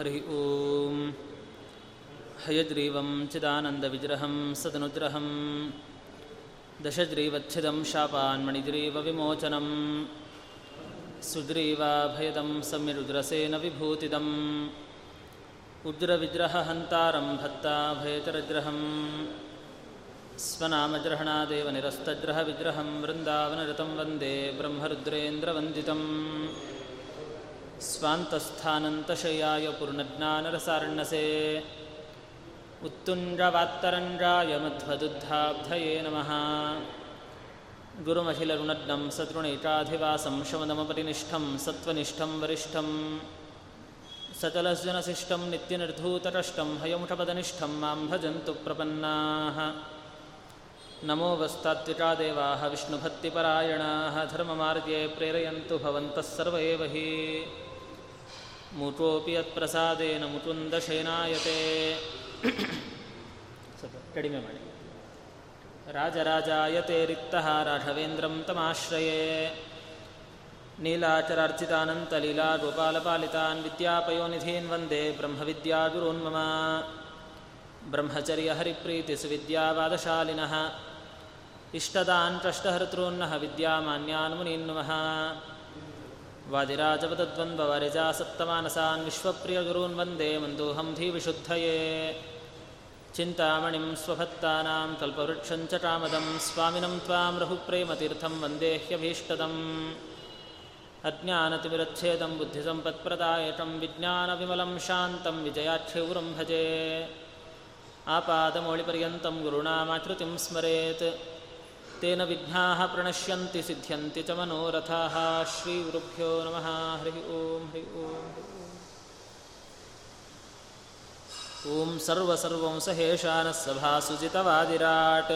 हरिः ॐ हयग्रीवं चिदानन्दविग्रहं सदनुग्रहं दशग्रीवच्छिदं शापान्मणिग्रीवविमोचनं सुग्रीवाभयदं सम्यरुद्रसेन विभूतिदम् उग्रविग्रहहन्तारं भक्ताभयतरग्रहम् स्वनामग्रहणादेव निरस्तग्रहविग्रहं वृन्दावनरतं वन्दे ब्रह्मरुद्रेन्द्रवन्दितम् स्वान्तस्थानन्तशय्याय पूर्णज्ञानरसार्णसे उत्तुञ्जवात्तरञ्जाय मध्वदुद्धाब्धये नमः गुरुमहिलरुणग्नं सतृणैकाधिवासं शमदमपरिनिष्ठं सत्त्वनिष्ठं वरिष्ठं सकलजनशिष्टं नित्यनिर्धूतकष्टं हयमुषपदनिष्ठं मां भजन्तु प्रपन्नाः नमो वस्तात्विका देवाः विष्णुभक्तिपरायणाः धर्ममार्गे प्रेरयन्तु भवन्तः सर्व एव हि ಮೂಟೋಪಿ ಯತ್ಪ್ರಸಾದೇನ ಮುಕುಂದ ಶಯನಾಯತೆ. ಸ್ವಲ್ಪ ಕಡಿಮೆ ಮಾಡಿ. ರಾಜರಾಜಾಯತೆ ರಿಕ್ತಃ ರಾಘವೇಂದ್ರಂ ತಮಾಶ್ರಯೇ. ನೀಲಾಚರಾರ್ಚಿತಾನಂತಲೀಲಾ ಗೋಪಾಲಪಾಲಿತಾನ್ ವಿದ್ಯಾಪಯೋನಿಧೀನ್ ವಂದೇ ಬ್ರಹ್ಮವಿದ್ಯಾಗುರುನ್ ಮಮ. ಬ್ರಹ್ಮಚರ್ಯ ಹರಿಪ್ರೀತಿ ಸುವಿದ್ಯಾವಾದಶಾಲಿನಃ. ಇಷ್ಟದಾನ್ ಕಷ್ಟಹರ್ತॄನ್ನಃ ವಿದ್ಯಾಮಾನ್ಯಾನ್ ಮುನೀನ್ ನಮಃ ವಾದಿರಾಜಪದದ್ವಂದ್ವವರಿಜಾ ಸಪ್ತಮಾನಸಾನ್ ವಿಶ್ವಪ್ರಿಯಗುರೂನ್ ವಂದೇ ಮಂದೋಹಂ ಧೀವಿಶುದ್ಧಯೇ. ಚಿಂತಾಮಣಿಂ ಸ್ವಭಕ್ತಾನಾಂ ಕಲ್ಪವೃಕ್ಷಂ ಚ ಕಾಮದಂ ಸ್ವಾಮಿನಂ ತ್ವಾಂ ರಹುಪ್ರೇಮತೀರ್ಥಂ ವಂದೇಹ್ಯಭೀಷ್ಟದಂ ಅಜ್ಞಾನತಿಮಿರಚ್ಛೇದಂ ಬುದ್ಧಿಸಂಪತ್ಪ್ರದಾಯಕಂ ತೇನ ವಿಘ್ನಾ ಪ್ರಣಶ್ಯಂತಿ ಸಿದ್ಧ್ಯಂತಿ ಚ ಮನೋರಥಾ ಶ್ರೀ ಗುರುಭ್ಯೋ ನಮಃ. ಹರಿ ಓಂ ಹರಿ ಓಂ ಓಂ. ಸರ್ವಸರ್ವಂ ಸಹೇಶಾನಃ ಸಭಾಸುಜಿತವಾದಿರಾಟ್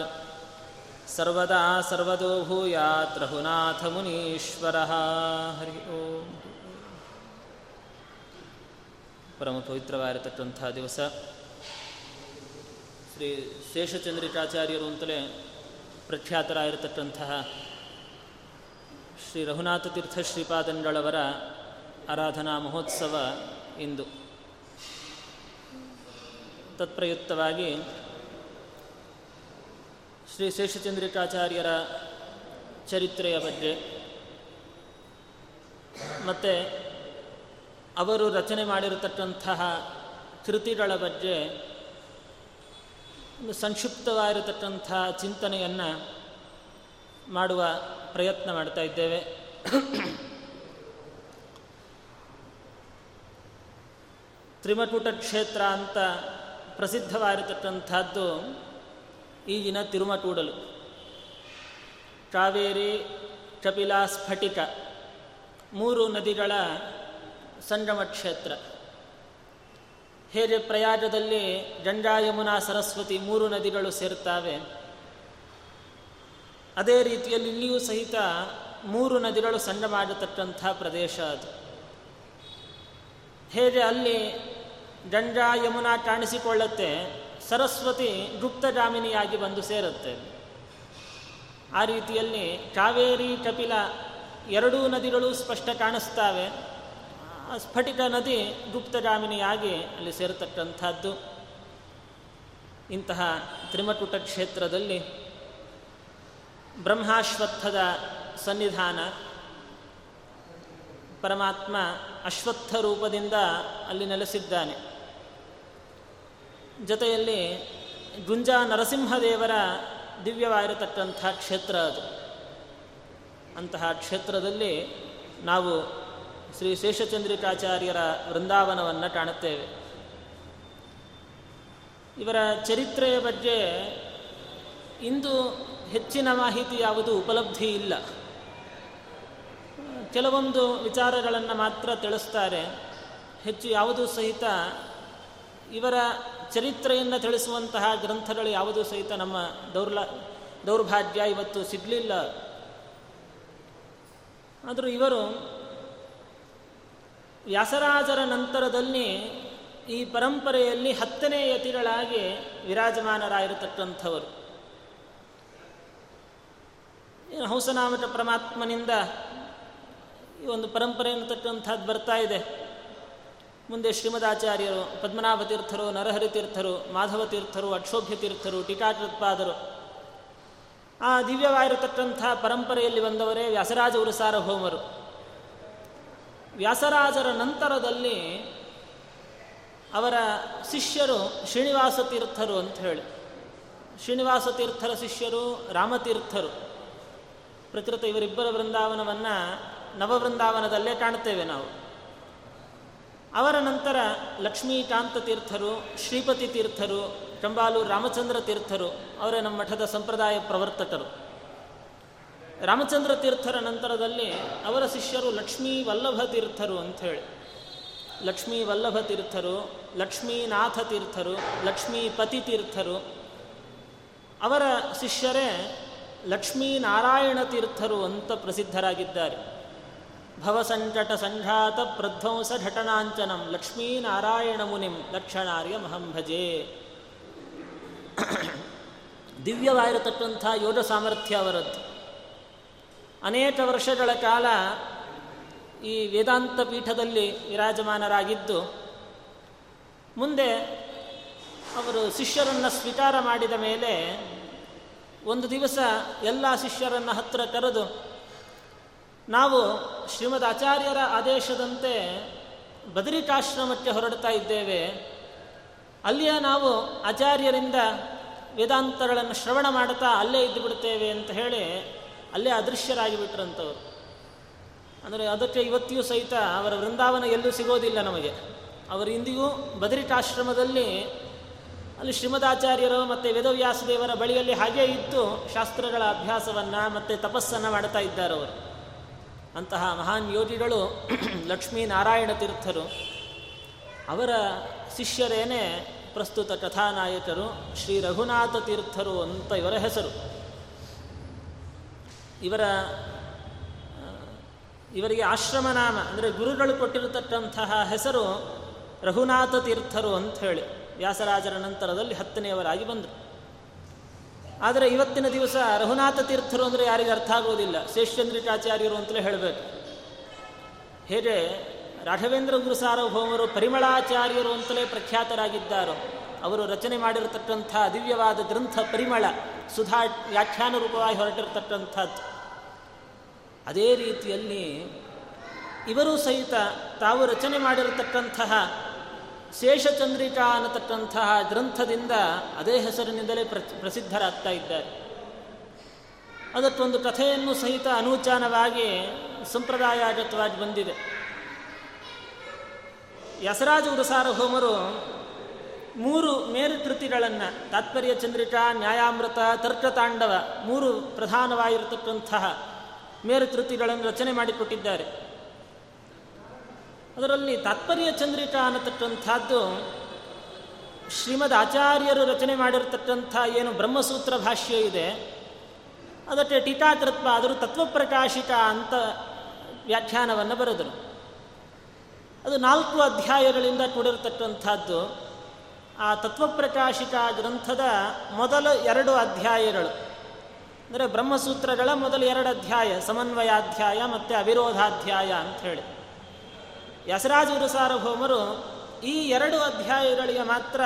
ಸರ್ವದಾ ಸರ್ವದೋ ಭೂಯಾತ್ ರಘುನಾಥ ಮುನೀಶ್ವರಃ. ಹರಿ ಓಂ. ಪರಮ ಪವಿತ್ರವಾಗಿರತಕ್ಕಂಥ ದಿವಸ. ಶ್ರೀ ಶೇಷಚಂದ್ರಿಕಾಚಾರ್ಯರು ಅಂತಲೇ ಪ್ರಖ್ಯಾತರಾಗಿರತಕ್ಕಂತಹ ಶ್ರೀ ರಘುನಾಥ ತೀರ್ಥ ಶ್ರೀಪಾದಂಗಳವರ ಆರಾಧನಾ ಮಹೋತ್ಸವ ಇಂದು. ತತ್ಪ್ರಯುಕ್ತವಾಗಿ ಶ್ರೀ ಶೇಷಚಂದ್ರಿಕಾಚಾರ್ಯರ ಚರಿತ್ರೆಯ ಬಗ್ಗೆ ಮತ್ತು ಅವರು ರಚನೆ ಮಾಡಿರತಕ್ಕಂತಹ ಕೃತಿಗಳ ಬಗ್ಗೆ ಒಂದು ಸಂಕ್ಷಿಪ್ತವಾಗಿರತಕ್ಕಂಥ ಚಿಂತನೆಯನ್ನು ಮಾಡುವ ಪ್ರಯತ್ನ ಮಾಡ್ತಾ ಇದ್ದೇವೆ. ತ್ರಿಮಕೂಟ ಕ್ಷೇತ್ರ ಅಂತ ಪ್ರಸಿದ್ಧವಾಗಿರತಕ್ಕಂಥದ್ದು ಈಗಿನ ತಿರುಮಕೂಡಲು ಕಾವೇರಿ ಕಪಿಲಾ ಸ್ಫಟಿಕ ಮೂರು ನದಿಗಳ ಸಂಗಮ ಕ್ಷೇತ್ರ. ಹೇಗೆ ಪ್ರಯಾಗದಲ್ಲಿ ಗಂಗಾ ಯಮುನಾ ಸರಸ್ವತಿ ಮೂರು ನದಿಗಳು ಸೇರ್ತಾವೆ ಅದೇ ರೀತಿಯಲ್ಲಿ ಇಲ್ಲಿಯೂ ಸಹಿತ ಮೂರು ನದಿಗಳು ಸಣ್ಣವಾಗತಕ್ಕಂಥ ಪ್ರದೇಶ ಅದು. ಹೇಗೆ ಅಲ್ಲಿ ಗಂಗಾ ಯಮುನಾ ಕಾಣಿಸಿಕೊಳ್ಳುತ್ತೆ, ಸರಸ್ವತಿ ಗುಪ್ತಗಾಮಿನಿಯಾಗಿ ಬಂದು ಸೇರುತ್ತೆ. ಆ ರೀತಿಯಲ್ಲಿ ಕಾವೇರಿ, ಕಪಿಲ ಎರಡೂ ನದಿಗಳು ಸ್ಪಷ್ಟ ಕಾಣಿಸ್ತವೆ ಸ್ಫಟಿಕ ನದಿ ಗುಪ್ತಗಾಮಿನಿಯಾಗಿ ಅಲ್ಲಿ ಸೇರತಕ್ಕಂಥದ್ದು. ಇಂತಹ ತ್ರಿಮಕುಟ ಕ್ಷೇತ್ರದಲ್ಲಿ ಬ್ರಹ್ಮಾಶ್ವತ್ಥದ ಸನ್ನಿಧಾನ ಪರಮಾತ್ಮ ಅಶ್ವತ್ಥ ರೂಪದಿಂದ ಅಲ್ಲಿ ನೆಲೆಸಿದ್ದಾನೆ. ಜೊತೆಯಲ್ಲಿ ಗುಂಜಾ ನರಸಿಂಹದೇವರ ದಿವ್ಯವಾಗಿರತಕ್ಕಂಥ ಕ್ಷೇತ್ರ ಅದು. ಅಂತಹ ಕ್ಷೇತ್ರದಲ್ಲಿ ನಾವು ಶ್ರೀ ಶೇಷಚಂದ್ರಿಕಾಚಾರ್ಯರ ವೃಂದಾವನವನ್ನು ಕಾಣುತ್ತೇವೆ. ಇವರ ಚರಿತ್ರೆಯ ಬಗ್ಗೆ ಇಂದು ಹೆಚ್ಚಿನ ಮಾಹಿತಿ ಯಾವುದು ಉಪಲಬ್ಧಿ ಇಲ್ಲ. ಕೆಲವೊಂದು ವಿಚಾರಗಳನ್ನು ಮಾತ್ರ ತಿಳಿಸ್ತಾರೆ. ಹೆಚ್ಚು ಯಾವುದು ಸಹಿತ ಇವರ ಚರಿತ್ರೆಯನ್ನು ತಿಳಿಸುವಂತಹ ಗ್ರಂಥಗಳು ಯಾವುದು ಸಹಿತ ನಮ್ಮ ದೌರ್ಲ, ದೌರ್ಭಾಗ್ಯ ಇವತ್ತು ಸಿಗಲಿಲ್ಲ. ಆದರೂ ಇವರು ವ್ಯಾಸರಾಜರ ನಂತರದಲ್ಲಿ ಈ ಪರಂಪರೆಯಲ್ಲಿ ಹತ್ತನೇ ಯತಿಗಳಾಗಿ ವಿರಾಜಮಾನರಾಗಿರತಕ್ಕಂಥವರು. ಹಂಸನಾಮಕ ಪರಮಾತ್ಮನಿಂದ ಈ ಒಂದು ಪರಂಪರೆ ಅನ್ನತಕ್ಕಂಥದ್ದು ಬರ್ತಾ ಇದೆ. ಮುಂದೆ ಶ್ರೀಮದಾಚಾರ್ಯರು ಪದ್ಮನಾಭ ತೀರ್ಥರು ನರಹರಿ ತೀರ್ಥರು ಮಾಧವ ತೀರ್ಥರು ಅಕ್ಷೋಭ್ಯ ತೀರ್ಥರು ಟೀಕಾಕೃತ್ಪಾದರು. ಆ ದಿವ್ಯವಾಗಿರತಕ್ಕಂಥ ಪರಂಪರೆಯಲ್ಲಿ ಬಂದವರೇ ವ್ಯಾಸರಾಜ ಉರುಸಾರಭೌಮರು. ವ್ಯಾಸರಾಜರ ನಂತರದಲ್ಲಿ ಅವರ ಶಿಷ್ಯರು ಶ್ರೀನಿವಾಸ ತೀರ್ಥರು ಅಂತ ಹೇಳಿ. ಶ್ರೀನಿವಾಸ ತೀರ್ಥರ ಶಿಷ್ಯರು, ರಾಮತೀರ್ಥರು. ಪ್ರಕೃತ ಇವರಿಬ್ಬರ ವೃಂದಾವನವನ್ನು ನವವೃಂದಾವನದಲ್ಲೇ ಕಾಣ್ತೇವೆ ನಾವು. ಅವರ ನಂತರ ಲಕ್ಷ್ಮೀಕಾಂತ ತೀರ್ಥರು ಶ್ರೀಪತಿ ತೀರ್ಥರು ಕಂಬಾಲು ರಾಮಚಂದ್ರ ತೀರ್ಥರು ಅವರೇ ನಮ್ಮ ಮಠದ ಸಂಪ್ರದಾಯ ಪ್ರವರ್ತಕರು. ರಾಮಚಂದ್ರ ತೀರ್ಥರ ನಂತರದಲ್ಲಿ ಅವರ ಶಿಷ್ಯರು ಲಕ್ಷ್ಮೀ ವಲ್ಲಭ ತೀರ್ಥರು ಅಂಥೇಳಿ ಲಕ್ಷ್ಮೀ ವಲ್ಲಭ ತೀರ್ಥರು ಲಕ್ಷ್ಮೀನಾಥ ತೀರ್ಥರು ಲಕ್ಷ್ಮೀಪತಿ ತೀರ್ಥರು. ಅವರ ಶಿಷ್ಯರೇ ಲಕ್ಷ್ಮೀನಾರಾಯಣ ತೀರ್ಥರು ಅಂತ ಪ್ರಸಿದ್ಧರಾಗಿದ್ದಾರೆ. ಭವಸಂಕಟ ಸಂಘಾತ ಪ್ರಧ್ವಂಸ ಘಟನಾಂಚನಂ ಲಕ್ಷ್ಮೀನಾರಾಯಣ ಮುನಿಂ ಲಕ್ಷಣಾರ್ಯ ಮಹಂಭಜೆ ದಿವ್ಯವಾಗಿರತಕ್ಕಂಥ ಯೋಗ ಸಾಮರ್ಥ್ಯ ಅವರದ್ದು. ಅನೇಕ ವರ್ಷಗಳ ಕಾಲ ಈ ವೇದಾಂತ ಪೀಠದಲ್ಲಿ ವಿರಾಜಮಾನರಾಗಿದ್ದು, ಮುಂದೆ ಅವರು ಶಿಷ್ಯರನ್ನು ಸ್ವೀಕಾರ ಮಾಡಿದ ಮೇಲೆ ಒಂದು ದಿವಸ ಎಲ್ಲ ಶಿಷ್ಯರನ್ನು ಹತ್ತಿರ ಕರೆದು, ನಾವು ಶ್ರೀಮದ್ ಆಚಾರ್ಯರ ಆದೇಶದಂತೆ ಬದರಿಕಾಶ್ರಮಕ್ಕೆ ಹೊರಡ್ತಾ ಇದ್ದೇವೆ. ಅಲ್ಲಿಯ ನಾವು ಆಚಾರ್ಯರಿಂದ ವೇದಾಂತಗಳನ್ನು ಶ್ರವಣ ಮಾಡುತ್ತಾ ಅಲ್ಲೇ ಇದ್ದು ಬಿಡ್ತೇವೆ ಅಂತ ಹೇಳಿ ಅಲ್ಲೇ ಅದೃಶ್ಯರಾಗಿ ಬಿಟ್ರಂಥವ್ರು ಅಂದರೆ ಅದಕ್ಕೆ ಇವತ್ತಿಯೂ ಸಹಿತ ಅವರ ವೃಂದಾವನ ಎಲ್ಲೂ ಸಿಗೋದಿಲ್ಲ ನಮಗೆ. ಅವರು ಇಂದಿಗೂ ಬದರಿಕಾಶ್ರಮದಲ್ಲಿ ಅಲ್ಲಿ ಶ್ರೀಮದಾಚಾರ್ಯರು ಮತ್ತು ವೇದವ್ಯಾಸದೇವರ ಬಳಿಯಲ್ಲಿ ಹಾಗೇ ಇದ್ದು ಶಾಸ್ತ್ರಗಳ ಅಭ್ಯಾಸವನ್ನು ಮತ್ತು ತಪಸ್ಸನ್ನು ಮಾಡ್ತಾ ಇದ್ದಾರೆ ಅವರು. ಅಂತಹ ಮಹಾನ್ ಯೋಗಿಗಳು ಲಕ್ಷ್ಮೀನಾರಾಯಣ ತೀರ್ಥರು. ಅವರ ಶಿಷ್ಯರೇನೇ ಪ್ರಸ್ತುತ ಕಥಾನಾಯಕರು ಶ್ರೀ ರಘುನಾಥ ತೀರ್ಥರು ಅಂತ ಇವರ ಹೆಸರು. ಇವರ ಇವರಿಗೆ ಆಶ್ರಮನಾಮ, ಅಂದರೆ ಗುರುಗಳು ಕೊಟ್ಟಿರತಕ್ಕಂತಹ ಹೆಸರು ರಘುನಾಥ ತೀರ್ಥರು ಅಂತ ಹೇಳಿ ವ್ಯಾಸರಾಜರ ನಂತರದಲ್ಲಿ ಹತ್ತನೆಯವರಾಗಿ ಬಂದರು. ಆದರೆ ಇವತ್ತಿನ ದಿವಸ ರಘುನಾಥ ತೀರ್ಥರು ಅಂದರೆ ಯಾರಿಗೆ ಅರ್ಥ ಆಗೋದಿಲ್ಲ. ಶೇಷಚಂದ್ರಿಕಾಚಾರ್ಯರು ಅಂತಲೇ ಹೇಳಬೇಕು. ಹೇಗೆ ರಾಘವೇಂದ್ರ ಗುರು ಸಾರ್ವಭೌಮರು ಪರಿಮಳಾಚಾರ್ಯರು ಅಂತಲೇ ಪ್ರಖ್ಯಾತರಾಗಿದ್ದಾರೋ, ಅವರು ರಚನೆ ಮಾಡಿರತಕ್ಕಂಥ ದಿವ್ಯವಾದ ಗ್ರಂಥ ಪರಿಮಳ. ಸುಧಾ ವ್ಯಾಖ್ಯಾನ ರೂಪವಾಗಿ ಹೊರಟಿರತಕ್ಕಂಥದ್ದು. ಅದೇ ರೀತಿಯಲ್ಲಿ ಇವರು ಸಹಿತ ತಾವು ರಚನೆ ಮಾಡಿರತಕ್ಕಂತಹ ಶೇಷಚಂದ್ರಿಕಾ ಅನ್ನತಕ್ಕಂತಹ ಗ್ರಂಥದಿಂದ ಅದೇ ಹೆಸರಿನಿಂದಲೇ ಪ್ರ, ಪ್ರಸಿದ್ಧರಾಗ್ತಾ ಇದ್ದಾರೆ. ಅದಕ್ಕೊಂದು ಕಥೆಯನ್ನು ಸಹಿತ ಅನೂಚಾನವಾಗಿ ಸಂಪ್ರದಾಯಗತವಾಗಿ ಬಂದಿದೆ. ಯಸರಾಜ ಉರಸಾರ್ವಭೌಮರು ಮೂರು ಮೇರು ಕೃತಿಗಳನ್ನು ತಾತ್ಪರ್ಯ ಚಂದ್ರಿಕಾ, ನ್ಯಾಯಾಮೃತ, ತರ್ಕತಾಂಡವ, ಮೂರು ಪ್ರಧಾನವಾಗಿರತಕ್ಕಂತಹ ಮೇರು ಕೃತಿಗಳನ್ನು ರಚನೆ ಮಾಡಿಕೊಟ್ಟಿದ್ದಾರೆ. ಅದರಲ್ಲಿ ತಾತ್ಪರ್ಯ ಚಂದ್ರಿಕಾ ಅನ್ನತಕ್ಕಂಥದ್ದು ಶ್ರೀಮದ್ ಆಚಾರ್ಯರು ರಚನೆ ಮಾಡಿರತಕ್ಕಂಥ ಏನು ಬ್ರಹ್ಮಸೂತ್ರ ಭಾಷ್ಯ ಇದೆ. ಅದಕ್ಕೆ ಟೀಕಾತೃತ್ವ ಆದರೂ ತತ್ವಪ್ರಕಾಶಿಕ ಅಂತ ವ್ಯಾಖ್ಯಾನವನ್ನು ಬರೆದರು. ಅದು ನಾಲ್ಕು ಅಧ್ಯಾಯಗಳಿಂದ ಕೂಡಿರತಕ್ಕಂಥದ್ದು. ಆ ತತ್ವಪ್ರಕಾಶಿಕ ಗ್ರಂಥದ ಮೊದಲ ಎರಡು ಅಧ್ಯಾಯಗಳು. ಅಂದರೆ ಬ್ರಹ್ಮಸೂತ್ರಗಳ ಮೊದಲ ಎರಡು ಅಧ್ಯಾಯ, ಸಮನ್ವಯಾಧ್ಯಾಯ ಮತ್ತು ಅವಿರೋಧಾಧ್ಯಾಯ ಅಂತ ಹೇಳಿ. ಯಸರಾಜ ಸಾರ್ವಭೌಮರು ಈ ಎರಡು ಅಧ್ಯಾಯಗಳಿಗೆ ಮಾತ್ರ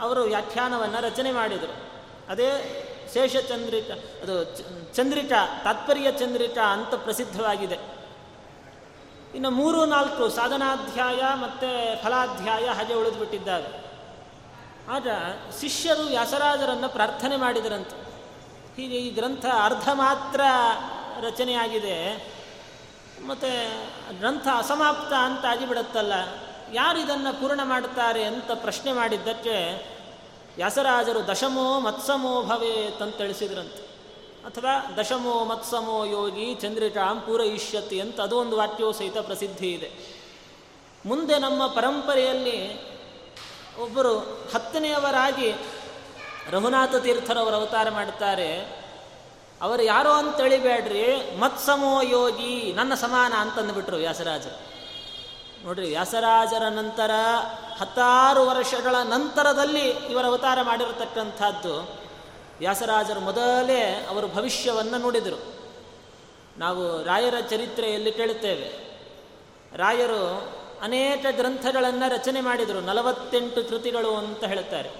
ಅವರು ವ್ಯಾಖ್ಯಾನವನ್ನು ರಚನೆ ಮಾಡಿದರು. ಅದೇ ಶೇಷಚಂದ್ರಿಕ ಅದು ಚಂದ್ರಿಕಾ, ತಾತ್ಪರ್ಯ ಚಂದ್ರಿಕಾ ಅಂತ ಪ್ರಸಿದ್ಧವಾಗಿದೆ. ಇನ್ನು ಮೂರು ನಾಲ್ಕು, ಸಾಧನಾಧ್ಯಾಯ ಮತ್ತು ಫಲಾಧ್ಯಾಯ ಹಾಗೆ ಉಳಿದುಬಿಟ್ಟಿದ್ದಾರೆ ಆಗ ಶಿಷ್ಯರು ವ್ಯಾಸರಾಜರನ್ನು ಪ್ರಾರ್ಥನೆ ಮಾಡಿದರಂತೆ. ಹೀಗೆ ಈ ಗ್ರಂಥ ಅರ್ಧ ಮಾತ್ರ ರಚನೆಯಾಗಿದೆ. ಮತ್ತು ಗ್ರಂಥ ಅಸಮಾಪ್ತ ಅಂತ ಆಗಿಬಿಡುತ್ತಲ್ಲ. ಯಾರು ಇದನ್ನು ಪೂರ್ಣ ಮಾಡುತ್ತಾರೆ ಅಂತ ಪ್ರಶ್ನೆ ಮಾಡಿದ್ದಕ್ಕೆ ವ್ಯಾಸರಾಜರು ದಶಮೋ ಮತ್ಸಮೋ ಭವೇತ್ ಅಂತ ತಿಳಿಸಿದ್ರಂತೆ. ಅಥವಾ ದಶಮೋ ಮತ್ಸಮೋ ಯೋಗಿ ಚಂದ್ರಿಕಾಂ ಪೂರಯಿಷ್ಯತಿ ಅಂತ ಅದು ಒಂದು ವಾಕ್ಯವು ಸಹಿತ ಪ್ರಸಿದ್ಧಿ ಇದೆ. ಮುಂದೆ ನಮ್ಮ ಪರಂಪರೆಯಲ್ಲಿ ಒಬ್ಬರು ಹತ್ತನೆಯವರಾಗಿ ರಘುನಾಥ ತೀರ್ಥರವರು ಅವತಾರ ಮಾಡುತ್ತಾರೆ. ಅವರು ಯಾರೋ ಅಂತ ತಿಳಿಬೇಡ್ರಿ, ಮತ್ಸಮೋ ಯೋಗಿ, ನನ್ನ ಸಮಾನ ಅಂತಂದುಬಿಟ್ರು ವ್ಯಾಸರಾಜರು. ನೋಡ್ರಿ, ವ್ಯಾಸರಾಜರ ನಂತರ ಹತ್ತಾರು ವರ್ಷಗಳ ನಂತರದಲ್ಲಿ ಇವರ ಅವತಾರ ಮಾಡಿರತಕ್ಕಂಥದ್ದು. ವ್ಯಾಸರಾಜರು ಮೊದಲೇ ಅವರು ಭವಿಷ್ಯವನ್ನು ನುಡಿದರು. ನಾವು ರಾಯರ ಚರಿತ್ರೆಯಲ್ಲಿ ಕೇಳುತ್ತೇವೆ. ರಾಯರು ಅನೇಕ ಗ್ರಂಥಗಳನ್ನು ರಚನೆ ಮಾಡಿದರು, ನಲವತ್ತೆಂಟು ಕೃತಿಗಳು ಅಂತ ಹೇಳ್ತಾರೆ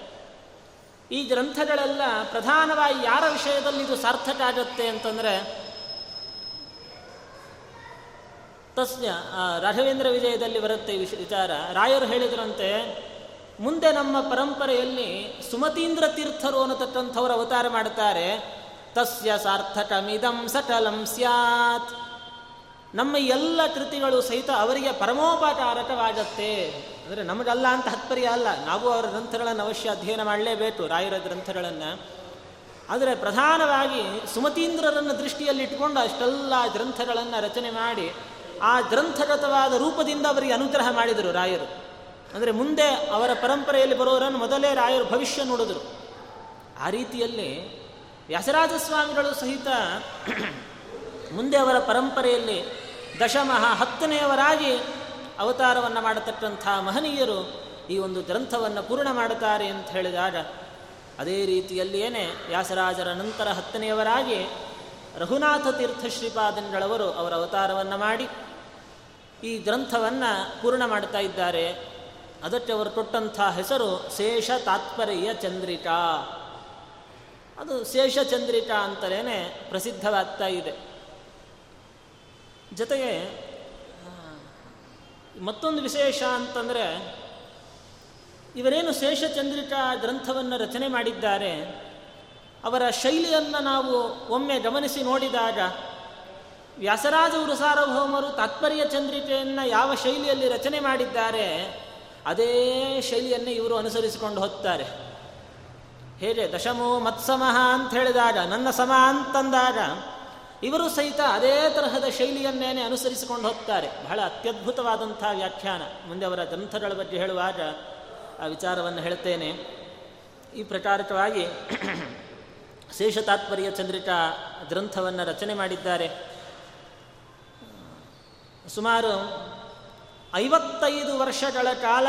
ಈ ಗ್ರಂಥಗಳೆಲ್ಲ ಪ್ರಧಾನವಾಗಿ ಯಾರ ವಿಷಯದಲ್ಲಿ ಇದು ಸಾರ್ಥಕ ಆಗತ್ತೆ ಅಂತಂದರೆ, ತಸ್ಯ ರಾಘವೇಂದ್ರ ವಿಜಯದಲ್ಲಿ ಬರುತ್ತೆ ವಿಷ, ವಿಚಾರ. ರಾಯರು ಹೇಳಿದ್ರಂತೆ, ಮುಂದೆ ನಮ್ಮ ಪರಂಪರೆಯಲ್ಲಿ ಸುಮತೀಂದ್ರ ತೀರ್ಥರು ಅನ್ನತಕ್ಕಂಥವ್ರು ಅವತಾರ ಮಾಡುತ್ತಾರೆ ತಸ್ಯ ಸಾರ್ಥಕಮಿದಂ ಸಕಲಂ ಸ್ಯಾತ್. ನಮ್ಮ ಎಲ್ಲ ಕೃತಿಗಳು ಸಹಿತ ಅವರಿಗೆ ಪರಮೋಪಕಾರಕವಾಗತ್ತೆ ಅಂದರೆ ನಮಗಲ್ಲ ಅಂತ ಹತ್ಪರ್ಯ ಅಲ್ಲ. ನಾವು ಅವರ ಗ್ರಂಥಗಳನ್ನು ಅವಶ್ಯ ಅಧ್ಯಯನ ಮಾಡಲೇಬೇಕು, ರಾಯರ ಗ್ರಂಥಗಳನ್ನು. ಆದರೆ ಪ್ರಧಾನವಾಗಿ ಸುಮತೀಂದ್ರರನ್ನು ದೃಷ್ಟಿಯಲ್ಲಿ ಇಟ್ಟುಕೊಂಡು ಅಷ್ಟೆಲ್ಲ ಗ್ರಂಥಗಳನ್ನು ರಚನೆ ಮಾಡಿ, ಆ ಗ್ರಂಥಗತವಾದ ರೂಪದಿಂದ ಅವರಿಗೆ ಅನುಗ್ರಹ ಮಾಡಿದರು ರಾಯರು. ಅಂದರೆ ಮುಂದೆ ಅವರ ಪರಂಪರೆಯಲ್ಲಿ ಬರೋರನ್ನು ಮೊದಲೇ ರಾಯರು ಭವಿಷ್ಯ ನೋಡಿದರು. ಆ ರೀತಿಯಲ್ಲಿ ವ್ಯಾಸರಾಜ ಸ್ವಾಮಿಗಳು ಸಹಿತ ಮುಂದೆ ಅವರ ಪರಂಪರೆಯಲ್ಲಿ ದಶಮಃ ಹತ್ತನೆಯವರಾಗಿ ಅವತಾರವನ್ನು ಮಾಡತಕ್ಕಂಥ ಮಹನೀಯರು ಈ ಒಂದು ಗ್ರಂಥವನ್ನು ಪೂರ್ಣ ಮಾಡುತ್ತಾರೆ ಅಂತ ಹೇಳಿದಾಗ, ಅದೇ ರೀತಿಯಲ್ಲಿಯೇ ವ್ಯಾಸರಾಜರ ನಂತರ ಹತ್ತನೆಯವರಾಗಿ ರಘುನಾಥ ತೀರ್ಥ ಶ್ರೀಪಾದನ್ಗಳವರು ಅವರ ಅವತಾರವನ್ನು ಮಾಡಿ ಈ ಗ್ರಂಥವನ್ನು ಪೂರ್ಣ ಮಾಡ್ತಾ ಇದ್ದಾರೆ. ಅದಕ್ಕೆ ಅವರು ಕೊಟ್ಟಂಥ ಹೆಸರು ಶೇಷ ತಾತ್ಪರ್ಯ ಚಂದ್ರಿಕಾ. ಅದು ಶೇಷ ಚಂದ್ರಿಕಾ ಅಂತಲೇ ಪ್ರಸಿದ್ಧವಾಗ್ತಾ ಇದೆ. ಜೊತೆಗೆ, ಮತ್ತೊಂದು ವಿಶೇಷ ಅಂತಂದರೆ, ಇವರೇನು ಶೇಷಚಂದ್ರಿಕಾ ಗ್ರಂಥವನ್ನು ರಚನೆ ಮಾಡಿದ್ದಾರೆ, ಅವರ ಶೈಲಿಯನ್ನು ನಾವು ಒಮ್ಮೆ ಗಮನಿಸಿ ನೋಡಿದಾಗ, ವ್ಯಾಸರಾಜ ಸಾರ್ವಭೌಮರು ತಾತ್ಪರ್ಯ ಚಂದ್ರಿಕೆಯನ್ನು ಯಾವ ಶೈಲಿಯಲ್ಲಿ ರಚನೆ ಮಾಡಿದ್ದಾರೆ, ಅದೇ ಶೈಲಿಯನ್ನೇ ಇವರು ಅನುಸರಿಸಿಕೊಂಡು ಹೋಗ್ತಾರೆ. ಹೇಗೆ, ದಶಮೋ ಮತ್ಸಮಃ ಅಂತ ಹೇಳಿದಾಗ, ನನ್ನ ಸಮ ಅಂತಂದಾಗ ಇವರು ಸಹಿತ ಅದೇ ತರಹದ ಶೈಲಿಯನ್ನೇನೆ ಅನುಸರಿಸಿಕೊಂಡು ಹೋಗ್ತಾರೆ. ಬಹಳ ಅತ್ಯದ್ಭುತವಾದಂಥ ವ್ಯಾಖ್ಯಾನ. ಮುಂದೆ ಅವರ ಗ್ರಂಥಗಳ ಬಗ್ಗೆ ಹೇಳುವಾಗ ಆ ವಿಚಾರವನ್ನು ಹೇಳ್ತೇನೆ. ಈ ಪ್ರಕಾರಕವಾಗಿ ಶೇಷ ತಾತ್ಪರ್ಯ ಚಂದ್ರಿಕಾ ಗ್ರಂಥವನ್ನು ರಚನೆ ಮಾಡಿದ್ದಾರೆ. ಸುಮಾರು ಐವತ್ತೈದು ವರ್ಷಗಳ ಕಾಲ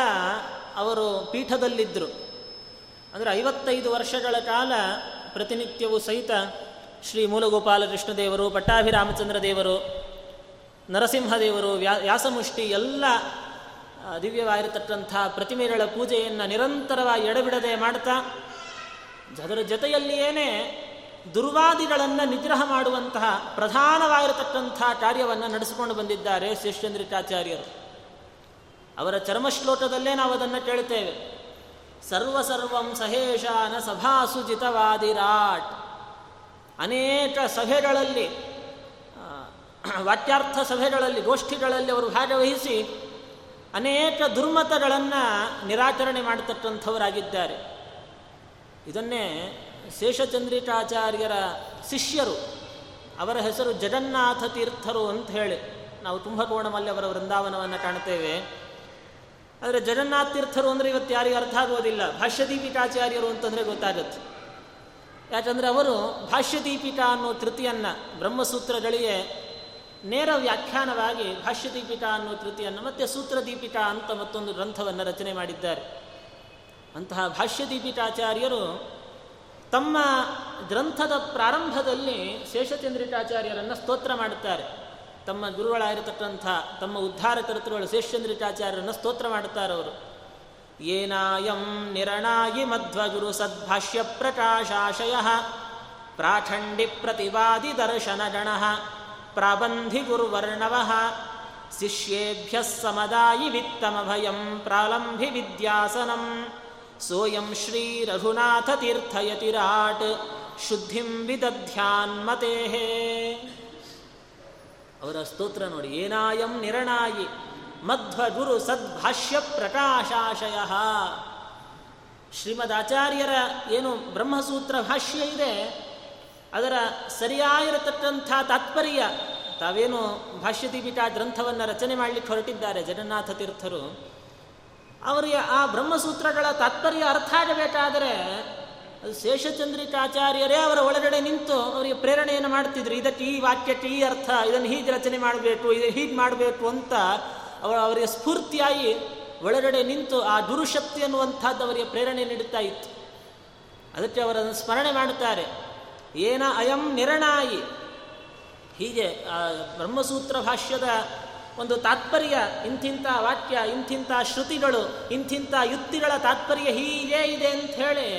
ಅವರು ಪೀಠದಲ್ಲಿದ್ದರು. ಅಂದರೆ ಐವತ್ತೈದು ವರ್ಷಗಳ ಕಾಲ ಪ್ರತಿನಿತ್ಯವೂ ಸಹಿತ ಶ್ರೀ ಮೂಲಗೋಪಾಲ ಕೃಷ್ಣದೇವರು, ಪಟ್ಟಾಭಿರಾಮಚಂದ್ರ ದೇವರು, ನರಸಿಂಹದೇವರು, ವ್ಯಾ, ವ್ಯಾಸಮುಷ್ಟಿ ಎಲ್ಲ ದಿವ್ಯವಾಗಿರತಕ್ಕಂಥ ಪ್ರತಿಮೆಗಳ ಪೂಜೆಯನ್ನು ನಿರಂತರವಾಗಿ ಎಡಬಿಡದೆ ಮಾಡ್ತಾ ಅದರ ಜೊತೆಯಲ್ಲಿಯೇ ದುರ್ವಾದಿಗಳನ್ನು ನಿಗ್ರಹ ಮಾಡುವಂತಹ ಪ್ರಧಾನವಾಗಿರತಕ್ಕಂಥ ಕಾರ್ಯವನ್ನು ನಡೆಸಿಕೊಂಡು ಬಂದಿದ್ದಾರೆ ಶಿಷ್ಯಂದ್ರಿಕಾಚಾರ್ಯರು ಅವರ ಚರ್ಮಶ್ಲೋಕದಲ್ಲೇ ನಾವು ಅದನ್ನು ಕೇಳುತ್ತೇವೆ. ಸರ್ವಸರ್ವಂ ಸಹೇಶಾನ ಸಭಾಸುಜಿತವಾದಿರಾಟ್. ಅನೇಕ ಸಭೆಗಳಲ್ಲಿ ವಾಕ್ಯಾರ್ಥ ಸಭೆಗಳಲ್ಲಿ, ಗೋಷ್ಠಿಗಳಲ್ಲಿ ಅವರು ಭಾಗವಹಿಸಿ ಅನೇಕ ದುರ್ಮತಗಳನ್ನು ನಿರಾಚರಣೆ ಮಾಡತಕ್ಕಂಥವರಾಗಿದ್ದಾರೆ. ಇದನ್ನೇ ಶೇಷಚಂದ್ರಿಕಾಚಾರ್ಯರ ಶಿಷ್ಯರು, ಅವರ ಹೆಸರು ಜಗನ್ನಾಥ ತೀರ್ಥರು ಅಂತ ಹೇಳಿ ನಾವು ಕುಂಭಕೋಣಮಲ್ಲಿ ಅವರ ವೃಂದಾವನವನ್ನು ಕಾಣ್ತೇವೆ. ಆದರೆ ಜಗನ್ನಾಥ ತೀರ್ಥರು ಅಂದರೆ ಇವತ್ತು ಯಾರಿಗೂ ಅರ್ಥ ಆಗೋದಿಲ್ಲ ಭಾಷ್ಯದೀಪಿಕಾಚಾರ್ಯರು ಅಂತಂದರೆ ಗೊತ್ತಾಗುತ್ತೆ. ಯಾಕಂದರೆ ಅವರು ಭಾಷ್ಯದೀಪಿಕಾ ಅನ್ನೋ ಕೃತಿಯನ್ನು ಬ್ರಹ್ಮಸೂತ್ರಗಳಿಗೆ ನೇರ ವ್ಯಾಖ್ಯಾನವಾಗಿ ಭಾಷ್ಯದೀಪಿಕಾ ಅನ್ನೋ ಕೃತಿಯನ್ನು ಮತ್ತು ಸೂತ್ರದೀಪಿಕಾ ಅಂತ ಮತ್ತೊಂದು ಗ್ರಂಥವನ್ನು ರಚನೆ ಮಾಡಿದ್ದಾರೆ. ಅಂತಹ ಭಾಷ್ಯದೀಪಿಕಾಚಾರ್ಯರು ತಮ್ಮ ಗ್ರಂಥದ ಪ್ರಾರಂಭದಲ್ಲಿ ಶೇಷಚಂದ್ರಿಕಾಚಾರ್ಯರನ್ನು ಸ್ತೋತ್ರ ಮಾಡುತ್ತಾರೆ. ತಮ್ಮ ಗುರುಗಳಾಗಿರತಕ್ಕಂಥ ತಮ್ಮ ಉದ್ಧಾರಕರ್ತೃಗಳು ಶೇಷಚಂದ್ರಿಕಾಚಾರ್ಯರನ್ನು ಸ್ತೋತ್ರ ಮಾಡುತ್ತಾರೆ ಅವರು. ಏನಾಯಂ ನಿರಣಾಯಿ ಮಧ್ವಗುರು ಸದ್ಭಾಷ್ಯ ಪ್ರಕಾಶಾಶಯ शिष्येभ्यः ಪ್ರತಿವಾದಿ वित्तमभयं प्रालम्भिविद्यासनं ರಘುನಾಥ ತೀರ್ಥಯತಿರಾಟ್ ಶುದ್ಧಿಂ ವಿದಧ್ಯಾನ್ಮತೆ ಅವರ ಸ್ತೋತ್ರ ನೋಡಿ, ಏನಾಯಂ ನಿರಣಾಯಿ ಮಧ್ವ ಗುರು ಸದ್ಭಾಷ್ಯ ಪ್ರಕಾಶಾಶಯ. ಶ್ರೀಮದ್ ಆಚಾರ್ಯರ ಏನು ಬ್ರಹ್ಮಸೂತ್ರ ಭಾಷ್ಯ ಇದೆ, ಅದರ ಸರಿಯಾಗಿರತಕ್ಕಂಥ ತಾತ್ಪರ್ಯ, ತಾವೇನು ಭಾಷ್ಯದೀಪಿಕಾ ಗ್ರಂಥವನ್ನು ರಚನೆ ಮಾಡಲಿಕ್ಕೆ ಹೊರಟಿದ್ದಾರೆ ಜಗನ್ನಾಥ ತೀರ್ಥರು. ಅವರಿಗೆ ಆ ಬ್ರಹ್ಮಸೂತ್ರಗಳ ತಾತ್ಪರ್ಯ ಅರ್ಥ ಆಗಬೇಕಾದರೆ, ಅದು ಶೇಷಚಂದ್ರಿಕಾಚಾರ್ಯರೇ ಅವರ ಒಳಗಡೆ ನಿಂತು ಅವರಿಗೆ ಪ್ರೇರಣೆಯನ್ನು ಮಾಡ್ತಿದ್ರು. ಇದಕ್ಕೆ ಈ ವಾಕ್ಯಕ್ಕೆ ಈ ಅರ್ಥ, ಇದನ್ನು ಹೀಗೆ ರಚನೆ ಮಾಡಬೇಕು, ಇದು ಹೀಗೆ ಮಾಡಬೇಕು ಅಂತ ಅವರ ಅವರಿಗೆ ಸ್ಫೂರ್ತಿಯಾಗಿ ಒಳಗಡೆ ನಿಂತು ಆ ದುರುಶಕ್ತಿ ಅನ್ನುವಂಥದ್ದು ಅವರಿಗೆ ಪ್ರೇರಣೆ ನೀಡುತ್ತಾ ಇತ್ತು. ಅದಕ್ಕೆ ಅವರನ್ನು ಸ್ಮರಣೆ ಮಾಡುತ್ತಾರೆ. ಏನ ಅಯಂ ನಿರಣಾಯಿ ಹೀಗೆ ಆ ಬ್ರಹ್ಮಸೂತ್ರ ಭಾಷ್ಯದ ಒಂದು ತಾತ್ಪರ್ಯ, ಇಂಥಿಂಥ ವಾಕ್ಯ, ಇಂಥಿಂಥ ಶ್ರುತಿಗಳು, ಇಂಥಿಂಥ ಯುಕ್ತಿಗಳ ತಾತ್ಪರ್ಯ ಹೀಗೆ ಇದೆ ಅಂತ ಹೇಳಿ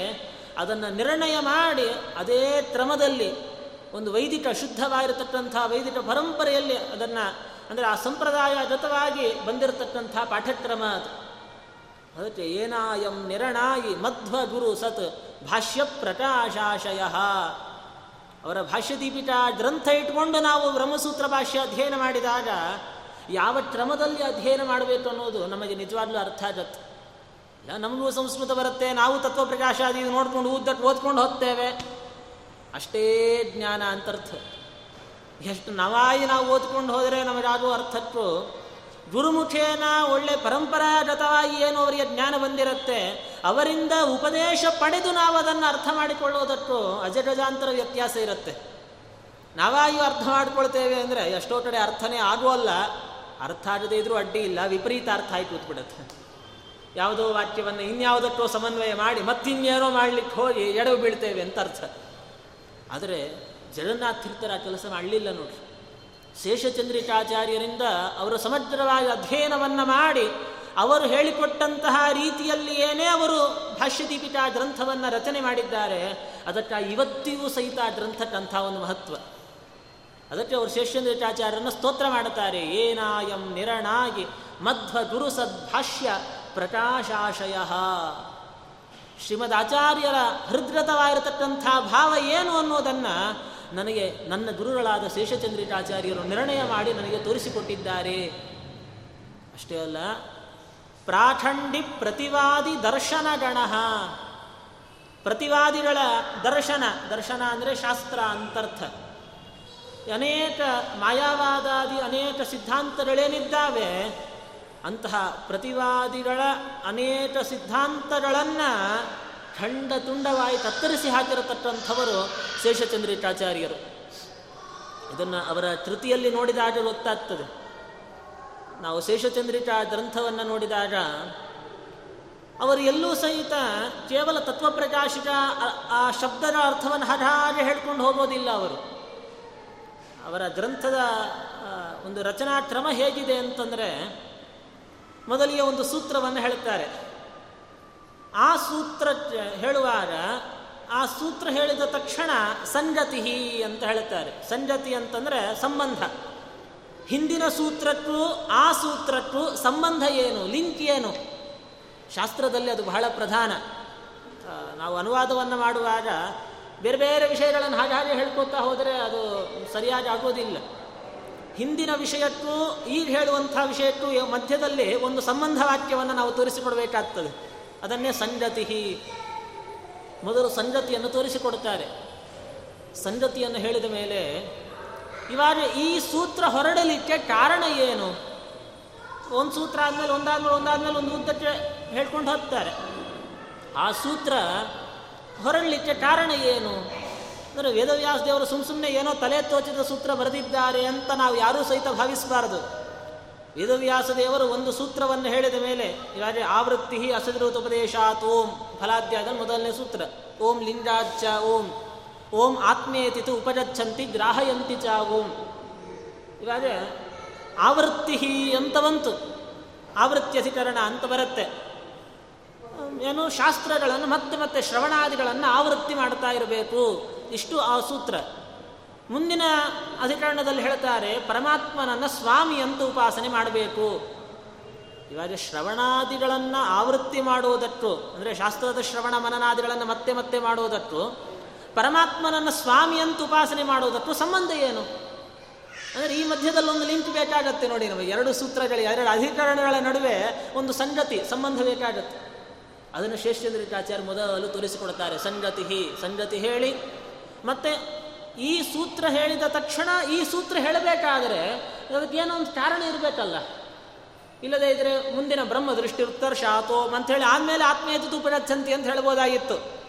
ಅದನ್ನು ನಿರ್ಣಯ ಮಾಡಿ ಅದೇ ಕ್ರಮದಲ್ಲಿ ಒಂದು ವೈದಿಕ ಶುದ್ಧವಾಗಿರತಕ್ಕಂಥ ವೈದಿಕ ಪರಂಪರೆಯಲ್ಲಿ ಅದನ್ನು ಅಂದರೆ ಆ ಸಂಪ್ರದಾಯ ಜತವಾಗಿ ಬಂದಿರತಕ್ಕಂಥ ಪಾಠಕ್ರಮ ಅದು. ಅದಕ್ಕೆ ಏನಾಯಂ ನಿರಣಾಯಿ ಮಧ್ವ ಗುರು ಸತ್ ಭಾಷ್ಯ ಪ್ರಕಾಶಾಶಯ. ಅವರ ಭಾಷ್ಯ ದೀಪಿಕ ಗ್ರಂಥ ಇಟ್ಕೊಂಡು ನಾವು ಬ್ರಹ್ಮಸೂತ್ರ ಭಾಷ್ಯ ಅಧ್ಯಯನ ಮಾಡಿದಾಗ ಯಾವ ಕ್ರಮದಲ್ಲಿ ಅಧ್ಯಯನ ಮಾಡಬೇಕು ಅನ್ನೋದು ನಮಗೆ ನಿಜವಾಗ್ಲೂ ಅರ್ಥ ಆಗತ್ತೆ. ಇಲ್ಲ, ನಮಗೂ ಸಂಸ್ಕೃತ ಬರುತ್ತೆ, ನಾವು ತತ್ವಪ್ರಕಾಶಾದಿ ನೋಡ್ಕೊಂಡು ಉದ್ದಕ್ಕೆ ಓದ್ಕೊಂಡು ಹೋಗ್ತೇವೆ. ಅಷ್ಟೇ ಜ್ಞಾನ ಅಂತರ್ಥ. ಎಷ್ಟು ನವಾಯಿ ನಾವು ಓದ್ಕೊಂಡು ಹೋದರೆ ನಮಗಾಗುವ ಅರ್ಥಕ್ಕೂ ಗುರುಮುಖೇನ ಒಳ್ಳೆ ಪರಂಪರಾಗತವಾಗಿ ಏನು ಅವರಿಗೆ ಜ್ಞಾನ ಬಂದಿರುತ್ತೆ, ಅವರಿಂದ ಉಪದೇಶ ಪಡೆದು ನಾವು ಅದನ್ನು ಅರ್ಥ ಮಾಡಿಕೊಳ್ಳುವುದಕ್ಕೂ ಅಜಗಜಾಂತರ ವ್ಯತ್ಯಾಸ ಇರುತ್ತೆ. ನಾವಾಗಿಯೂ ಅರ್ಥ ಮಾಡ್ಕೊಳ್ತೇವೆ ಅಂದರೆ ಎಷ್ಟೋ ಕಡೆ ಅರ್ಥನೇ ಆಗುವಲ್ಲ, ಅರ್ಥ ಆಗದೇ ಇದ್ರೂ ಅಡ್ಡಿ ಇಲ್ಲ, ವಿಪರೀತ ಅರ್ಥ ಆಗಿ ಕೂತ್ಬಿಡುತ್ತೆ. ಯಾವುದೋ ವಾಕ್ಯವನ್ನು ಇನ್ಯಾವುದಕ್ಕೋ ಸಮನ್ವಯ ಮಾಡಿ ಮತ್ತಿನ್ನೇನೋ ಮಾಡಲಿಕ್ಕೆ ಹೋಗಿ ಎಡವು ಬೀಳ್ತೇವೆ ಅಂತ ಅರ್ಥ. ಆದರೆ ಜಗನ್ನಾಥ ತೀರ್ಥರ ಕೆಲಸ ಮಾಡಲಿಲ್ಲ ನೋಡಿ ಶೇಷಚಂದ್ರಿಕಾಚಾರ್ಯರಿಂದ ಅವರು ಸಮಗ್ರವಾಗಿ ಅಧ್ಯಯನವನ್ನು ಮಾಡಿ ಅವರು ಹೇಳಿಕೊಟ್ಟಂತಹ ರೀತಿಯಲ್ಲಿ ಏನೇ ಅವರು ಭಾಷ್ಯದೀಪಿಕಾ ಗ್ರಂಥವನ್ನು ರಚನೆ ಮಾಡಿದ್ದಾರೆ ಅದಕ್ಕೆ ಇವತ್ತಿಗೂ ಸಹಿತ ಆ ಗ್ರಂಥಕ್ಕಂಥ ಒಂದು ಮಹತ್ವ. ಅದಕ್ಕೆ ಅವರು ಶೇಷಚಂದ್ರಿಕಾಚಾರ್ಯರನ್ನು ಸ್ತೋತ್ರ ಮಾಡುತ್ತಾರೆ, ಏನಾಯಂ ನಿರಣಾಗಿ ಮಧ್ವ ಗುರು ಸದ್ಭಾಷ್ಯ ಪ್ರಕಾಶಾಶಯ. ಶ್ರೀಮದ್ ಆಚಾರ್ಯರ ಹೃದ್ಗತವಾಗಿರತಕ್ಕಂಥ ಭಾವ ಏನು ಅನ್ನೋದನ್ನು ನನಗೆ ನನ್ನ ಗುರುಗಳಾದ ಶೇಷಚಂದ್ರಿಕಾಚಾರ್ಯರು ನಿರ್ಣಯ ಮಾಡಿ ನನಗೆ ತೋರಿಸಿಕೊಟ್ಟಿದ್ದಾರೆ. ಅಷ್ಟೇ ಅಲ್ಲ ಪ್ರಾಖಂಡಿ ಪ್ರತಿವಾದಿ ದರ್ಶನ ಗಣ ಪ್ರತಿವಾದಿಗಳ ದರ್ಶನ ದರ್ಶನ ಅಂದರೆ ಶಾಸ್ತ್ರ ಅಂತರ್ಥ. ಅನೇಕ ಮಾಯಾವಾದಾದಿ ಅನೇಕ ಸಿದ್ಧಾಂತಗಳೇನಿದ್ದಾವೆ, ಅಂತಹ ಪ್ರತಿವಾದಿಗಳ ಅನೇಕ ಸಿದ್ಧಾಂತಗಳನ್ನು ಖಂಡ ತುಂಡವಾಗಿ ಕತ್ತರಿಸಿ ಹಾಕಿರತಕ್ಕಂಥವರು ಶೇಷಚಂದ್ರಿಕಾಚಾರ್ಯರು. ಇದನ್ನು ಅವರ ಕೃತಿಯಲ್ಲಿ ನೋಡಿದಾಗ ಗೊತ್ತಾಗ್ತದೆ. ನಾವು ಶೇಷಚಂದ್ರಿಕಾ ಗ್ರಂಥವನ್ನು ನೋಡಿದಾಗ ಅವರು ಎಲ್ಲೂ ಸಹಿತ ಕೇವಲ ತತ್ವಪ್ರಕಾಶಿಕ ಆ ಶಬ್ದದ ಅರ್ಥವನ್ನು ಹಾಗೆ ಹೇಳ್ಕೊಂಡು ಹೋಗೋದಿಲ್ಲ ಅವರು. ಅವರ ಗ್ರಂಥದ ಒಂದು ರಚನಾ ಕ್ರಮ ಹೇಗಿದೆ ಅಂತಂದರೆ ಮೊದಲಿಗೆ ಒಂದು ಸೂತ್ರವನ್ನು ಹೇಳುತ್ತಾರೆ ಆ ಸೂತ್ರ ಹೇಳುವಾಗ ಆ ಸೂತ್ರ ಹೇಳಿದ ತಕ್ಷಣ ಸಂಜತಿ ಅಂತ ಹೇಳುತ್ತಾರೆ. ಸಂಜತಿ ಅಂತಂದರೆ ಸಂಬಂಧ. ಹಿಂದಿನ ಸೂತ್ರಕ್ಕೂ ಆ ಸೂತ್ರಕ್ಕೂ ಸಂಬಂಧ ಏನು? ಲಿಂಕ್ ಏನು? ಶಾಸ್ತ್ರದಲ್ಲಿ ಅದು ಬಹಳ ಪ್ರಧಾನ. ನಾವು ಅನುವಾದವನ್ನು ಮಾಡುವಾಗ ಬೇರೆ ಬೇರೆ ವಿಷಯಗಳನ್ನು ಹಾಗೆ ಹಾಗೆ ಹೇಳ್ಕೊತಾ ಹೋದರೆ ಅದು ಸರಿಯಾಗಿ ಆಗೋದಿಲ್ಲ. ಹಿಂದಿನ ವಿಷಯಕ್ಕೂ ಈಗ ಹೇಳುವಂಥ ವಿಷಯಕ್ಕೂ ಮಧ್ಯದಲ್ಲಿ ಒಂದು ಸಂಬಂಧ ವಾಕ್ಯವನ್ನು ನಾವು ತೋರಿಸಿಕೊಡಬೇಕಾಗ್ತದೆ. ಅದನ್ನೇ ಸಂಗತಿ ಮೊದಲು ಸಂಗತಿಯನ್ನು ತೋರಿಸಿಕೊಡುತ್ತಾರೆ. ಸಂಗತಿಯನ್ನು ಹೇಳಿದ ಮೇಲೆ, ಇವಾಗ ಈ ಸೂತ್ರ ಹೊರಡಲಿಕ್ಕೆ ಕಾರಣ ಏನು? ಒಂದು ಸೂತ್ರ ಆದಮೇಲೆ ಒಂದಾದ್ಮೇಲೆ ಒಂದಾದ್ಮೇಲೆ ಒಂದು ಉದ್ದಕ್ಕೆ ಹೇಳ್ಕೊಂಡು ಹೋಗ್ತಾರೆ. ಆ ಸೂತ್ರ ಹೊರಡಲಿಕ್ಕೆ ಕಾರಣ ಏನು? ಅಂದರೆ ವೇದವ್ಯಾಸ ದೇವರು ಸುಮ್ಮ ಸುಮ್ಮನೆ ಏನೋ ತಲೆ ತೋಚಿದ ಸೂತ್ರ ಬರೆದಿದ್ದಾರೆ ಅಂತ ನಾವು ಯಾರೂ ಸಹಿತ ಭಾವಿಸಬಾರದು. ವೇದವ್ಯಾಸ ದೇವರು ಒಂದು ಸೂತ್ರವನ್ನು ಹೇಳಿದ ಮೇಲೆ ಇವಾಗ ಆವೃತ್ತಿ ಅಸದೃತ ಉಪದೇಶಾತ್ ಓಂ ಫಲಾದ್ಯಾದ ಮೊದಲನೇ ಸೂತ್ರ. ಓಂ ಲಿಂಗಾಚ ಓಂ ಓಂ ಆತ್ಮೇತಿತು ಉಪಜಚ್ಚಂತಿ ಗ್ರಾಹಯಂತಿ ಚ ಓಂ. ಇವಾಗ ಆವೃತ್ತಿ ಅಂತ ಬಂತು. ಆವೃತ್ಯಧಿಕರಣ ಅಂತ ಬರುತ್ತೆ. ಏನು ಶಾಸ್ತ್ರಗಳನ್ನು ಮತ್ತೆ ಮತ್ತೆ ಶ್ರವಣಾದಿಗಳನ್ನು ಆವೃತ್ತಿ ಮಾಡ್ತಾ ಇರಬೇಕು. ಇಷ್ಟು ಆ ಸೂತ್ರ. ಮುಂದಿನ ಅಧಿಕರಣದಲ್ಲಿ ಹೇಳ್ತಾರೆ, ಪರಮಾತ್ಮನನ್ನು ಸ್ವಾಮಿ ಅಂತ ಉಪಾಸನೆ ಮಾಡಬೇಕು. ಇವಾಗ ಶ್ರವಣಾದಿಗಳನ್ನು ಆವೃತ್ತಿ ಮಾಡುವುದಟ್ಟು ಅಂದರೆ ಶಾಸ್ತ್ರದ ಶ್ರವಣ ಮನನಾದಿಗಳನ್ನು ಮತ್ತೆ ಮತ್ತೆ ಮಾಡುವುದಟ್ಟು ಪರಮಾತ್ಮನನ್ನು ಸ್ವಾಮಿ ಅಂತ ಉಪಾಸನೆ ಮಾಡುವುದಟ್ಟು ಸಂಬಂಧ ಏನು? ಅಂದರೆ ಈ ಮಧ್ಯದಲ್ಲಿ ಒಂದು ಲಿಂಕ್ ಬೇಕಾಗತ್ತೆ ನೋಡಿ ನಮಗೆ. ಎರಡು ಸೂತ್ರಗಳಿಗೆ, ಎರಡು ಅಧಿಕರಣಗಳ ನಡುವೆ ಒಂದು ಸಂಗತಿ, ಸಂಬಂಧ ಬೇಕಾಗತ್ತೆ. ಅದನ್ನು ಶೇಷಚಂದ್ರಿಕಾಚಾರ್ಯ ಮೊದಲು ತೋರಿಸಿಕೊಡ್ತಾರೆ. ಸಂಗತಿ ಸಂಗತಿ ಹೇಳಿ. ಮತ್ತೆ ಈ ಸೂತ್ರ ಹೇಳಿದ ತಕ್ಷಣ ಈ ಸೂತ್ರ ಹೇಳಬೇಕಾದರೆ ಅದಕ್ಕೇನೋ ಒಂದು ಕಾರಣ ಇರಬೇಕಲ್ಲ. ಇಲ್ಲದೇ ಇದ್ರೆ ಮುಂದಿನ ಬ್ರಹ್ಮ ದೃಷ್ಟಿ ಉತ್ತರ್ಷಾತೋ ಅಂಥೇಳಿ ಆದಮೇಲೆ ಆತ್ಮೀಯತೆ ಚಂತಿ ಅಂತ ಹೇಳ್ಬೋದಾಗಿತ್ತು.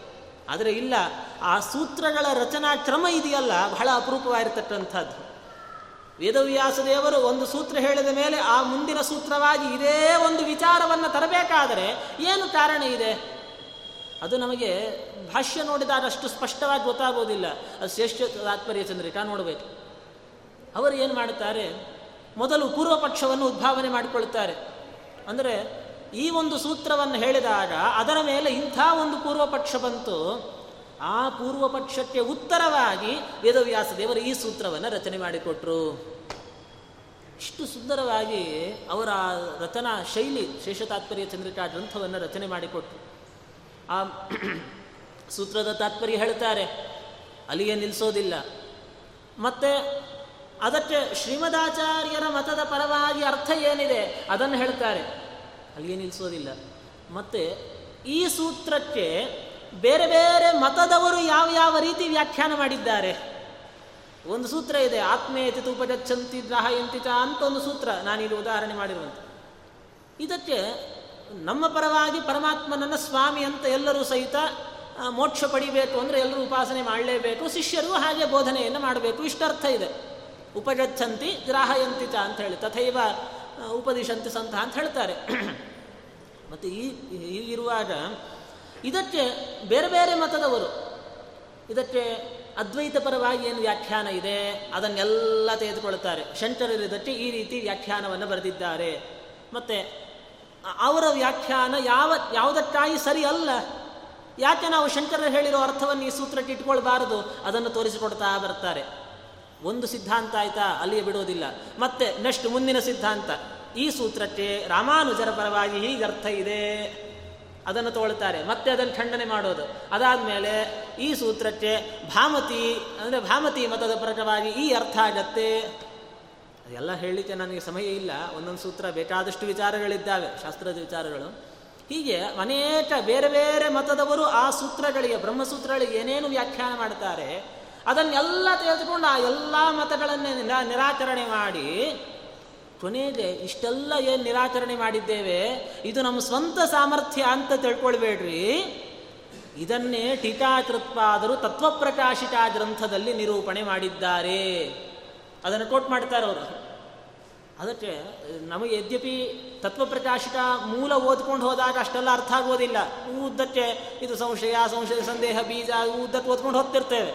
ಆದರೆ ಇಲ್ಲ, ಆ ಸೂತ್ರಗಳ ರಚನಾ ಕ್ರಮ ಇದೆಯಲ್ಲ, ಬಹಳ ಅಪರೂಪವಾಗಿರ್ತಕ್ಕಂಥದ್ದು. ವೇದವ್ಯಾಸ ದೇವರು ಒಂದು ಸೂತ್ರ ಹೇಳಿದ ಮೇಲೆ ಆ ಮುಂದಿನ ಸೂತ್ರವಾಗಿ ಇದೇ ಒಂದು ವಿಚಾರವನ್ನು ತರಬೇಕಾದರೆ ಏನು ಕಾರಣ ಇದೆ? ಅದು ನಮಗೆ ಭಾಷ್ಯ ನೋಡಿದಾಗ ಅಷ್ಟು ಸ್ಪಷ್ಟವಾಗಿ ಗೊತ್ತಾಗೋದಿಲ್ಲ. ಅದು ಶ್ರೇಷ್ಠ ತಾತ್ಪರ್ಯ ಚಂದ್ರಿಕಾ ನೋಡಬೇಕು. ಅವರು ಏನು ಮಾಡುತ್ತಾರೆ? ಮೊದಲು ಪೂರ್ವ ಪಕ್ಷವನ್ನು ಉದ್ಭಾವನೆ ಮಾಡಿಕೊಳ್ತಾರೆ ಅಂದರೆ ಈ ಒಂದು ಸೂತ್ರವನ್ನು ಹೇಳಿದಾಗ ಅದರ ಮೇಲೆ ಇಂಥ ಒಂದು ಪೂರ್ವ ಪಕ್ಷ ಬಂತು. ಆ ಪೂರ್ವ ಪಕ್ಷಕ್ಕೆ ಉತ್ತರವಾಗಿ ವೇದವ್ಯಾಸ ದೇವರು ಈ ಸೂತ್ರವನ್ನು ರಚನೆ ಮಾಡಿಕೊಟ್ರು. ಇಷ್ಟು ಸುಂದರವಾಗಿ ಅವರ ರಚನಾ ಶೈಲಿ ಶೇಷತಾತ್ಪರ್ಯ ಚಂದ್ರಿಕಾ ಗ್ರಂಥವನ್ನು ರಚನೆ ಮಾಡಿಕೊಟ್ರು. ಆ ಸೂತ್ರದ ತಾತ್ಪರ್ಯ ಹೇಳ್ತಾರೆ. ಅಲ್ಲಿಯೇ ನಿಲ್ಲಿಸೋದಿಲ್ಲ ಮತ್ತೆ ಅದಕ್ಕೆ ಶ್ರೀಮದಾಚಾರ್ಯರ ಮತದ ಪರವಾಗಿ ಅರ್ಥ ಏನಿದೆ? ಅದನ್ನು ಹೇಳ್ತಾರೆ. ಅಲ್ಲಿಯೇ ನಿಲ್ಲಿಸೋದಿಲ್ಲ ಮತ್ತು ಈ ಸೂತ್ರಕ್ಕೆ ಬೇರೆ ಬೇರೆ ಮತದವರು ಯಾವ ಯಾವ ರೀತಿ ವ್ಯಾಖ್ಯಾನ ಮಾಡಿದ್ದಾರೆ? ಒಂದು ಸೂತ್ರ ಇದೆ ಆತ್ಮೇತಿ ತೂಪಜಚ್ಚಂತಿ ಗ್ರಾಹಯಂತಿ ಚ ಅಂತ ಒಂದು ಸೂತ್ರ ನಾನಿಲ್ಲಿ ಉದಾಹರಣೆ ಮಾಡಿರುವಂತೆ. ಇದಕ್ಕೆ ನಮ್ಮ ಪರವಾಗಿ ಪರಮಾತ್ಮನನ್ನ ಸ್ವಾಮಿ ಅಂತ ಎಲ್ಲರೂ ಸಹಿತ ಮೋಕ್ಷ ಪಡಿಬೇಕು ಅಂದರೆ ಎಲ್ಲರೂ ಉಪಾಸನೆ ಮಾಡಲೇಬೇಕು, ಶಿಷ್ಯರು ಹಾಗೆ ಬೋಧನೆಯನ್ನು ಮಾಡಬೇಕು. ಇಷ್ಟರ್ಥ ಇದೆ. ಉಪಗಚ್ಚಂತಿ ಗ್ರಾಹಯಂತಿ ಚ ಅಂತ ಹೇಳಿ, ತಥೈವ ಉಪದಿಶಂತಿ ಸಂತ ಅಂತ ಹೇಳ್ತಾರೆ. ಮತ್ತು ಈ ಹೀಗಿರುವಾಗ ಇದಕ್ಕೆ ಬೇರೆ ಬೇರೆ ಮತದವರು, ಇದಕ್ಕೆ ಅದ್ವೈತ ಪರವಾಗಿ ಏನು ವ್ಯಾಖ್ಯಾನ ಇದೆ, ಅದನ್ನೆಲ್ಲ ತೆಗೆದುಕೊಳ್ತಾರೆ. ಶಂಕರರು ಇದಕ್ಕೆ ಈ ರೀತಿ ವ್ಯಾಖ್ಯಾನವನ್ನು ಬರೆದಿದ್ದಾರೆ. ಮತ್ತು ಅವರ ವ್ಯಾಖ್ಯಾನ ಯಾವ, ಯಾವುದಕ್ಕಾಗಿ ಸರಿ ಅಲ್ಲ? ಯಾಕೆ ನಾವು ಶಂಕರರು ಹೇಳಿರೋ ಅರ್ಥವನ್ನು ಈ ಸೂತ್ರಕ್ಕೆ ಇಟ್ಕೊಳ್ಬಾರದು? ಅದನ್ನು ತೋರಿಸಿಕೊಡ್ತಾ ಬರ್ತಾರೆ. ಒಂದು ಸಿದ್ಧಾಂತ ಆಯ್ತಾ? ಅಲ್ಲಿಯೇ ಬಿಡೋದಿಲ್ಲ. ಮತ್ತೆ ನೆಕ್ಸ್ಟ್ ಮುಂದಿನ ಸಿದ್ಧಾಂತ. ಈ ಸೂತ್ರಕ್ಕೆ ರಾಮಾನುಜರ ಪರವಾಗಿ ಹೀಗೆ ಅರ್ಥ ಇದೆ. ಅದನ್ನು ತೋಳ್ತಾರೆ. ಮತ್ತೆ ಅದನ್ನು ಖಂಡನೆ ಮಾಡೋದು. ಅದಾದಮೇಲೆ ಈ ಸೂತ್ರಕ್ಕೆ ಭಾಮತಿ, ಅಂದರೆ ಭಾಮತಿ ಮತದ ಪ್ರಕಾರವಾಗಿ ಈ ಅರ್ಥ ಆಗತ್ತೆ. ಅದೆಲ್ಲ ಹೇಳಲಿಕ್ಕೆ ನನಗೆ ಸಮಯ ಇಲ್ಲ. ಒಂದೊಂದು ಸೂತ್ರ ಬೇಕಾದಷ್ಟು ವಿಚಾರಗಳಿದ್ದಾವೆ, ಶಾಸ್ತ್ರದ ವಿಚಾರಗಳು. ಹೀಗೆ ಅನೇಕ ಬೇರೆ ಬೇರೆ ಮತದವರು ಆ ಸೂತ್ರಗಳಿಗೆ, ಬ್ರಹ್ಮಸೂತ್ರಗಳಿಗೆ ಏನೇನು ವ್ಯಾಖ್ಯಾನ ಮಾಡ್ತಾರೆ, ಅದನ್ನೆಲ್ಲ ತೆಗೆದುಕೊಂಡು ಆ ಎಲ್ಲ ಮತಗಳನ್ನೇ ನಿರಾಕರಣೆ ಮಾಡಿ, ಕೊನೆಗೆ ಇಷ್ಟೆಲ್ಲ ಏನು ನಿರಾಕರಣೆ ಮಾಡಿದ್ದೇವೆ, ಇದು ನಮ್ಮ ಸ್ವಂತ ಸಾಮರ್ಥ್ಯ ಅಂತ ತಿಳ್ಕೊಳ್ಬೇಡ್ರಿ. ಇದನ್ನೇ ಟೀಕಾಕೃತ್ಪಾದರು ತತ್ವಪ್ರಕಾಶಿತ ಗ್ರಂಥದಲ್ಲಿ ನಿರೂಪಣೆ ಮಾಡಿದ್ದಾರೆ. ಅದನ್ನು ಕೋಟ್ ಮಾಡ್ತಾರೆ ಅವರು. ಅದಕ್ಕೆ ನಮಗೆ ಯದ್ಯಪಿ ತತ್ವಪ್ರಕಾಶಿತ ಮೂಲ ಓದ್ಕೊಂಡು ಹೋದಾಗ ಅಷ್ಟೆಲ್ಲ ಅರ್ಥ ಆಗೋದಿಲ್ಲ. ಉದ್ದಕ್ಕೆ ಇದು ಸಂಶಯ ಸಂಶಯ ಸಂದೇಹ, ಬೀಜ ಉದ್ದಕ್ಕೆ ಓದ್ಕೊಂಡು ಹೋಗ್ತಿರ್ತೇವೆ.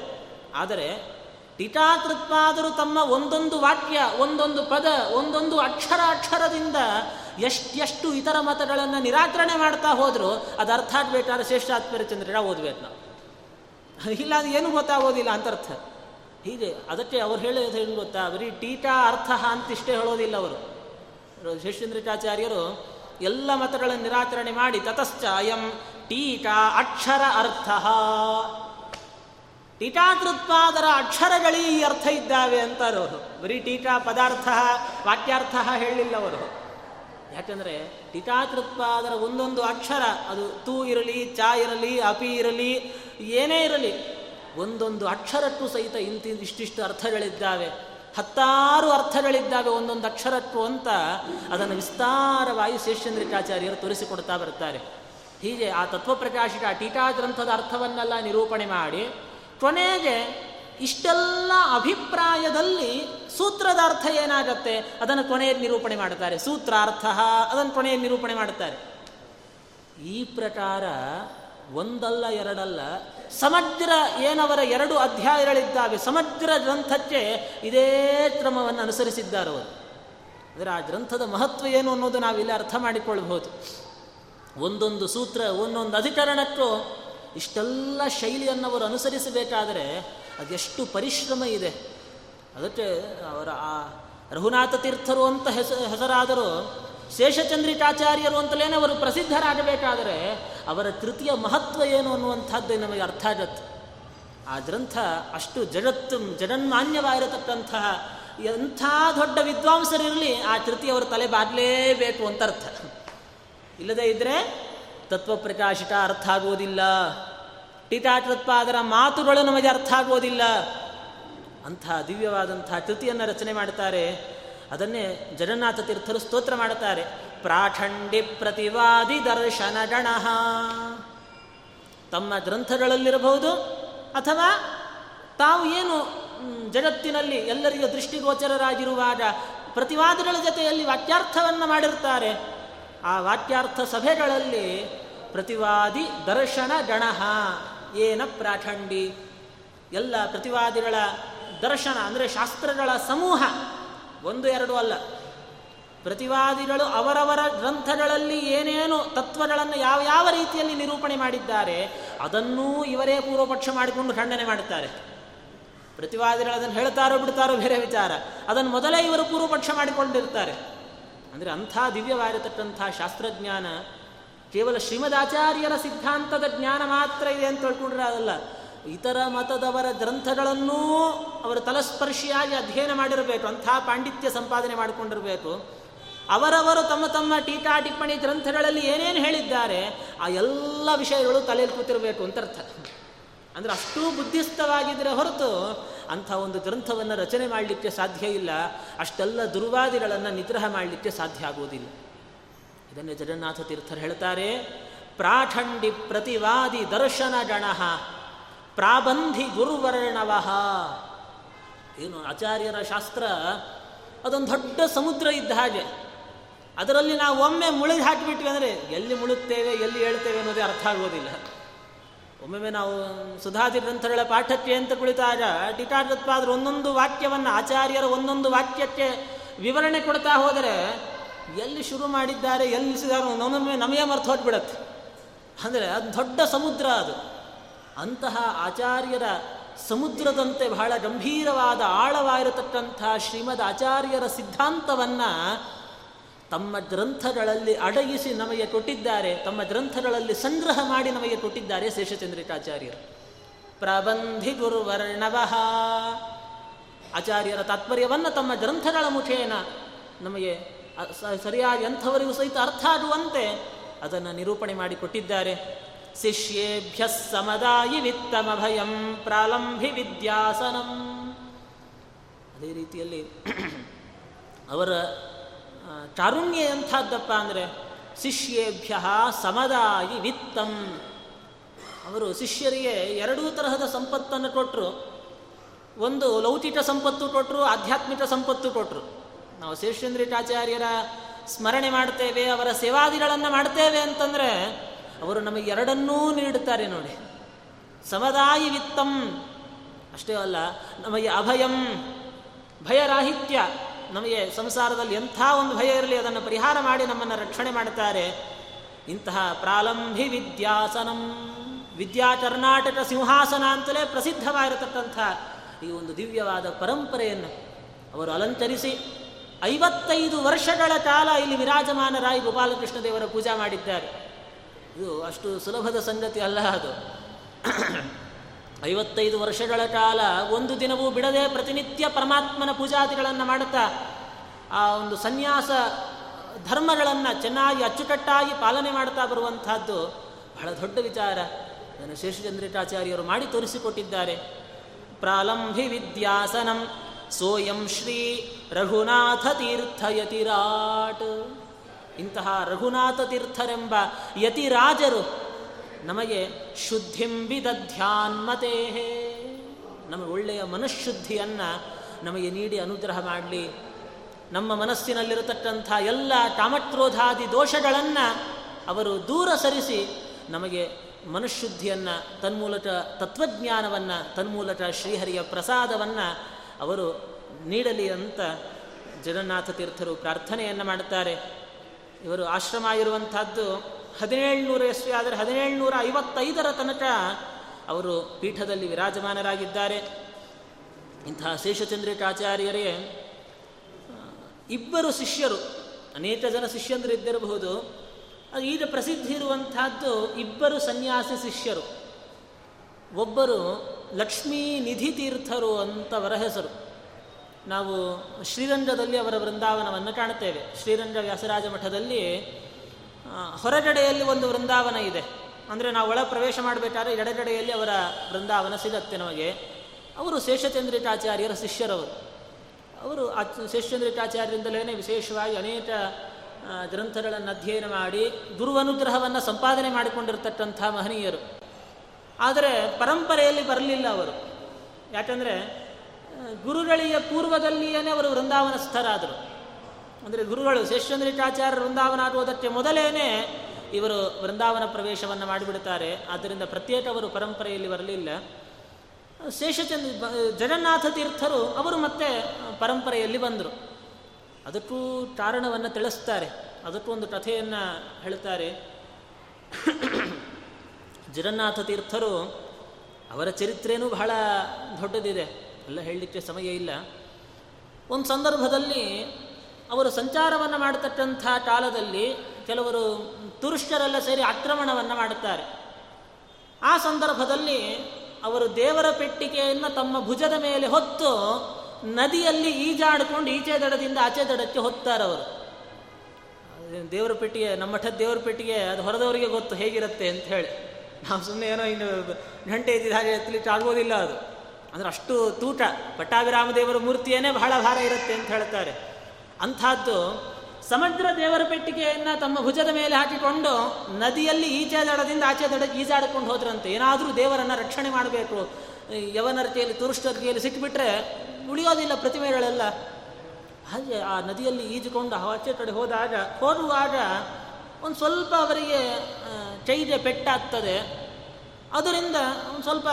ಆದರೆ ಟೀಕಾಕೃತ್ವಾದರೂ ತಮ್ಮ ಒಂದೊಂದು ವಾಕ್ಯ, ಒಂದೊಂದು ಪದ, ಒಂದೊಂದು ಅಕ್ಷರ ಅಕ್ಷರದಿಂದ ಎಷ್ಟೆಷ್ಟು ಇತರ ಮತಗಳನ್ನು ನಿರಾಕರಣೆ ಮಾಡ್ತಾ ಹೋದ್ರು, ಅದು ಅರ್ಥ ಆಗ್ಬೇಕಾದ್ರೆ ಶ್ರೇಷ್ಠ ಚಂದ್ರನ ಓದ್ಬೇಕು ನಾವು. ಇಲ್ಲ, ಅದು ಏನು ಗೊತ್ತಾಗೋದಿಲ್ಲ ಅಂತ ಅರ್ಥ. ಹೀಗೆ ಅದಕ್ಕೆ ಅವ್ರು ಹೇಳೋದು ಹೇಳಿ ಗೊತ್ತಾ? ಬರೀ ಟೀಟಾ ಅರ್ಥ ಅಂತಿಷ್ಟೇ ಹೇಳೋದಿಲ್ಲ ಅವರು. ಶೇಷೇಂದ್ರಿಕಾಚಾರ್ಯರು ಎಲ್ಲ ಮತಗಳನ್ನು ನಿರಾಕರಣೆ ಮಾಡಿ ತತಶ್ಚ ಅಯಂ ಟೀಟಾ ಅಕ್ಷರ ಅರ್ಥ. ಟೀಟಾಕೃತ್ಪಾದರ ಅಕ್ಷರಗಳೇ ಈ ಅರ್ಥ ಇದ್ದಾವೆ ಅಂತಾರೆ ಅವರು. ಬರೀ ಟೀಟಾ ಪದಾರ್ಥ, ವಾಕ್ಯಾರ್ಥ ಹೇಳಲಿಲ್ಲ ಅವರು. ಯಾಕಂದರೆ ಟೀಟಾಕೃತ್ಪಾದರ ಒಂದೊಂದು ಅಕ್ಷರ ಅದು ತೂ ಇರಲಿ, ಚಾ ಇರಲಿ, ಅಪಿ ಇರಲಿ, ಏನೇ ಇರಲಿ ಒಂದೊಂದು ಅಕ್ಷರಕ್ಕೂ ಸಹಿತ ಇಂತಿ ಇಷ್ಟಿಷ್ಟು ಅರ್ಥಗಳಿದ್ದಾವೆ. ಹತ್ತಾರು ಅರ್ಥಗಳಿದ್ದಾವೆ ಒಂದೊಂದು ಅಕ್ಷರಕ್ಕೂ ಅಂತ ಅದನ್ನು ವಿಸ್ತಾರವಾಗಿ ಶೇಷಚಂದ್ರಿಕಾಚಾರ್ಯರು ತೋರಿಸಿಕೊಡ್ತಾ ಬರ್ತಾರೆ ಹೀಗೆ ಆ ತತ್ವಪ್ರಕಾಶಿಕ ಟೀಟಾ ಗ್ರಂಥದ ಅರ್ಥವನ್ನೆಲ್ಲ ನಿರೂಪಣೆ ಮಾಡಿ, ಕೊನೆಗೆ ಇಷ್ಟೆಲ್ಲ ಅಭಿಪ್ರಾಯದಲ್ಲಿ ಸೂತ್ರದ ಅರ್ಥ ಏನಾಗತ್ತೆ? ಅದನ್ನು ಕೊನೆಯಲ್ಲಿ ನಿರೂಪಣೆ ಮಾಡ್ತಾರೆ ಸೂತ್ರಾರ್ಥ, ಅದನ್ನು ಕೊನೆಯಲ್ಲಿ ನಿರೂಪಣೆ ಮಾಡುತ್ತಾರೆ. ಈ ಪ್ರಕಾರ ಒಂದಲ್ಲ ಎರಡಲ್ಲ, ಸಮಗ್ರ ಏನವರ ಎರಡು ಅಧ್ಯಾಯಗಳಿದ್ದಾವೆ, ಸಮಗ್ರ ಗ್ರಂಥಕ್ಕೆ ಇದೇ ಕ್ರಮವನ್ನು ಅನುಸರಿಸಿದ್ದಾರೆ ಅವರು. ಅಂದರೆ ಆ ಗ್ರಂಥದ ಮಹತ್ವ ಏನು ಅನ್ನೋದು ನಾವಿಲ್ಲಿ ಅರ್ಥ ಮಾಡಿಕೊಳ್ಬಹುದು. ಒಂದೊಂದು ಸೂತ್ರ, ಒಂದೊಂದು ಅಧಿಕರಣಕ್ಕೂ ಇಷ್ಟೆಲ್ಲ ಶೈಲಿಯನ್ನು ಅವರು ಅನುಸರಿಸಬೇಕಾದರೆ ಅದೆಷ್ಟು ಪರಿಶ್ರಮ ಇದೆ. ಅದಕ್ಕೆ ಅವರ ಆ ರಘುನಾಥ ತೀರ್ಥರು ಅಂತ ಹೆಸ, ಹೆಸರಾದರೂ ಶೇಷಚಂದ್ರಿಕಾಚಾರ್ಯರು ಅಂತಲೇ ಅವರು ಪ್ರಸಿದ್ಧರಾಗಬೇಕಾದರೆ ಅವರ ತೃತೀಯ ಮಹತ್ವ ಏನು ಅನ್ನುವಂಥದ್ದು ನಮಗೆ ಅರ್ಥ ಆಗತ್ತೆ. ಆ ಗ್ರಂಥ ಅಷ್ಟು ಜಗತ್ತು ಜಗನ್ಮಾನ್ಯವಾಗಿರತಕ್ಕಂತಹ ಎಂಥ ದೊಡ್ಡ ವಿದ್ವಾಂಸರಿರಲಿ ಆ ತೃತೀಯವರು ತಲೆ ಬಾಗಲೇಬೇಕು ಅಂತ ಅರ್ಥ. ಇಲ್ಲದೇ ತತ್ವ ಪ್ರಕಾಶಿತ ಅರ್ಥ ಆಗುವುದಿಲ್ಲ. ಟೀಟಾಕೃತ್ಪಾದರ ಮಾತುಗಳು ನಮಗೆ ಅರ್ಥ ಆಗುವುದಿಲ್ಲ. ಅಂಥ ದಿವ್ಯವಾದಂಥ ಕೃತಿಯನ್ನು ರಚನೆ ಮಾಡುತ್ತಾರೆ ಅದನ್ನೇ ಜಗನ್ನಾಥ ತೀರ್ಥರು ಸ್ತೋತ್ರ ಮಾಡುತ್ತಾರೆ. ಪ್ರಾಖಂಡಿ ಪ್ರತಿವಾದಿ ದರ್ಶನ ಗಣ. ತಮ್ಮ ಗ್ರಂಥಗಳಲ್ಲಿರಬಹುದು ಅಥವಾ ತಾವು ಏನು ಜಗತ್ತಿನಲ್ಲಿ ಎಲ್ಲರಿಗೂ ದೃಷ್ಟಿಗೋಚರರಾಗಿರುವಾಗ ಪ್ರತಿವಾದಿಗಳ ಜೊತೆಯಲ್ಲಿ ವಾಕ್ಯಾರ್ಥವನ್ನು ಮಾಡಿರ್ತಾರೆ ಆ ವಾಕ್ಯಾರ್ಥ ಸಭೆಗಳಲ್ಲಿ ಪ್ರತಿವಾದಿ ದರ್ಶನ ಗಣ. ಏನ ಪ್ರಾಠಂಡಿ? ಎಲ್ಲ ಪ್ರತಿವಾದಿಗಳ ದರ್ಶನ, ಅಂದರೆ ಶಾಸ್ತ್ರಗಳ ಸಮೂಹ, ಒಂದು ಎರಡು ಅಲ್ಲ. ಪ್ರತಿವಾದಿಗಳು ಅವರವರ ಗ್ರಂಥಗಳಲ್ಲಿ ಏನೇನು ತತ್ವಗಳನ್ನು ಯಾವ ಯಾವ ರೀತಿಯಲ್ಲಿ ನಿರೂಪಣೆ ಮಾಡಿದ್ದಾರೆ, ಅದನ್ನೂ ಇವರೇ ಪೂರ್ವಪಕ್ಷ ಮಾಡಿಕೊಂಡು ಖಂಡನೆ ಮಾಡುತ್ತಾರೆ. ಪ್ರತಿವಾದಿಗಳು ಅದನ್ನು ಹೇಳ್ತಾರೋ ಬಿಡ್ತಾರೋ ಬೇರೆ ವಿಚಾರ. ಅದನ್ನು ಮೊದಲೇ ಇವರು ಪೂರ್ವಪಕ್ಷ ಮಾಡಿಕೊಂಡಿರ್ತಾರೆ. ಅಂದರೆ ಅಂಥ ದಿವ್ಯವಾಗಿರತಕ್ಕಂಥ ಶಾಸ್ತ್ರಜ್ಞಾನ ಕೇವಲ ಶ್ರೀಮದಾಚಾರ್ಯರ ಸಿದ್ಧಾಂತದ ಜ್ಞಾನ ಮಾತ್ರ ಇದೆ ಅಂತ ತಿಳ್ಕೊಂಡ್ರೆ ಅದಲ್ಲ. ಇತರ ಮತದವರ ಗ್ರಂಥಗಳನ್ನೂ ಅವರು ತಲಸ್ಪರ್ಶಿಯಾಗಿ ಅಧ್ಯಯನ ಮಾಡಿರಬೇಕು, ಅಂಥ ಪಾಂಡಿತ್ಯ ಸಂಪಾದನೆ ಮಾಡಿಕೊಂಡಿರಬೇಕು. ಅವರವರು ತಮ್ಮ ತಮ್ಮ ಟೀಕಾ ಟಿಪ್ಪಣಿ ಗ್ರಂಥಗಳಲ್ಲಿ ಏನೇನು ಹೇಳಿದ್ದಾರೆ, ಆ ಎಲ್ಲ ವಿಷಯಗಳು ತಲೆಯಲ್ಲಿ ಕೂತಿರಬೇಕು ಅಂತ ಅರ್ಥ. ಅಂದರೆ ಅಷ್ಟೂ ಬುದ್ಧಿಸ್ತವಾಗಿದ್ದರೆ ಹೊರತು ಅಂಥ ಒಂದು ಗ್ರಂಥವನ್ನು ರಚನೆ ಮಾಡಲಿಕ್ಕೆ ಸಾಧ್ಯ ಇಲ್ಲ, ಅಷ್ಟೆಲ್ಲ ದುರ್ವಾದಿಗಳನ್ನು ನಿಗ್ರಹ ಮಾಡಲಿಕ್ಕೆ ಸಾಧ್ಯ ಆಗುವುದಿಲ್ಲ. ಇದನ್ನೇ ಜಗನ್ನಾಥ ತೀರ್ಥರು ಹೇಳ್ತಾರೆ, ಪ್ರಾಠಂಡಿ ಪ್ರತಿವಾದಿ ದರ್ಶನ ಗಣ, ಪ್ರಾಬಂಧಿ ಗುರುವರ್ಣವಹ ಏನು ಆಚಾರ್ಯರ ಶಾಸ್ತ್ರ, ಅದೊಂದು ದೊಡ್ಡ ಸಮುದ್ರ ಇದ್ದ ಹಾಗೆ. ಅದರಲ್ಲಿ ನಾವು ಒಮ್ಮೆ ಮುಳುಗಿ ಹಾಕಿಬಿಟ್ವಿ ಅಂದರೆ ಎಲ್ಲಿ ಮುಳುಗ್ತೇವೆ, ಎಲ್ಲಿ ಹೇಳ್ತೇವೆ ಅನ್ನೋದೇ ಅರ್ಥ ಆಗೋದಿಲ್ಲ. ಒಮ್ಮೊಮ್ಮೆ ನಾವು ಸುಧಾದಿ ಗ್ರಂಥಗಳ ಪಾಠಕ್ಕೆ ಅಂತ ಕುಳಿತಾಗ ಟೀಕಾಗತ್ಪಾದರು ಒಂದೊಂದು ವಾಕ್ಯವನ್ನು, ಆಚಾರ್ಯರ ಒಂದೊಂದು ವಾಕ್ಯಕ್ಕೆ ವಿವರಣೆ ಕೊಡ್ತಾ ಹೋದರೆ ಎಲ್ಲಿ ಶುರು ಮಾಡಿದ್ದಾರೆ, ಎಲ್ಲಿ ನಿಲ್ಲಿಸಿದ್ದಾರೆ ಒಂದೊಮ್ಮೆ ನಮಗೆ ಮರ್ತು ಹೋಗ್ಬಿಡತ್ತೆ. ಅಂದರೆ ಅದು ದೊಡ್ಡ ಸಮುದ್ರ ಅದು. ಅಂತಹ ಆಚಾರ್ಯರ ಸಮುದ್ರದಂತೆ ಬಹಳ ಗಂಭೀರವಾದ ಆಳವಾಗಿರತಕ್ಕಂಥ ಶ್ರೀಮದ್ ಆಚಾರ್ಯರ ಸಿದ್ಧಾಂತವನ್ನು ತಮ್ಮ ಗ್ರಂಥಗಳಲ್ಲಿ ಅಡಗಿಸಿ ನಮಗೆ ಕೊಟ್ಟಿದ್ದಾರೆ, ತಮ್ಮ ಗ್ರಂಥಗಳಲ್ಲಿ ಸಂಗ್ರಹ ಮಾಡಿ ನಮಗೆ ಕೊಟ್ಟಿದ್ದಾರೆ ಶೇಷಚಂದ್ರಿಕಾಚಾರ್ಯರು. ಪ್ರಬಂಧಿ ಗುರುವರ್ಣವಹ ಆಚಾರ್ಯರ ತಾತ್ಪರ್ಯವನ್ನು ತಮ್ಮ ಗ್ರಂಥಗಳ ಮುಖೇನ ನಮಗೆ ಸರಿಯಾಗಿ ಅಂಥವರಿಗೂ ಸಹಿತ ಅರ್ಥ ಆಗುವಂತೆ ಅದನ್ನು ನಿರೂಪಣೆ ಮಾಡಿ ಕೊಟ್ಟಿದ್ದಾರೆ. ಶಿಷ್ಯೇಭ್ಯ ಸಮದಾಯಿ ವಿತ್ತಮಭಯಂ ಪ್ರಾಲಂಭಿ ವಿದ್ಯಾಸನಂ. ಅದೇ ರೀತಿಯಲ್ಲಿ ಅವರ ಕಾರುಣ್ಯ ಎಂಥದ್ದಪ್ಪ ಅಂದರೆ ಶಿಷ್ಯೇಭ್ಯ ಸಮದಾಯಿ ವಿತ್ತಂ. ಅವರು ಶಿಷ್ಯರಿಗೆ ಎರಡೂ ತರಹದ ಸಂಪತ್ತನ್ನು ಕೊಟ್ಟರು ಒಂದು ಲೌಕಿಕ ಸಂಪತ್ತು ಕೊಟ್ಟರು ಆಧ್ಯಾತ್ಮಿಕ ಸಂಪತ್ತು ಕೊಟ್ಟರು ನಾವು ಶೇಷೇಂದ್ರಿಟಾಚಾರ್ಯರ ಸ್ಮರಣೆ ಮಾಡ್ತೇವೆ, ಅವರ ಸೇವಾದಿಗಳನ್ನು ಮಾಡ್ತೇವೆ ಅಂತಂದರೆ ಅವರು ನಮಗೆ ಎರಡನ್ನೂ ನೀಡುತ್ತಾರೆ ನೋಡಿ. ಸಮದಾಯಿ ವಿತ್ತಂ. ಅಷ್ಟೇ ಅಲ್ಲ, ನಮಗೆ ಅಭಯಂ, ಭಯರಾಹಿತ್ಯ. ನಮಗೆ ಸಂಸಾರದಲ್ಲಿ ಎಂಥ ಒಂದು ಭಯ ಇರಲಿ, ಅದನ್ನು ಪರಿಹಾರ ಮಾಡಿ ನಮ್ಮನ್ನು ರಕ್ಷಣೆ ಮಾಡುತ್ತಾರೆ. ಇಂತಹ ಪ್ರಾಲಂಭಿ ವಿದ್ಯಾಸನಂ. ವಿದ್ಯಾ ಕರ್ನಾಟಕ ಸಿಂಹಾಸನ ಅಂತಲೇ ಪ್ರಸಿದ್ಧವಾಗಿರತಕ್ಕಂಥ ಈ ಒಂದು ದಿವ್ಯವಾದ ಪರಂಪರೆಯನ್ನು ಅವರು ಅಲಂಕರಿಸಿ ಐವತ್ತೈದು ವರ್ಷಗಳ ಕಾಲ ಇಲ್ಲಿ ವಿರಾಜಮಾನರಾಗಿ ಗೋಪಾಲಕೃಷ್ಣ ದೇವರ ಪೂಜಾ ಮಾಡಿದ್ದಾರೆ. ಇದು ಅಷ್ಟು ಸುಲಭದ ಸಂಗತಿ ಅಲ್ಲ ಅದು. ಐವತ್ತೈದು ವರ್ಷಗಳ ಕಾಲ ಒಂದು ದಿನವೂ ಬಿಡದೆ ಪ್ರತಿನಿತ್ಯ ಪರಮಾತ್ಮನ ಪೂಜಾದಿಗಳನ್ನು ಮಾಡುತ್ತಾ ಆ ಒಂದು ಸನ್ಯಾಸ ಧರ್ಮಗಳನ್ನು ಚೆನ್ನಾಗಿ ಅಚ್ಚುಕಟ್ಟಾಗಿ ಪಾಲನೆ ಮಾಡ್ತಾ ಬರುವಂತಹದ್ದು ಬಹಳ ದೊಡ್ಡ ವಿಚಾರ. ಅದನ್ನು ಶೇಷಚಂದ್ರಿಕಾಚಾರ್ಯರು ಮಾಡಿ ತೋರಿಸಿಕೊಟ್ಟಿದ್ದಾರೆ. ಪ್ರಾಲಂಭಿ ವಿದ್ಯಾಸನಂ ಸೋಯಂ ಶ್ರೀ ರಘುನಾಥ ತೀರ್ಥ ಯತಿರಾಟ್. ಇಂತಹ ರಘುನಾಥ ತೀರ್ಥರೆಂಬ ಯತಿರಾಜರು ನಮಗೆ ಶುದ್ಧಿಂ ವಿದಧ್ಯಾನ್ಮತೇ ನಮಗೆ ಒಳ್ಳೆಯ ಮನಃಶುದ್ಧಿಯನ್ನು ನಮಗೆ ನೀಡಿ ಅನುಗ್ರಹ ಮಾಡಲಿ. ನಮ್ಮ ಮನಸ್ಸಿನಲ್ಲಿರತಕ್ಕಂಥ ಎಲ್ಲ ಕಾಮಕ್ರೋಧಾದಿ ದೋಷಗಳನ್ನು ಅವರು ದೂರ ಸರಿಸಿ ನಮಗೆ ಮನಃಶುದ್ಧಿಯನ್ನು, ತನ್ಮೂಲಕ ತತ್ವಜ್ಞಾನವನ್ನು, ತನ್ಮೂಲಕ ಶ್ರೀಹರಿಯ ಪ್ರಸಾದವನ್ನು ಅವರು ನೀಡಲಿ ಅಂತ ಜಗನ್ನಾಥ ತೀರ್ಥರು ಪ್ರಾರ್ಥನೆಯನ್ನು ಮಾಡುತ್ತಾರೆ. ಇವರು ಆಶ್ರಮ ಇರುವಂಥದ್ದು ಹದಿನೇಳುನೂರ ಎಸ್ವಿ ಆದರೆ ಹದಿನೇಳುನೂರ ಐವತ್ತೈದರ ತನಕ ಅವರು ಪೀಠದಲ್ಲಿ ವಿರಾಜಮಾನರಾಗಿದ್ದಾರೆ. ಇಂತಹ ಶೇಷಚಂದ್ರಿಕಾಚಾರ್ಯರೇ ಇಬ್ಬರು ಶಿಷ್ಯರು, ಅನೇಕ ಜನ ಶಿಷ್ಯಂದರು ಇದ್ದಿರಬಹುದು. ಈಗ ಪ್ರಸಿದ್ಧಿ ಇರುವಂತಹದ್ದು ಇಬ್ಬರು ಸನ್ಯಾಸಿ ಶಿಷ್ಯರು. ಒಬ್ಬರು ಲಕ್ಷ್ಮೀ ನಿಧಿ ತೀರ್ಥರು ಅಂತವರ ಹೆಸರು. ನಾವು ಶ್ರೀರಂಗದಲ್ಲಿ ಅವರ ವೃಂದಾವನವನ್ನು ಕಾಣುತ್ತೇವೆ. ಶ್ರೀರಂಗ ವ್ಯಾಸರಾಜ ಮಠದಲ್ಲಿ ಹೊರಗಡೆಯಲ್ಲಿ ಒಂದು ವೃಂದಾವನ ಇದೆ. ಅಂದರೆ ನಾವು ಒಳ ಪ್ರವೇಶ ಮಾಡಬೇಕಾದ್ರೆ ಎಡಗಡೆಯಲ್ಲಿ ಅವರ ವೃಂದಾವನ ಸಿಗತ್ತೆ ನಮಗೆ. ಅವರು ಶೇಷಚಂದ್ರಿಕಾಚಾರ್ಯರ ಶಿಷ್ಯರವರು. ಅವರು ಶೇಷಚಂದ್ರಿಕಾಚಾರ್ಯರಿಂದಲೇ ವಿಶೇಷವಾಗಿ ಅನೇಕ ಗ್ರಂಥಗಳನ್ನು ಅಧ್ಯಯನ ಮಾಡಿ ಗುರುವನುಗ್ರಹವನ್ನು ಸಂಪಾದನೆ ಮಾಡಿಕೊಂಡಿರ್ತಕ್ಕಂಥ ಮಹನೀಯರು. ಆದರೆ ಪರಂಪರೆಯಲ್ಲಿ ಬರಲಿಲ್ಲ ಅವರು. ಯಾಕಂದರೆ ಗುರುಗಳಿಯ ಪೂರ್ವದಲ್ಲಿಯೇ ಅವರು ವೃಂದಾವನಸ್ಥರಾದರು. ಅಂದರೆ ಗುರುಗಳು ಶೇಷಂದ್ರಿಕಾಚಾರ್ಯ ವೃಂದಾವನ ಆಗುವುದಕ್ಕೆ ಮೊದಲೇನೆ ಇವರು ವೃಂದಾವನ ಪ್ರವೇಶವನ್ನು ಮಾಡಿಬಿಡುತ್ತಾರೆ ಆದ್ದರಿಂದ ಪ್ರತ್ಯೇಕ ಅವರು ಪರಂಪರೆಯಲ್ಲಿ ಬರಲಿಲ್ಲ. ಶೇಷಚಂದ್ರ ಜಗನ್ನಾಥ ತೀರ್ಥರು ಅವರು ಮತ್ತೆ ಪರಂಪರೆಯಲ್ಲಿ ಬಂದರು. ಅದಕ್ಕೂ ಕಾರಣವನ್ನು ತಿಳಿಸ್ತಾರೆ. ಅದಕ್ಕೂ ಒಂದು ಕಥೆಯನ್ನು ಹೇಳ್ತಾರೆ. ಜಗನ್ನಾಥ ತೀರ್ಥರು ಅವರ ಚರಿತ್ರೆಯೂ ಬಹಳ ದೊಡ್ಡದಿದೆ. ಎಲ್ಲ ಹೇಳಲಿಕ್ಕೆ ಸಮಯ ಇಲ್ಲ. ಒಂದು ಸಂದರ್ಭದಲ್ಲಿ ಅವರು ಸಂಚಾರವನ್ನು ಮಾಡತಕ್ಕಂಥ ಕಾಲದಲ್ಲಿ ಕೆಲವರು ತುರುಷ್ಟರೆಲ್ಲ ಸೇರಿ ಆಕ್ರಮಣವನ್ನು ಮಾಡುತ್ತಾರೆ. ಆ ಸಂದರ್ಭದಲ್ಲಿ ಅವರು ದೇವರ ಪೆಟ್ಟಿಗೆಯನ್ನು ತಮ್ಮ ಭುಜದ ಮೇಲೆ ಹೊತ್ತು ನದಿಯಲ್ಲಿ ಈಜಾಡಿಕೊಂಡು ಈಚೆ ದಡದಿಂದ ಆಚೆ ದಡಕ್ಕೆ ಹೊತ್ತಾರೆ ಅವರು. ದೇವರ ಪೆಟ್ಟಿಗೆ, ನಮ್ಮ ಮಠದ ದೇವರ ಪೆಟ್ಟಿಗೆ ಅದು ಹೊರದವರಿಗೆ ಗೊತ್ತು ಹೇಗಿರುತ್ತೆ ಅಂತ ಹೇಳಿ. ನಾವು ಸುಮ್ಮನೆ ಏನೋ ಇನ್ನು ಗಂಟೆ ಇದ್ದಿದ್ದ ಹಾಗೆ ಎತ್ತಲಿಕ್ಕೆ ಆಗೋದಿಲ್ಲ ಅದು. ಅಂದರೆ ಅಷ್ಟು ತೂಟ ಪಟ್ಟಾಭಿರಾಮ ದೇವರ ಮೂರ್ತಿಯೇ ಬಹಳ ಭಾರ ಇರುತ್ತೆ ಅಂತ ಹೇಳ್ತಾರೆ. ಅಂಥದ್ದು ಸಮುದ್ರ ದೇವರ ಪೆಟ್ಟಿಗೆಯನ್ನು ತಮ್ಮ ಭುಜದ ಮೇಲೆ ಹಾಕಿಕೊಂಡು ನದಿಯಲ್ಲಿ ಈಚೆ ದಡದಿಂದ ಆಚೆ ದಡ ಈಜಾಡಿಕೊಂಡು ಹೋದ್ರಂತೆ. ಏನಾದರೂ ದೇವರನ್ನು ರಕ್ಷಣೆ ಮಾಡಬೇಕು. ಯವನರ್ತಿಯಲ್ಲಿ ತುರುಷ್ಟರ್ತಿಯಲ್ಲಿ ಸಿಕ್ಕಿಬಿಟ್ರೆ ಉಳಿಯೋದಿಲ್ಲ ಪ್ರತಿಮೆಗಳೆಲ್ಲ. ಹಾಗೆ ಆ ನದಿಯಲ್ಲಿ ಈಜುಕೊಂಡು ಆಚೆ ಕಡೆ ಹೋದಾಗ, ಹೋಗುವಾಗ ಒಂದು ಸ್ವಲ್ಪ ಅವರಿಗೆ ಚೈಜೆ ಪೆಟ್ಟಾಗ್ತದೆ. ಅದರಿಂದ ಒಂದು ಸ್ವಲ್ಪ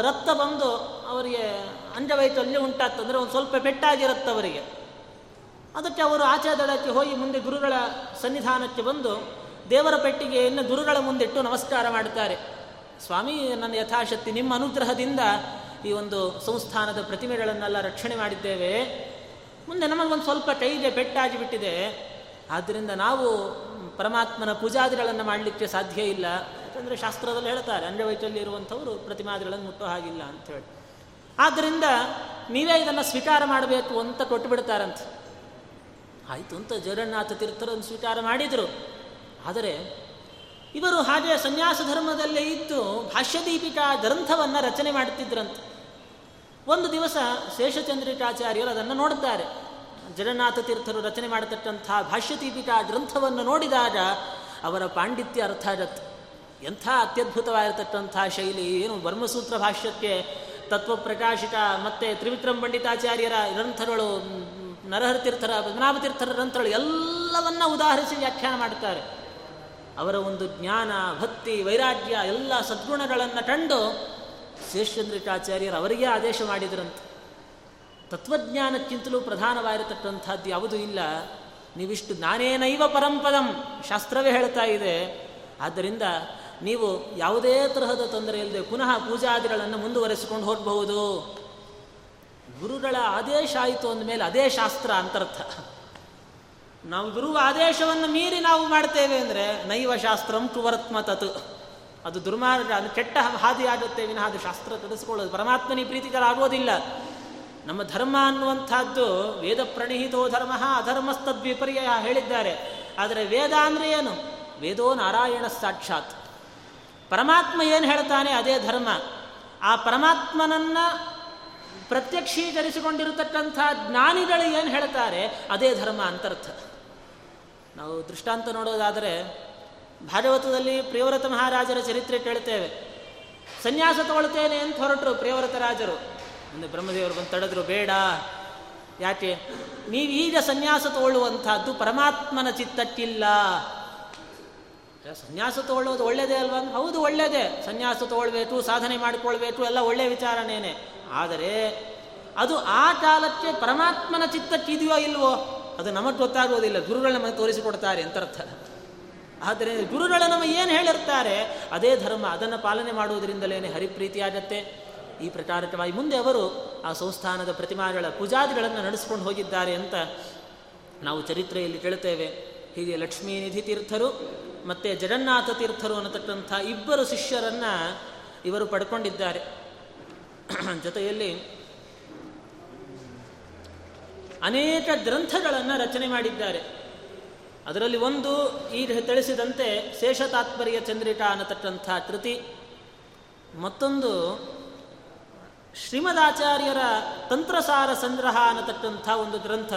ರಕ್ತ ಬಂದು ಅವರಿಗೆ ಅಂಜವೈತಲ್ಲಿ ಅಂದರೆ ಒಂದು ಸ್ವಲ್ಪ ಪೆಟ್ಟಾಗಿರುತ್ತೆ ಅವರಿಗೆ ಅದಕ್ಕೆ ಅವರು ಆಚೆ ದಳಕ್ಕೆ ಹೋಗಿ ಮುಂದೆ ಗುರುಗಳ ಸನ್ನಿಧಾನಕ್ಕೆ ಬಂದು ದೇವರ ಪೆಟ್ಟಿಗೆಯನ್ನು ಗುರುಗಳ ಮುಂದಿಟ್ಟು ನಮಸ್ಕಾರ ಮಾಡುತ್ತಾರೆ. ಸ್ವಾಮಿ, ನನ್ನ ಯಥಾಶಕ್ತಿ, ನಿಮ್ಮ ಅನುಗ್ರಹದಿಂದ ಈ ಒಂದು ಸಂಸ್ಥಾನದ ಪ್ರತಿಮೆಗಳನ್ನೆಲ್ಲ ರಕ್ಷಣೆ ಮಾಡಿದ್ದೇವೆ. ಮುಂದೆ ನಮಗೊಂದು ಸ್ವಲ್ಪ ಕೈಗೆ ಪೆಟ್ಟಾಗಿ ಬಿಟ್ಟಿದೆ ಆದ್ದರಿಂದ ನಾವು ಪರಮಾತ್ಮನ ಪೂಜಾದಿಗಳನ್ನು ಮಾಡಲಿಕ್ಕೆ ಸಾಧ್ಯ ಇಲ್ಲ. ಯಾಕಂದರೆ ಶಾಸ್ತ್ರದಲ್ಲಿ ಹೇಳ್ತಾರೆ ಅಂಗವೈಕಲ್ಯ ಇರುವಂಥವರು ಪ್ರತಿಮಾದಿಗಳನ್ನು ಮುಟ್ಟೋ ಹಾಗಿಲ್ಲ ಅಂತ ಹೇಳಿ. ಆದ್ದರಿಂದ ನೀವೇ ಇದನ್ನು ಸ್ವೀಕಾರ ಮಾಡಬೇಕು ಅಂತ ಕೊಟ್ಟು ಬಿಡ್ತಾರಂತೆ ಆಯಿತು ಅಂತ ಜಗನ್ನಾಥ ತೀರ್ಥರನ್ನು ಸ್ವೀಕಾರ ಮಾಡಿದರು. ಆದರೆ ಇವರು ಹಾಗೆ ಸನ್ಯಾಸ ಧರ್ಮದಲ್ಲೇ ಇದ್ದು ಭಾಷ್ಯದೀಪಿಕಾ ಗ್ರಂಥವನ್ನು ರಚನೆ ಮಾಡುತ್ತಿದ್ದರಂತೆ ಒಂದು ದಿವಸ ಶೇಷಚಂದ್ರಿಕಾಚಾರ್ಯರು ಅದನ್ನು ನೋಡುತ್ತಾರೆ. ಜಗನ್ನಾಥ ತೀರ್ಥರು ರಚನೆ ಮಾಡತಕ್ಕಂಥ ಭಾಷ್ಯದೀಪಿಕಾ ಗ್ರಂಥವನ್ನು ನೋಡಿದಾಗ ಅವರ ಪಾಂಡಿತ್ಯ ಅರ್ಥ ಆಗತ್ತೆ ಎಂಥ ಅತ್ಯದ್ಭುತವಾಗಿರತಕ್ಕಂಥ ಶೈಲಿ, ಏನು ಬ್ರಹ್ಮಸೂತ್ರ ಭಾಷ್ಯಕ್ಕೆ ತತ್ವಪ್ರಕಾಶಿಕ ಮತ್ತೆ ತ್ರಿವಿಕ್ರಮ ಪಂಡಿತಾಚಾರ್ಯರ ಗ್ರಂಥಗಳು ನರಹರ ತೀರ್ಥರ ಪದ್ಮನಾಭ ತೀರ್ಥರ ಗ್ರಂಥಗಳು ಎಲ್ಲವನ್ನ ಉದಾಹರಿಸಿ ವ್ಯಾಖ್ಯಾನ ಮಾಡುತ್ತಾರೆ. ಅವರ ಒಂದು ಜ್ಞಾನ, ಭಕ್ತಿ, ವೈರಾಗ್ಯ ಎಲ್ಲ ಸದ್ಗುಣಗಳನ್ನು ಕಂಡು ಶೇಷಚಂದ್ರಿಕಾಚಾರ್ಯರು ಅವರಿಗೆ ಆದೇಶ ಮಾಡಿದ್ರಂತೆ. ತತ್ವಜ್ಞಾನಕ್ಕಿಂತಲೂ ಪ್ರಧಾನವಾಗಿರತಕ್ಕಂಥದ್ದು ಯಾವುದೂ ಇಲ್ಲ. ನೀವಿಷ್ಟು ನಾನೇನೈವ ಪರಂಪದಂ ಶಾಸ್ತ್ರವೇ ಹೇಳ್ತಾ ಇದೆ. ಆದ್ದರಿಂದ ನೀವು ಯಾವುದೇ ತರಹದ ತೊಂದರೆ ಇಲ್ಲದೆ ಪುನಃ ಪೂಜಾದಿಗಳನ್ನು ಮುಂದುವರೆಸಿಕೊಂಡು ಹೋಗಬಹುದು. ಗುರುಗಳ ಆದೇಶ ಆಯಿತು ಅಂದಮೇಲೆ ಅದೇ ಶಾಸ್ತ್ರ ಅಂತರ್ಥ ನಾವು ಗುರುವ ಆದೇಶವನ್ನು ಮೀರಿ ನಾವು ಮಾಡ್ತೇವೆ ಅಂದರೆ ನೈವ ಶಾಸ್ತ್ರಂ ಕುವರತ್ಮ ತತ್ ಅದು ದುರ್ಮಾರ್ಗ, ಅದು ಕೆಟ್ಟ ಹಾದಿ ಆಗುತ್ತೆ ವಿನಃ ಅದು ಶಾಸ್ತ್ರ ತಿಳಿಸ್ಕೊಳ್ಳೋದು. ಪರಮಾತ್ಮನಿ ಪ್ರೀತಿಕರಾಗೋದಿಲ್ಲ ನಮ್ಮ ಧರ್ಮ ಅನ್ನುವಂಥದ್ದು ವೇದ ಪ್ರಣಿಹಿತೋ ಧರ್ಮ ಅಧರ್ಮಸ್ತದ್ವಿಪರ್ಯ ಹೇಳಿದ್ದಾರೆ. ಆದರೆ ವೇದ ಅಂದರೆ ಏನು? ವೇದೋ ನಾರಾಯಣ ಸಾಕ್ಷಾತ್ ಪರಮಾತ್ಮ ಏನು ಹೇಳ್ತಾನೆ ಅದೇ ಧರ್ಮ. ಆ ಪರಮಾತ್ಮನನ್ನು ಪ್ರತ್ಯಕ್ಷೀಕರಿಸಿಕೊಂಡಿರತಕ್ಕಂಥ ಜ್ಞಾನಿಗಳು ಏನು ಹೇಳ್ತಾರೆ ಅದೇ ಧರ್ಮ ಅಂತರ್ಥ. ನಾವು ದೃಷ್ಟಾಂತ ನೋಡೋದಾದರೆ ಭಾಗವತದಲ್ಲಿ ಪ್ರಿಯವ್ರತ ಮಹಾರಾಜರ ಚರಿತ್ರೆ ಕೇಳ್ತೇವೆ. ಸನ್ಯಾಸ ತಗೊಳ್ತೇನೆ ಅಂತ ಹೊರಟರು ಪ್ರಿಯವ್ರತ ರಾಜರು. ಅಂದರೆ ಬ್ರಹ್ಮದೇವರು ಬಂದು ತಡೆದ್ರು, ಬೇಡ, ಯಾಕೆ? ನೀವೀಗ ಸನ್ಯಾಸ ತಗೊಳ್ಳುವಂಥದ್ದು ಪರಮಾತ್ಮನ ಚಿತ್ತಕ್ಕಿಲ್ಲ. ಸನ್ಯಾಸ ತಗೊಳ್ಳೋದು ಒಳ್ಳೇದೇ ಅಲ್ವಾ? ಹೌದು, ಒಳ್ಳೇದೇ. ಸನ್ಯಾಸ ತಗೊಳ್ಬೇಕು, ಸಾಧನೆ ಮಾಡಿಕೊಳ್ಬೇಕು, ಎಲ್ಲ ಒಳ್ಳೆಯ ವಿಚಾರನೇನೆ. ಆದರೆ, ಅದು ಆ ಕಾಲಕ್ಕೆ ಪರಮಾತ್ಮನ ಚಿತ್ತಕ್ಕಿದೆಯೋ ಇಲ್ವೋ? ಅದು ನಮಗೆ ಗೊತ್ತಾಗುವುದಿಲ್ಲ ಗುರುಗಳು ನಮಗೆ ತೋರಿಸಿಕೊಡ್ತಾರೆ ಅಂತರ್ಥ ಆದರೆ, ಗುರುಗಳು ನಮಗೆ ಏನು ಹೇಳಿರ್ತಾರೆ? ಅದೇ ಧರ್ಮ. ಅದನ್ನು ಪಾಲನೆ ಮಾಡುವುದರಿಂದಲೇ ಹರಿಪ್ರೀತಿಯಾಗತ್ತೆ ಈ ಪ್ರಕಾರಕವಾಗಿ ಮುಂದೆ ಅವರು ಆ ಸಂಸ್ಥಾನದ ಪ್ರತಿಮಾಗಳ ಪೂಜಾದಿಗಳನ್ನು ನಡೆಸ್ಕೊಂಡು ಹೋಗಿದ್ದಾರೆ ಅಂತ ನಾವು ಚರಿತ್ರೆಯಲ್ಲಿ ಕೇಳುತ್ತೇವೆ. ಹೀಗೆ ಲಕ್ಷ್ಮೀನಿಧಿ ತೀರ್ಥರು ಮತ್ತು ಜಗನ್ನಾಥ ತೀರ್ಥರು ಅನ್ನತಕ್ಕಂಥ ಇಬ್ಬರು ಶಿಷ್ಯರನ್ನು ಇವರು ಪಡ್ಕೊಂಡಿದ್ದಾರೆ. ಜೊತೆಯಲ್ಲಿ ಅನೇಕ ಗ್ರಂಥಗಳನ್ನು ರಚನೆ ಮಾಡಿದ್ದಾರೆ. ಅದರಲ್ಲಿ ಒಂದು ಈಗ ತಿಳಿಸಿದಂತೆ ಶೇಷತಾತ್ಪರ್ಯ ಚಂದ್ರಿಕಾ ಅನ್ನತಕ್ಕಂಥ ಕೃತಿ. ಮತ್ತೊಂದು ಶ್ರೀಮದಾಚಾರ್ಯರ ತಂತ್ರಸಾರ ಸಂಗ್ರಹ ಅನ್ನತಕ್ಕಂಥ ಒಂದು ಗ್ರಂಥ.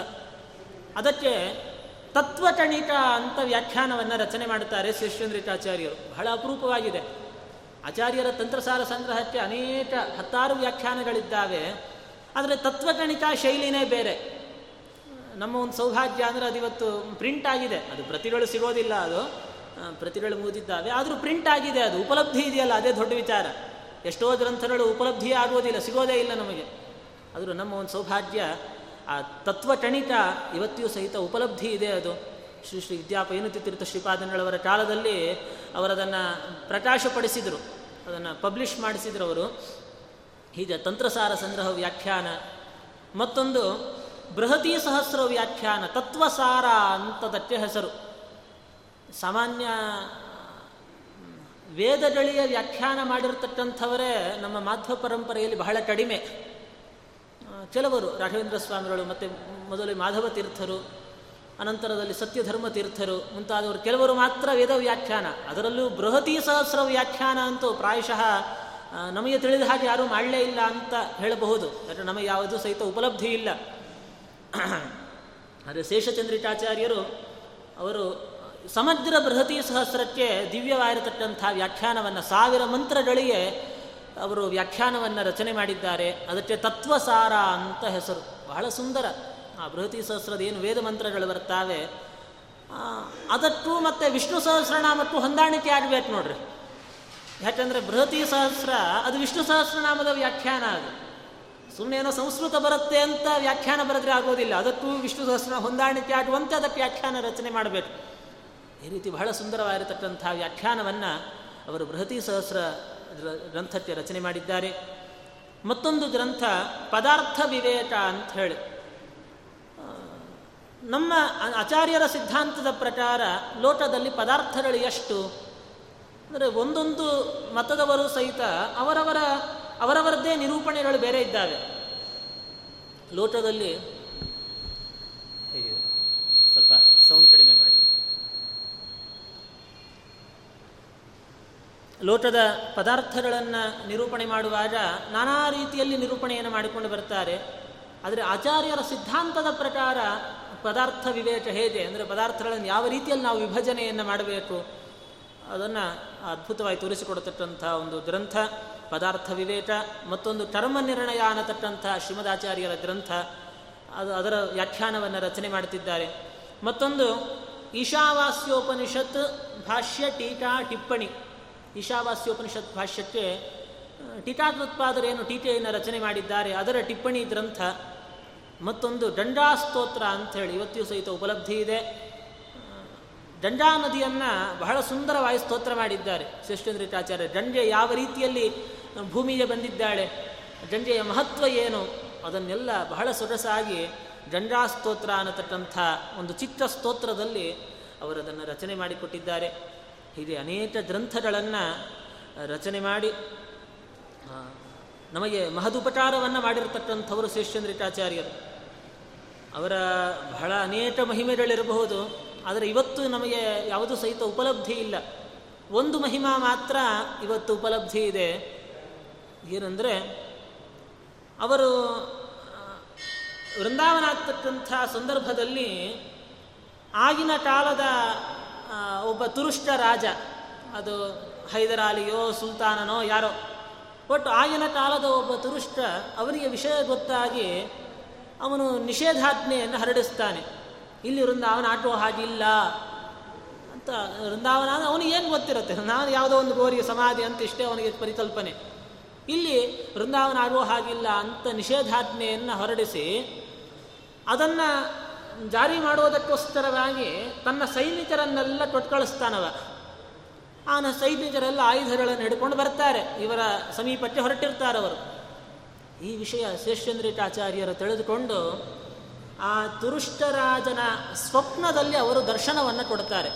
ಅದಕ್ಕೆ ತತ್ವಕಣಿಕ ಅಂತ ವ್ಯಾಖ್ಯಾನವನ್ನು ರಚನೆ ಮಾಡುತ್ತಾರೆ ಶ್ರೀಶ್ವೇಂದ್ರಿಕಾಚಾರ್ಯರು ಬಹಳ ಅಪರೂಪವಾಗಿದೆ. ಆಚಾರ್ಯರ ತಂತ್ರಸಾರ ಸಂಗ್ರಹಕ್ಕೆ ಅನೇಕ ಹತ್ತಾರು ವ್ಯಾಖ್ಯಾನಗಳಿದ್ದಾವೆ. ಆದರೆ ತತ್ವಗಣಿತ ಶೈಲಿನೇ ಬೇರೆ. ನಮ್ಮ ಒಂದು ಸೌಭಾಗ್ಯ ಅಂದರೆ ಅದು ಇವತ್ತು ಪ್ರಿಂಟ್ ಆಗಿದೆ. ಅದು ಪ್ರತಿಗಳು ಸಿಗೋದಿಲ್ಲ ಅದು. ಪ್ರತಿಗಳು ಮುಗಿದಿದ್ದಾವೆ. ಆದರೂ ಪ್ರಿಂಟ್ ಆಗಿದೆ ಅದು. ಉಪಲಬ್ಧಿ ಇದೆಯಲ್ಲ, ಅದೇ ದೊಡ್ಡ ವಿಚಾರ. ಎಷ್ಟೋ ಗ್ರಂಥಗಳು ಉಪಲಬ್ಧಿ ಆಗುವುದಿಲ್ಲ ಸಿಗೋದೇ ಇಲ್ಲ ನಮಗೆ. ಆದರೂ ನಮ್ಮ ಒಂದು ಸೌಭಾಗ್ಯ ಆ ತತ್ವಟಣಿತ ಇವತ್ತಿಯೂ ಸಹಿತ ಉಪಲಬ್ಧಿ ಇದೆ ಅದು. ಶ್ರೀ ಶ್ರೀ ವಿದ್ಯಾಪಯನುತಿ ತೀರ್ಥ ಶ್ರೀಪಾದನಗಳವರ ಕಾಲದಲ್ಲಿ ಅವರದನ್ನು ಪ್ರಕಾಶಪಡಿಸಿದರು. ಅದನ್ನು ಪಬ್ಲಿಷ್ ಮಾಡಿಸಿದ್ರು ಅವರು. ಹೀಗೆ ತಂತ್ರಸಾರ ಸಂಗ್ರಹ ವ್ಯಾಖ್ಯಾನ, ಮತ್ತೊಂದು ಬೃಹತಿ ಸಹಸ್ರ ವ್ಯಾಖ್ಯಾನ, ತತ್ವಸಾರ ಅಂತದಕ್ಕೆ ಹೆಸರು. ಸಾಮಾನ್ಯ ವೇದಗಳಿಯ ವ್ಯಾಖ್ಯಾನ ಮಾಡಿರತಕ್ಕಂಥವರೇ ನಮ್ಮ ಮಾಧ್ವ ಪರಂಪರೆಯಲ್ಲಿ ಬಹಳ ಕಡಿಮೆ. ಕೆಲವರು ರಾಘವೇಂದ್ರ ಸ್ವಾಮಿಗಳು ಮತ್ತು ಮೊದಲು ಮಾಧವ ತೀರ್ಥರು, ಅನಂತರದಲ್ಲಿ ಸತ್ಯಧರ್ಮ ತೀರ್ಥರು ಮುಂತಾದವರು, ಕೆಲವರು ಮಾತ್ರ ವೇದ ವ್ಯಾಖ್ಯಾನ, ಅದರಲ್ಲೂ ಬೃಹತಿ ಸಹಸ್ರ ವ್ಯಾಖ್ಯಾನ ಅಂತೂ ಪ್ರಾಯಶಃ ನಮಗೆ ತಿಳಿದ ಹಾಗೆ ಯಾರೂ ಮಾಡಲೇ ಇಲ್ಲ ಅಂತ ಹೇಳಬಹುದು. ಯಾಕಂದರೆ ನಮಗೆ ಯಾವುದು ಸಹಿತ ಉಪಲಬ್ಧಿ ಇಲ್ಲ. ಆದರೆ ಶೇಷಚಂದ್ರಿಕಾಚಾರ್ಯರು, ಅವರು ಸಮಗ್ರ ಬೃಹತಿ ಸಹಸ್ರಕ್ಕೆ ದಿವ್ಯವಾಗಿರತಕ್ಕಂಥ ವ್ಯಾಖ್ಯಾನವನ್ನು ಸಾವಿರ ಮಂತ್ರಗಳಿಗೆ ಅವರು ವ್ಯಾಖ್ಯಾನವನ್ನು ರಚನೆ ಮಾಡಿದ್ದಾರೆ. ಅದಕ್ಕೆ ತತ್ವಸಾರ ಅಂತ ಹೆಸರು. ಬಹಳ ಸುಂದರ. ಆ ಬೃಹತಿ ಸಹಸ್ರದ ಏನು ವೇದ ಮಂತ್ರಗಳು ಬರ್ತಾವೆ. ಅದಕ್ಕೂ ಮತ್ತು ವಿಷ್ಣು ಸಹಸ್ರನಾಮಕ್ಕೂ ಹೊಂದಾಣಿಕೆ ಆಗಬೇಕು ನೋಡ್ರಿ. ಯಾಕಂದರೆ ಬೃಹತಿ ಸಹಸ್ರ, ಅದು ವಿಷ್ಣು ಸಹಸ್ರನಾಮದ ವ್ಯಾಖ್ಯಾನ ಅದು. ಸುಮ್ಮನೆ ಏನೋ ಸಂಸ್ಕೃತ ಬರುತ್ತೆ ಅಂತ ವ್ಯಾಖ್ಯಾನ ಬರೆದ್ರೆ ಆಗೋದಿಲ್ಲ. ಅದಕ್ಕೂ ವಿಷ್ಣು ಸಹಸ್ರ ಹೊಂದಾಣಿಕೆ ಆಗುವಂತೆ ಅದಕ್ಕೆ ವ್ಯಾಖ್ಯಾನ ರಚನೆ ಮಾಡಬೇಕು. ಈ ರೀತಿ ಬಹಳ ಸುಂದರವಾಗಿರತಕ್ಕಂಥ ವ್ಯಾಖ್ಯಾನವನ್ನು ಅವರು ಬೃಹತಿ ಸಹಸ್ರ ಗ್ರಂಥಕ್ಕೆ ರಚನೆ ಮಾಡಿದ್ದಾರೆ. ಮತ್ತೊಂದು ಗ್ರಂಥ, ಪದಾರ್ಥ ವಿವೇಕ ಅಂತ ಹೇಳಿ. ನಮ್ಮ ಆಚಾರ್ಯರ ಸಿದ್ಧಾಂತದ ಪ್ರಕಾರ ಲೋಟದಲ್ಲಿ ಪದಾರ್ಥಗಳು ಎಷ್ಟು? ಅಂದರೆ ಒಂದೊಂದು ಮತದವರು ಸಹಿತ ಅವರವರ, ಅವರವರದ್ದೇ ನಿರೂಪಣೆಗಳು ಬೇರೆ ಇದ್ದಾವೆ. ಲೋಟದಲ್ಲಿ ಸ್ವಲ್ಪ ಸೌಂಡ್ ಕಡಿಮೆ ಮಾಡಿ ಲೋಟದ ಪದಾರ್ಥಗಳನ್ನು ನಿರೂಪಣೆ ಮಾಡುವಾಗ ನಾನಾ ರೀತಿಯಲ್ಲಿ ನಿರೂಪಣೆಯನ್ನು ಮಾಡಿಕೊಂಡು ಬರ್ತಾರೆ. ಆದರೆ ಆಚಾರ್ಯರ ಸಿದ್ಧಾಂತದ ಪ್ರಕಾರ ಪದಾರ್ಥ ವಿವೇಚ ಹೇಗೆ? ಅಂದರೆ ಪದಾರ್ಥಗಳನ್ನು ಯಾವ ರೀತಿಯಲ್ಲಿ ನಾವು ವಿಭಜನೆಯನ್ನು ಮಾಡಬೇಕು? ಅದನ್ನು ಅದ್ಭುತವಾಗಿ ತೋರಿಸಿಕೊಡತಕ್ಕಂಥ ಒಂದು ಗ್ರಂಥ, ಪದಾರ್ಥ ವಿವೇಚ, ಮತ್ತೊಂದು ಕರ್ಮ ನಿರ್ಣಯ ಅನ್ನತಕ್ಕಂಥ ಶ್ರೀಮದಾಚಾರ್ಯರ ಗ್ರಂಥ. ಅದು ಅದರ ವ್ಯಾಖ್ಯಾನವನ್ನು ರಚನೆ ಮಾಡುತ್ತಿದ್ದಾರೆ. ಮತ್ತೊಂದು ಈಶಾವಾಸ್ಯೋಪನಿಷತ್ ಭಾಷ್ಯ ಟೀಕಾ ಟಿಪ್ಪಣಿ. ಈಶಾವಾಸ್ಯೋಪನಿಷತ್ ಭಾಷ್ಯಕ್ಕೆ ಟೀಕಾಕೃತ್ಪಾದರೇನು ಟೀಕೆಯನ್ನು ರಚನೆ ಮಾಡಿದ್ದಾರೆ, ಅದರ ಟಿಪ್ಪಣಿ ಗ್ರಂಥ, ಮತ್ತೊಂದು ದಂಡಾಸ್ತೋತ್ರ ಅಂಥೇಳಿ ಇವತ್ತಿಯೂ ಸಹಿತ ಉಪಲಬ್ಧಿ ಇದೆ. ದಂಡಾ ನದಿಯನ್ನು ಬಹಳ ಸುಂದರವಾಗಿ ಸ್ತೋತ್ರ ಮಾಡಿದ್ದಾರೆ. ಶ್ರೇಷ್ಠೇಂದ್ರಿಕಾಚಾರ್ಯ ದಂಡೆ ಯಾವ ರೀತಿಯಲ್ಲಿ ಭೂಮಿಗೆ ಬಂದಿದ್ದಾಳೆ, ದಂಡೆಯ ಮಹತ್ವ ಏನು, ಅದನ್ನೆಲ್ಲ ಬಹಳ ಸೊಗಸಾಗಿ ದಂಡಾಸ್ತೋತ್ರ ಅನ್ನತಕ್ಕಂಥ ಒಂದು ಚಿಕ್ಕ ಸ್ತೋತ್ರದಲ್ಲಿ ಅವರದನ್ನು ರಚನೆ ಮಾಡಿಕೊಟ್ಟಿದ್ದಾರೆ. ಹೀಗೆ ಅನೇಕ ಗ್ರಂಥಗಳನ್ನು ರಚನೆ ಮಾಡಿ ನಮಗೆ ಮಹದುಪಚಾರವನ್ನು ಮಾಡಿರತಕ್ಕಂಥವರು ಶೇಷಚಂದ್ರಿಕಾಚಾರ್ಯರು ಅವರ ಬಹಳ ಅನೇಕ ಮಹಿಮೆಗಳಿರಬಹುದು, ಆದರೆ ಇವತ್ತು ನಮಗೆ ಯಾವುದು ಸಹಿತ ಉಪಲಬ್ಧಿ ಇಲ್ಲ. ಒಂದು ಮಹಿಮಾ ಮಾತ್ರ ಇವತ್ತು ಉಪಲಬ್ಧಿ ಇದೆ. ಏನಂದರೆ, ಅವರು ವೃಂದಾವನ ಆಗ್ತಕ್ಕಂಥ ಸಂದರ್ಭದಲ್ಲಿ ಆಗಿನ ಕಾಲದ ಒಬ್ಬ ತುರುಷ್ಟ ರಾಜ. ಅದು ಹೈದರಾಲಿಯೋ, ಸುಲ್ತಾನನೋ, ಯಾರೋ. ಒಟ್ಟು ಆಗಿನ ಕಾಲದ ಒಬ್ಬ ತುರುಷ್ಟ ಅವನಿಗೆ ವಿಷಯ ಗೊತ್ತಾಗಿ ಅವನು ನಿಷೇಧಾಜ್ಞೆಯನ್ನು ಹರಡಿಸ್ತಾನೆ. ಇಲ್ಲಿ ವೃಂದಾವನ ಆಟೋ ಹಾಗಿಲ್ಲ. ಅಂತ ವೃಂದಾವನ ಅವನಿಗೆ ಏನು ಗೊತ್ತಿರುತ್ತೆ? ನಾನು ಯಾವುದೋ ಒಂದು ಗೋರಿಗೆ ಸಮಾಧಿ ಅಂತ ಇಷ್ಟೇ ಅವನಿಗೆ ಪರಿಕಲ್ಪನೆ. ಇಲ್ಲಿ ವೃಂದಾವನ ಆಗುವ ಹಾಗಿಲ್ಲ ಅಂತ ನಿಷೇಧಾಜ್ಞೆಯನ್ನು ಹೊರಡಿಸಿ ಅದನ್ನು ಜಾರಿ ಮಾಡುವುದಕ್ಕೋಸ್ಕರವಾಗಿ ತನ್ನ ಸೈನಿಕರನ್ನೆಲ್ಲ ಕೊಟ್ಕಳಿಸ್ತಾನವ. ಆನ ಸೈನಿಕರೆಲ್ಲ ಆಯುಧಗಳನ್ನು ಹಿಡ್ಕೊಂಡು ಬರ್ತಾರೆ. ಇವರ ಸಮೀಪಕ್ಕೆ ಹೊರಟಿರ್ತಾರವರು. ಈ ವಿಷಯ ಶೇಷಚಂದ್ರಿಕಾಚಾರ್ಯರು ತಿಳಿದುಕೊಂಡು ಆ ತುರುಷ್ಟರಾಜನ ಸ್ವಪ್ನದಲ್ಲಿ ಅವರು ದರ್ಶನವನ್ನು ಕೊಡ್ತಾರೆ.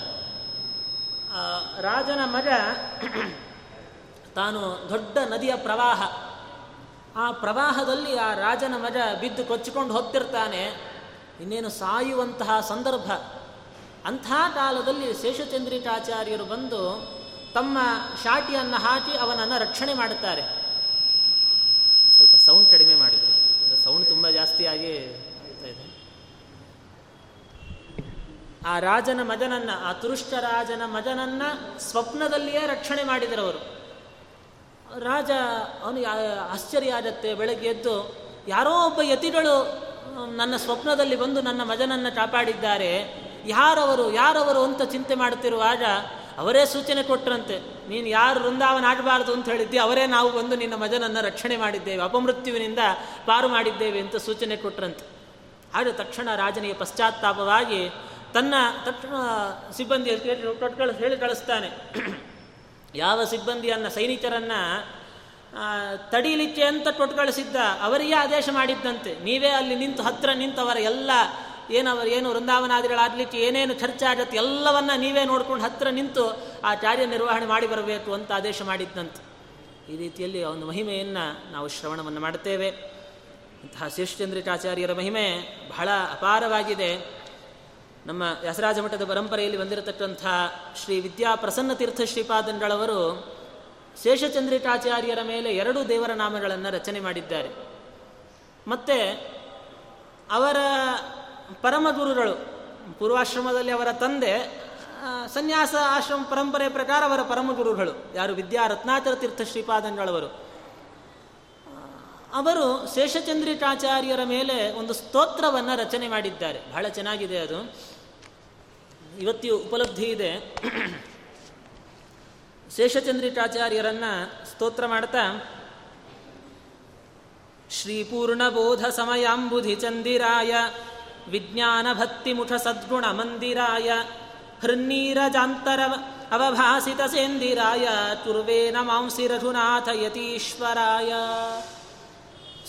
ರಾಜನ ಮಗ ತಾನು ದೊಡ್ಡ ನದಿಯ ಪ್ರವಾಹ. ಆ ಪ್ರವಾಹದಲ್ಲಿ ಆ ರಾಜನ ಮಗ ಬಿದ್ದು ಕೊಚ್ಚಿಕೊಂಡು ಹೋಗ್ತಿರ್ತಾನೆ. ಇನ್ನೇನು ಸಾಯುವಂತಹ ಸಂದರ್ಭ. ಅಂಥ ಕಾಲದಲ್ಲಿ ಶೇಷಚಂದ್ರಿಕಾಚಾರ್ಯರು ಬಂದು ತಮ್ಮ ಶಾಟಿಯನ್ನು ಹಾಕಿ ಅವನನ್ನು ರಕ್ಷಣೆ ಮಾಡುತ್ತಾರೆ. ಸ್ವಲ್ಪ ಸೌಂಡ್ ಕಡಿಮೆ ಮಾಡಿದ್ರು. ಸೌಂಡ್ ತುಂಬ ಜಾಸ್ತಿಯಾಗಿ ಇದೆ. ಆ ರಾಜನ ಮದನನ್ನ, ಆ ತುರುಷ್ಟ ರಾಜನ ಮದನನ್ನ ಸ್ವಪ್ನದಲ್ಲಿಯೇ ರಕ್ಷಣೆ ಮಾಡಿದರವರು ರಾಜ ಅವನು ಆಶ್ಚರ್ಯ ಆಗತ್ತೆ. ಬೆಳಗ್ಗೆ ಎದ್ದು ಯಾರೋ ಒಬ್ಬ ಯತಿಗಳು ನನ್ನ ಸ್ವಪ್ನದಲ್ಲಿ ಬಂದು ನನ್ನ ಮಜನನ್ನು ಕಾಪಾಡಿದ್ದಾರೆ. ಯಾರವರು ಯಾರವರು ಅಂತ ಚಿಂತೆ ಮಾಡುತ್ತಿರುವಾಗ ಅವರೇ ಸೂಚನೆ ಕೊಟ್ಟರಂತೆ, ನೀನು ಯಾರು ವೃಂದಾವನ ಆಗಬಾರ್ದು ಅಂತ ಹೇಳಿದ್ದೆ, ಅವರೇ ನಾವು ಬಂದು ನಿನ್ನ ಮಜನನ್ನು ರಕ್ಷಣೆ ಮಾಡಿದ್ದೇವೆ, ಅಪಮೃತ್ಯುವಿನಿಂದ ಪಾರು ಮಾಡಿದ್ದೇವೆ ಅಂತ ಸೂಚನೆ ಕೊಟ್ಟರಂತೆ. ಆಗ ತಕ್ಷಣ ರಾಜನಿಗೆ ಪಶ್ಚಾತ್ತಾಪವಾಗಿ ತನ್ನ ತಕ್ಷಣ ಸಿಬ್ಬಂದಿಯಲ್ಲಿ ಹೇಳಿ ಕಳಿಸ್ತಾನೆ. ಯಾವ ಸಿಬ್ಬಂದಿಯನ್ನು, ಸೈನಿಕರನ್ನು ತಡೀಲಿಕ್ಕೆ ಅಂತ ಕಳಿಸಿದ್ದ ಅವರಿಗೆ ಆದೇಶ ಮಾಡಿದ್ದಂತೆ. ನೀವೇ ಅಲ್ಲಿ ನಿಂತು ಹತ್ರ ನಿಂತವರ ಎಲ್ಲ ಏನವರು ಏನು ವೃಂದಾವನಾದಿಗಳಾಗಲಿಕ್ಕೆ ಏನೇನು ಖರ್ಚಾಗತ್ತೆ ಎಲ್ಲವನ್ನ ನೀವೇ ನೋಡ್ಕೊಂಡು ಹತ್ತಿರ ನಿಂತು ಆ ಕಾರ್ಯ ನಿರ್ವಹಣೆ ಮಾಡಿ ಬರಬೇಕು ಅಂತ ಆದೇಶ ಮಾಡಿದ್ದಂತೆ. ಈ ರೀತಿಯಲ್ಲಿ ಒಂದು ಮಹಿಮೆಯನ್ನು ನಾವು ಶ್ರವಣವನ್ನು ಮಾಡುತ್ತೇವೆ. ಇಂತಹ ಶೇಷಚಂದ್ರಿಕಾಚಾರ್ಯರ ಮಹಿಮೆ ಬಹಳ ಅಪಾರವಾಗಿದೆ. ನಮ್ಮ ವ್ಯಾಸರಾಜ ಮಠದ ಪರಂಪರೆಯಲ್ಲಿ ಬಂದಿರತಕ್ಕಂಥ ಶ್ರೀ ವಿದ್ಯಾ ಪ್ರಸನ್ನ ತೀರ್ಥ ಶ್ರೀಪಾದಂಗಳವರು ಶೇಷಚಂದ್ರಿಕಾಚಾರ್ಯರ ಮೇಲೆ ಎರಡು ದೇವರ ನಾಮಗಳನ್ನು ರಚನೆ ಮಾಡಿದ್ದಾರೆ. ಮತ್ತು ಅವರ ಪರಮಗುರುಗಳು, ಪೂರ್ವಾಶ್ರಮದಲ್ಲಿ ಅವರ ತಂದೆ ಸನ್ಯಾಸ ಆಶ್ರಮ ಪರಂಪರೆ ಪ್ರಕಾರ ಅವರ ಪರಮಗುರುಗಳು, ಯಾರು ವಿದ್ಯಾ ರತ್ನಾಚರ ತೀರ್ಥ ಶ್ರೀಪಾದಂಗಳವರು. ಅವರು ಶೇಷಚಂದ್ರಿಕಾಚಾರ್ಯರ ಮೇಲೆ ಒಂದು ಸ್ತೋತ್ರವನ್ನು ರಚನೆ ಮಾಡಿದ್ದಾರೆ. ಬಹಳ ಚೆನ್ನಾಗಿದೆ ಅದು. ಇವತ್ತು ಉಪಲಬ್ಧಿ ಇದೆ. ಶೇಷಚಂದ್ರಿಕಾಚಾರ್ಯರನ್ನ ಸ್ತೋತ್ರ ಮಾಡ್ತಾ, ಶ್ರೀಪೂರ್ಣಬೋಧ ಸಮಯಾಂಬುಧಿ ಚಂದಿರಾಯ ವಿಜ್ಞಾನ ಭಕ್ತಿ ಮುಖ ಸದ್ಗುಣ ಮಂದಿರಾಯ ಹೃನ್ನೀರಜಾಂತರ ಅವಭಾಸಿತ ಸೇಂದಿರಾಯ ತುರ್ವೇನ ಮಾಂಸಿ ರಘುನಾಥ ಯತೀಶ್ವರಾಯ.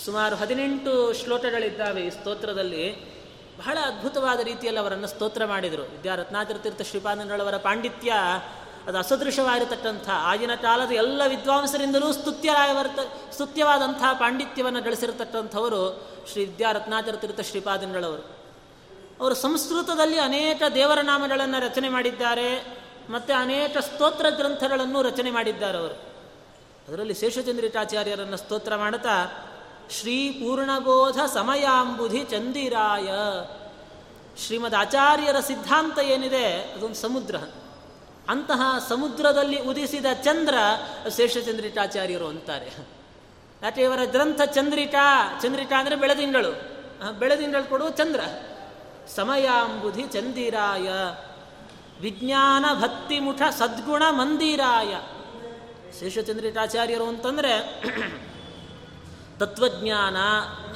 ಸುಮಾರು ಹದಿನೆಂಟು ಶ್ಲೋಕಗಳಿದ್ದಾವೆ ಈ ಸ್ತೋತ್ರದಲ್ಲಿ. ಬಹಳ ಅದ್ಭುತವಾದ ರೀತಿಯಲ್ಲಿ ಅವರನ್ನು ಸ್ತೋತ್ರ ಮಾಡಿದರು. ತೀರ್ಥ ಶ್ರೀಪಾದಂಗಳವರ ಪಾಂಡಿತ್ಯ ಅದು ಅಸದೃಶವಾಗಿರತಕ್ಕಂಥ ಆಗಿನ ಕಾಲದ ಎಲ್ಲ ವಿದ್ವಾಂಸರಿಂದಲೂ ಸ್ತುತ್ಯರಾಯವರ್ತ ಸ್ತುತ್ಯವಾದಂಥ ಪಾಂಡಿತ್ಯವನ್ನು ಗಳಿಸಿರತಕ್ಕಂಥವರು ಶ್ರೀ ವಿದ್ಯಾರತ್ನಾಚರ ತೀರ್ಥ ಶ್ರೀಪಾದಂಗಳವರು ಅವರು ಸಂಸ್ಕೃತದಲ್ಲಿ ಅನೇಕ ದೇವರ ನಾಮಗಳನ್ನು ರಚನೆ ಮಾಡಿದ್ದಾರೆ, ಮತ್ತು ಅನೇಕ ಸ್ತೋತ್ರ ಗ್ರಂಥಗಳನ್ನು ರಚನೆ ಮಾಡಿದ್ದಾರೆ ಅವರು. ಅದರಲ್ಲಿ ಶೇಷಚಂದ್ರಿಕಾಚಾರ್ಯರನ್ನು ಸ್ತೋತ್ರ ಮಾಡುತ್ತಾ ಶ್ರೀ ಪೂರ್ಣಬೋಧ ಸಮಯಾಂಬುಧಿ ಚಂದಿರಾಯ. ಶ್ರೀಮದ್ ಆಚಾರ್ಯರ ಸಿದ್ಧಾಂತ ಏನಿದೆ, ಅದೊಂದು ಸಮುದ್ರ. ಅಂತಹ ಸಮುದ್ರದಲ್ಲಿ ಉದಿಸಿದ ಚಂದ್ರ ಶೇಷಚಂದ್ರಿಕಾಚಾರ್ಯರು ಅಂತಾರೆ. ಯಾಕೆ ಇವರ ಗ್ರಂಥ ಚಂದ್ರಿಕಾ? ಚಂದ್ರಿಕಾ ಅಂದರೆ ಬೆಳೆದಿಂಗಳು. ಬೆಳೆದಿಂಗಳು ಕೊಡುವ ಚಂದ್ರ. ಸಮಯಾಂಬುಧಿ ಚಂದಿರಾಯ. ವಿಜ್ಞಾನ ಭಕ್ತಿ ಮುಠ ಸದ್ಗುಣ ಮಂದಿರಾಯ. ಶೇಷಚಂದ್ರಿಕಾಚಾರ್ಯರು ಅಂತಂದರೆ ತತ್ವಜ್ಞಾನ,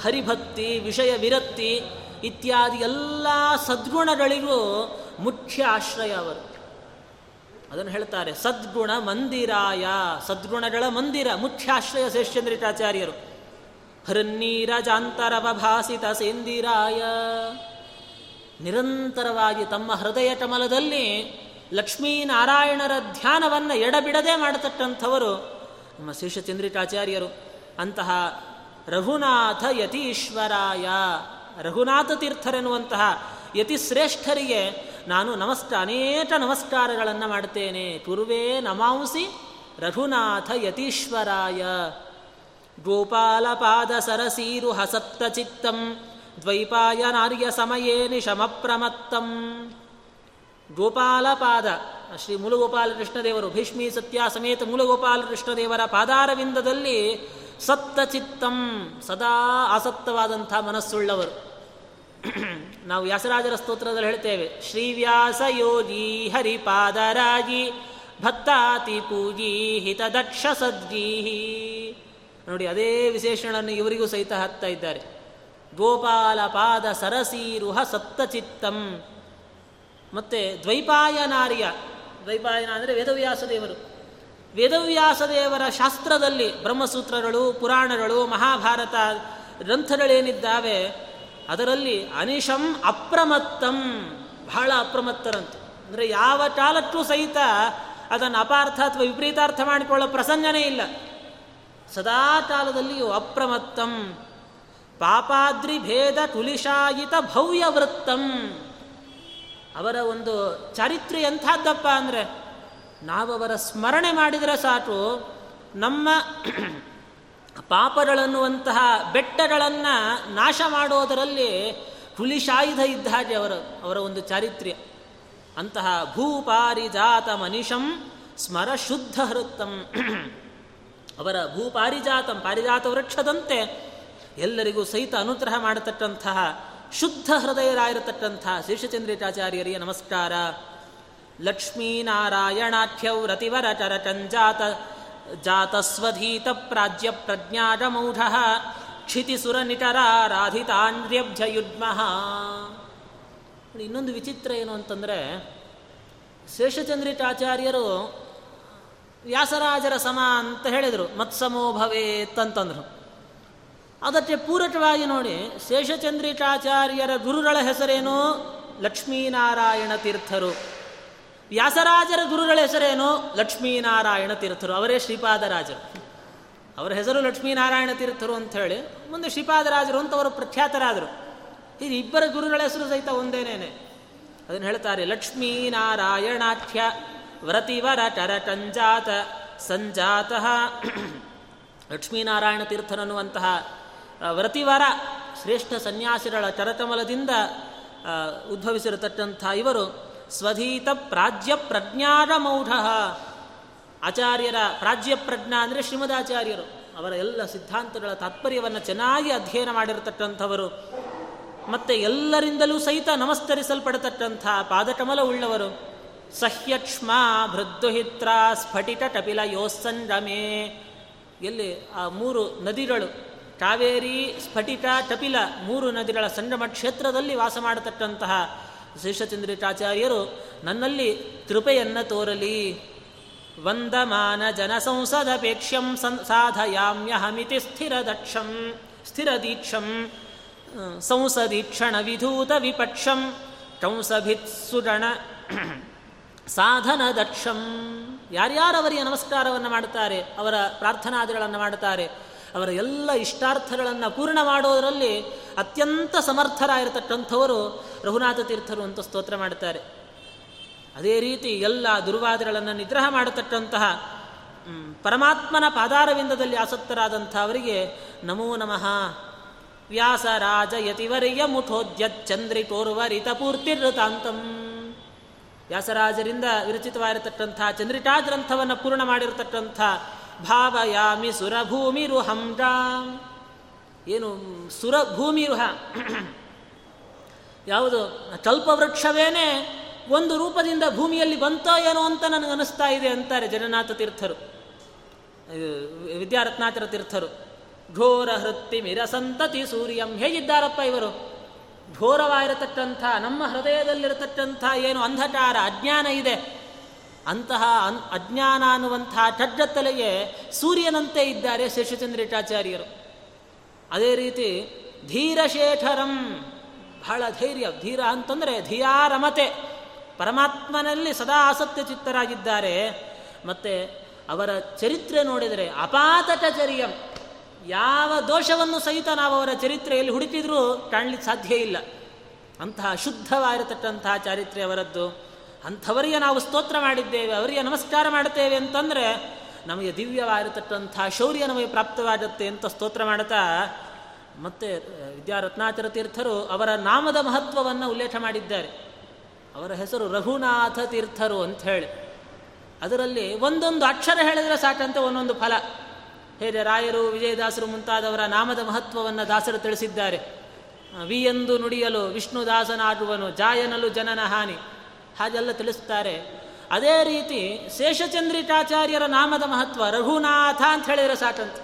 ಹರಿಭಕ್ತಿ, ವಿಷಯ ವಿರಕ್ತಿ ಇತ್ಯಾದಿ ಎಲ್ಲ ಸದ್ಗುಣಗಳಿಗೂ ಮುಖ್ಯ ಆಶ್ರಯ ಅವರು. ಅದನ್ನು ಹೇಳ್ತಾರೆ, ಸದ್ಗುಣ ಮಂದಿರಾಯ. ಸದ್ಗುಣಗಳ ಮಂದಿರ, ಮುಖ್ಯಾಶ್ರಯ ಶೇಷಚಂದ್ರಿಕಾಚಾರ್ಯರು ಹೃನ್ನೀರಜಾಂತರವಭಾಸಿತ ಸೇಂದಿರಾಯ. ನಿರಂತರವಾಗಿ ತಮ್ಮ ಹೃದಯ ಕಮಲದಲ್ಲಿ ಲಕ್ಷ್ಮೀನಾರಾಯಣರ ಧ್ಯಾನವನ್ನು ಎಡಬಿಡದೆ ಮಾಡತಕ್ಕಂಥವರು ನಮ್ಮ ಶೇಷಚಂದ್ರಿಕಾಚಾರ್ಯರು ಅಂತಹ ರಘುನಾಥ ಯತೀಶ್ವರಾಯ, ರಘುನಾಥ ತೀರ್ಥರೆನ್ನುವಂತಹ ಯತಿಶ್ರೇಷ್ಠರಿಗೆ ನಾನು ನಮಸ್ಕ ಅನೇಕ ನಮಸ್ಕಾರಗಳನ್ನು ಮಾಡ್ತೇನೆ ಪೂರ್ವೇ ನಮಾಂಸಿ ರಘುನಾಥ ಯತೀಶ್ವರಾಯ. ಗೋಪಾಲಪಾದ ಸರಸೀರು ಹಸತ್ತ ಚಿತ್ತಂ, ದ್ವೈಪಾಯ ನಾರ್ಯ ಸಮಯೇ ನಿಶಮಪ್ರಮತ್ತಂ ಗೋಪಾಲಪಾದ ಶ್ರೀ ಮೂಲಗೋಪಾಲ ಕೃಷ್ಣದೇವರು, ಭೀಷ್ಮಿ ಸತ್ಯ ಸಮೇತ ಮೂಲಗೋಪಾಲ ಕೃಷ್ಣದೇವರ ಪಾದಾರವಿಂದದಲ್ಲಿ ಸತ್ತ ಚಿತ್ತಂ, ಸದಾ ಆಸಕ್ತವಾದಂಥ ಮನಸ್ಸುಳ್ಳವರು. ನಾವು ವ್ಯಾಸರಾಜರ ಸ್ತೋತ್ರದಲ್ಲಿ ಹೇಳ್ತೇವೆ, ಶ್ರೀವ್ಯಾಸ ಯೋಗಿ ಹರಿಪಾದರಾಗಿ ಭಕ್ತಾತಿ ಪೂಜಿ ಹಿತದಕ್ಷ ಸದ್ಗೀಹಿ ನೋಡಿ, ಅದೇ ವಿಶೇಷಣನ್ನು ಇವರಿಗೂ ಸಹಿತ ಹಾಕ್ತಾ ಇದ್ದಾರೆ. ಗೋಪಾಲ ಪಾದ ಸರಸೀರುಹ ಸಪ್ತಚಿತ್ತಂ. ಮತ್ತೆ ದ್ವೈಪಾಯನಾರ್ಯ ದ್ವೈಪಾಯನ ಅಂದರೆ ವೇದವ್ಯಾಸದೇವರು ವೇದವ್ಯಾಸದೇವರ ಶಾಸ್ತ್ರದಲ್ಲಿ ಬ್ರಹ್ಮಸೂತ್ರಗಳು, ಪುರಾಣಗಳು, ಮಹಾಭಾರತ ಗ್ರಂಥಗಳೇನಿದ್ದಾವೆ ಅದರಲ್ಲಿ ಅನಿಶಂ ಅಪ್ರಮತ್ತಂ. ಬಹಳ ಅಪ್ರಮತ್ತರಂತೆ. ಅಂದರೆ ಯಾವ ಕಾಲಕ್ಕೂ ಸಹಿತ ಅದನ್ನು ಅಪಾರ್ಥ ಅಥವಾ ವಿಪರೀತಾರ್ಥ ಮಾಡಿಕೊಳ್ಳೋ ಪ್ರಸಂಗನೇ ಇಲ್ಲ. ಸದಾ ಕಾಲದಲ್ಲಿಯೂ ಅಪ್ರಮತ್ತಂ. ಪಾಪಾದ್ರಿ ಭೇದ ತುಲಿಶಾಯಿತ ಭವ್ಯ ವೃತ್ತಂ. ಅವರ ಒಂದು ಚಾರಿತ್ರ್ಯ ಎಂಥದ್ದಪ್ಪ ಅಂದರೆ ಅವರ ಸ್ಮರಣೆ ಮಾಡಿದರೆ ಸಾಕು, ನಮ್ಮ ಪಾಪಗಳನ್ನುವಂತಹ ಬೆಟ್ಟಗಳನ್ನು ನಾಶ ಮಾಡೋದರಲ್ಲಿ ಹುಲಿಶಾಯುಧ ಇದ್ದ ಹಾಗೆ ಅವರ ಅವರ ಒಂದು ಚಾರಿತ್ರ್ಯ. ಅಂತಹ ಭೂಪಾರಿಜಾತ ಮನಿಷಂ ಸ್ಮರ ಶುದ್ಧ ಹೃತ್ತಂ ಅವರ ಭೂಪಾರಿಜಾತಂ ಪಾರಿಜಾತ ವೃಕ್ಷದಂತೆ ಎಲ್ಲರಿಗೂ ಸಹಿತ ಅನುಗ್ರಹ ಮಾಡತಕ್ಕಂತಹ, ಶುದ್ಧ ಹೃದಯರಾಗಿರತಕ್ಕಂತಹ ಶೇಷಚಂದ್ರಿಕಾಚಾರ್ಯರಿಗೆ ನಮಸ್ಕಾರ. ಲಕ್ಷ್ಮೀನಾರಾಯಣಾಖ್ಯೌ ರತಿವರ ಚರಚಂಜಾತ ಜಾತಸ್ವಧೀತ ಪ್ರಾಜ್ಯ ಕ್ಷಿತಿ ಕ್ಷಿತಿಸುರ ನಿಟರ ರಾಧಿತಾಂಡ್ರ್ಯಬ್ಜ ಯುಡ್ಮಃ ಇನ್ನೊಂದು ವಿಚಿತ್ರ ಏನು ಅಂತಂದರೆ ಶೇಷಚಂದ್ರಿಕಾಚಾರ್ಯರು ವ್ಯಾಸರಾಜರ ಸಮ ಅಂತ ಹೇಳಿದರು. ಮತ್ಸಮೋ ಭವೇತ್ ಅಂತಂದರು. ಅದಕ್ಕೆ ಪೂರಕವಾಗಿ ನೋಡಿ ಶೇಷಚಂದ್ರಿಕಾಚಾರ್ಯರ ಗುರುಗಳ ಹೆಸರೇನು? ಲಕ್ಷ್ಮೀನಾರಾಯಣ ತೀರ್ಥರು. ವ್ಯಾಸರಾಜರ ಗುರುಗಳ ಹೆಸರೇನು? ಲಕ್ಷ್ಮೀನಾರಾಯಣ ತೀರ್ಥರು. ಅವರೇ ಶ್ರೀಪಾದರಾಜರು. ಅವರ ಹೆಸರು ಲಕ್ಷ್ಮೀನಾರಾಯಣ ತೀರ್ಥರು ಅಂತ ಹೇಳಿ ಮುಂದೆ ಶ್ರೀಪಾದರಾಜರು ಅಂತ ಅವರು ಪ್ರಖ್ಯಾತರಾದರು. ಇದು ಇಬ್ಬರ ಗುರುಗಳ ಹೆಸರು ಸಹಿತ ಒಂದೇನೇನೆ? ಅದನ್ನು ಹೇಳ್ತಾರೆ, ಲಕ್ಷ್ಮೀನಾರಾಯಣಾಖ್ಯ ವ್ರತಿವರ ಟಂಜಾತ ಸಂಜಾತ. ಲಕ್ಷ್ಮೀನಾರಾಯಣ ತೀರ್ಥನನ್ನುವಂತಹ ವ್ರತಿವರ ಶ್ರೇಷ್ಠ ಸನ್ಯಾಸಿಗಳ ಚರತಮಲದಿಂದ ಉದ್ಭವಿಸಿರತಕ್ಕಂಥ ಇವರು ಸ್ವಧೀತ ಪ್ರಾಜ್ಯ ಪ್ರಜ್ಞಾನ ಮೌಢ ಆಚಾರ್ಯರ ಪ್ರಾಜ್ಯ ಪ್ರಜ್ಞಾ ಅಂದರೆ ಶ್ರೀಮದಾಚಾರ್ಯರು. ಅವರ ಎಲ್ಲ ಸಿದ್ಧಾಂತಗಳ ತಾತ್ಪರ್ಯವನ್ನು ಚೆನ್ನಾಗಿ ಅಧ್ಯಯನ ಮಾಡಿರತಕ್ಕಂಥವರು. ಮತ್ತೆ ಎಲ್ಲರಿಂದಲೂ ಸಹಿತ ನಮಸ್ಕರಿಸಲ್ಪಡತಕ್ಕಂಥ ಪಾದಕಮಲ ಉಳ್ಳವರು ಸಹ್ಯಕ್ಷ್ಮ ಭೃದ್ದುಹಿತ್ರ ಸ್ಫಟಿಟ ಟಪಿಲ ಯೋಸ್ಸಂಡಮೇ ಎಲ್ಲಿ ಆ ಮೂರು ನದಿಗಳು, ಕಾವೇರಿ ಸ್ಫಟಿಕ ಟಪಿಲ ಮೂರು ನದಿಗಳ ಸಂಗಮ ಕ್ಷೇತ್ರದಲ್ಲಿ ವಾಸ ಮಾಡತಕ್ಕಂತಹ ಶೇಷಚಂದ್ರಿಕಾಚಾರ್ಯರು ನನ್ನಲ್ಲಿ ಕೃಪೆಯನ್ನು ತೋರಲಿ. ವಂದಮಾನ ಜನ ಸಂಸದಪೇಕ್ಷ್ಯಂ ಸನ್ ಸಾಧಯಾಮ್ಯಹಮಿತಿ ಸ್ಥಿರ ದೀಕ್ಷಂ ಸಂಸದೀಕ್ಷಣ ವಿಧೂತ ವಿಪಕ್ಷಂ ಕಂಸಭಿತ್ಸುಗಣ ಸಾಧನ ದಕ್ಷಂ ಯಾರ್ಯಾರವರಿಗೆ ನಮಸ್ಕಾರವನ್ನು ಮಾಡುತ್ತಾರೆ, ಅವರ ಪ್ರಾರ್ಥನಾದಿಗಳನ್ನು ಮಾಡುತ್ತಾರೆ, ಅವರ ಎಲ್ಲ ಇಷ್ಟಾರ್ಥಗಳನ್ನು ಪೂರ್ಣ ಮಾಡೋದರಲ್ಲಿ ಅತ್ಯಂತ ಸಮರ್ಥರಾಗಿರ್ತಕ್ಕಂಥವರು ರಘುನಾಥ ತೀರ್ಥರು ಅಂತ ಸ್ತೋತ್ರ ಮಾಡ್ತಾರೆ ಅದೇ ರೀತಿ ಎಲ್ಲ ದುರ್ವಾದಗಳನ್ನು ನಿಗ್ರಹ ಮಾಡತಕ್ಕಂತಹ ಪರಮಾತ್ಮನ ಪಾದಾರವಿಂದದಲ್ಲಿ ಆಸಕ್ತರಾದಂಥ ಅವರಿಗೆ ನಮೋ. ನಮಃ ವ್ಯಾಸರಾಜ ಕೋರುವ ರಿತಪೂರ್ತಿ ಋತಾಂತಂ ವ್ಯಾಸರಾಜರಿಂದ ವಿರಚಿತವಾಗಿರತಕ್ಕಂಥ ಚಂದ್ರಿಕಾ ಗ್ರಂಥವನ್ನು ಪೂರ್ಣ ಮಾಡಿರತಕ್ಕಂಥ ಭಾವಯಾಮಿ ಸುರಭೂಮಿರುಹಂಗ ಏನು ಸುರ ಭೂಮಿರುಹ ಯಾವುದು? ಕಲ್ಪವೃಕ್ಷವೇನೇ ಒಂದು ರೂಪದಿಂದ ಭೂಮಿಯಲ್ಲಿ ಬಂತೋ ಏನೋ ಅಂತ ನನಗೆ ಅನಿಸ್ತಾ ಇದೆ ಅಂತಾರೆ ಜಗನ್ನಾಥ ತೀರ್ಥರು. ವಿದ್ಯಾರತ್ನಾಥರ ತೀರ್ಥರು. ಘೋರ ಹೃತ್ತಿ ಮಿರಸಂತತಿ ಸೂರ್ಯಂ ಹೇಗಿದ್ದಾರಪ್ಪ ಇವರು? ಘೋರವಾಗಿರತಕ್ಕಂಥ, ನಮ್ಮ ಹೃದಯದಲ್ಲಿರತಕ್ಕಂಥ ಏನು ಅಂಧಕಾರ, ಅಜ್ಞಾನ ಇದೆ. ಅಂತಹ ಅನ್, ಅಜ್ಞಾನ ಅನ್ನುವಂಥ ತಲೆಗೆ ಸೂರ್ಯನಂತೆ ಇದ್ದಾರೆ ಶೇಷಚಂದ್ರಿಕಾಚಾರ್ಯರು ಅದೇ ರೀತಿ ಧೀರಶೇಖರಂ ಬಹಳ ಧೈರ್ಯ, ಧೀರ ಅಂತಂದರೆ ಧಿಯಾರಮತೆ. ಪರಮಾತ್ಮನಲ್ಲಿ ಸದಾ ಆಸಕ್ತಿ ಚಿತ್ತರಾಗಿದ್ದಾರೆ. ಮತ್ತು ಅವರ ಚರಿತ್ರೆ ನೋಡಿದರೆ ಅಪಾತಚರ್ಯಂ ಯಾವ ದೋಷವನ್ನು ಸಹಿತ ನಾವು ಅವರ ಚರಿತ್ರೆಯಲ್ಲಿ ಹುಡುಕಿದ್ರೂ ಕಾಣಲಿಕ್ಕೆ ಸಾಧ್ಯ ಇಲ್ಲ. ಅಂತಹ ಶುದ್ಧವಾಗಿರತಕ್ಕಂತಹ ಚಾರಿತ್ರೆ ಅವರದ್ದು. ಅಂಥವರಿಗೆ ನಾವು ಸ್ತೋತ್ರ ಮಾಡಿದ್ದೇವೆ, ಅವರಿಗೆ ನಮಸ್ಕಾರ ಮಾಡುತ್ತೇವೆ ಅಂತಂದರೆ ನಮಗೆ ದಿವ್ಯವಾಗಿರತಕ್ಕಂಥ ಶೌರ್ಯ ನಮಗೆ ಪ್ರಾಪ್ತವಾಗುತ್ತೆ ಅಂತ ಸ್ತೋತ್ರ ಮಾಡುತ್ತಾ ಮತ್ತೆ ವಿದ್ಯಾರತ್ನಾಚರ ತೀರ್ಥರು ಅವರ ನಾಮದ ಮಹತ್ವವನ್ನು ಉಲ್ಲೇಖ ಮಾಡಿದ್ದಾರೆ. ಅವರ ಹೆಸರು ರಘುನಾಥ ತೀರ್ಥರು ಅಂತ ಹೇಳಿ. ಅದರಲ್ಲಿ ಒಂದೊಂದು ಅಕ್ಷರ ಹೇಳಿದರೆ ಸಾಕಂತೆ ಒಂದೊಂದು ಫಲ. ಹೇಗೆ ರಾಯರು, ವಿಜಯದಾಸರು ಮುಂತಾದವರ ನಾಮದ ಮಹತ್ವವನ್ನು ದಾಸರು ತಿಳಿಸಿದ್ದಾರೆ. ವಿ ಎಂದು ನುಡಿಯಲು ವಿಷ್ಣುದಾಸನಾಗುವನು, ಜಾಯನಲು ಜನನ ಹಾನಿ. ಹಾಗೆಲ್ಲ ತಿಳಿಸ್ತಾರೆ. ಅದೇ ರೀತಿ ಶೇಷಚಂದ್ರಿಕಾಚಾರ್ಯರ ನಾಮದ ಮಹತ್ವ ರಘುನಾಥ ಅಂತ ಹೇಳಿದರೆ ಸಾಕಂತ.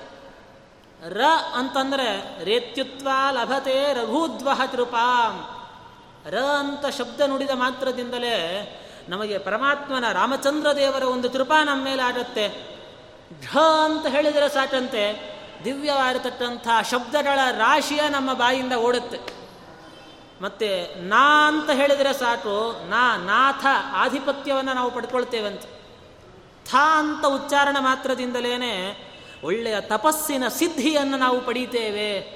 ರ ಅಂತಂದರೆ ರೇತ್ಯುತ್ವ ಲಭತೆ ರಘುದ್ವಹ ಕೃಪಾಂ. ರ ಅಂತ ಶಬ್ದ ನುಡಿದ ಮಾತ್ರದಿಂದಲೇ ನಮಗೆ ಪರಮಾತ್ಮನ ರಾಮಚಂದ್ರ ದೇವರ ಒಂದು ಕೃಪಾ ನಮ್ಮ ಮೇಲೆ ಆಗತ್ತೆ. ಢ ಅಂತ ಹೇಳಿದರೆ ಸಾಕಂತೆ. ದಿವ್ಯವಾಗಿರತಕ್ಕಂಥ ಶಬ್ದಗಳ ರಾಶಿಯ ನಮ್ಮ ಬಾಯಿಂದ ಓಡುತ್ತೆ. ಮತ್ತೆ ನಾ ಅಂತ ಹೇಳಿದರೆ ಸಾಕು, ನಾ, ನಾಥ ಆಧಿಪತ್ಯವನ್ನು ನಾವು ಪಡ್ಕೊಳ್ತೇವಂತ. ಥ ಅಂತ ಉಚ್ಚಾರಣೆ ಮಾತ್ರದಿಂದಲೇ ಒಳ್ಳೆಯ ತಪಸ್ಸಿನ ಸಿದ್ಧಿಯನ್ನು ನಾವು ಪಡೀತೇವೆ.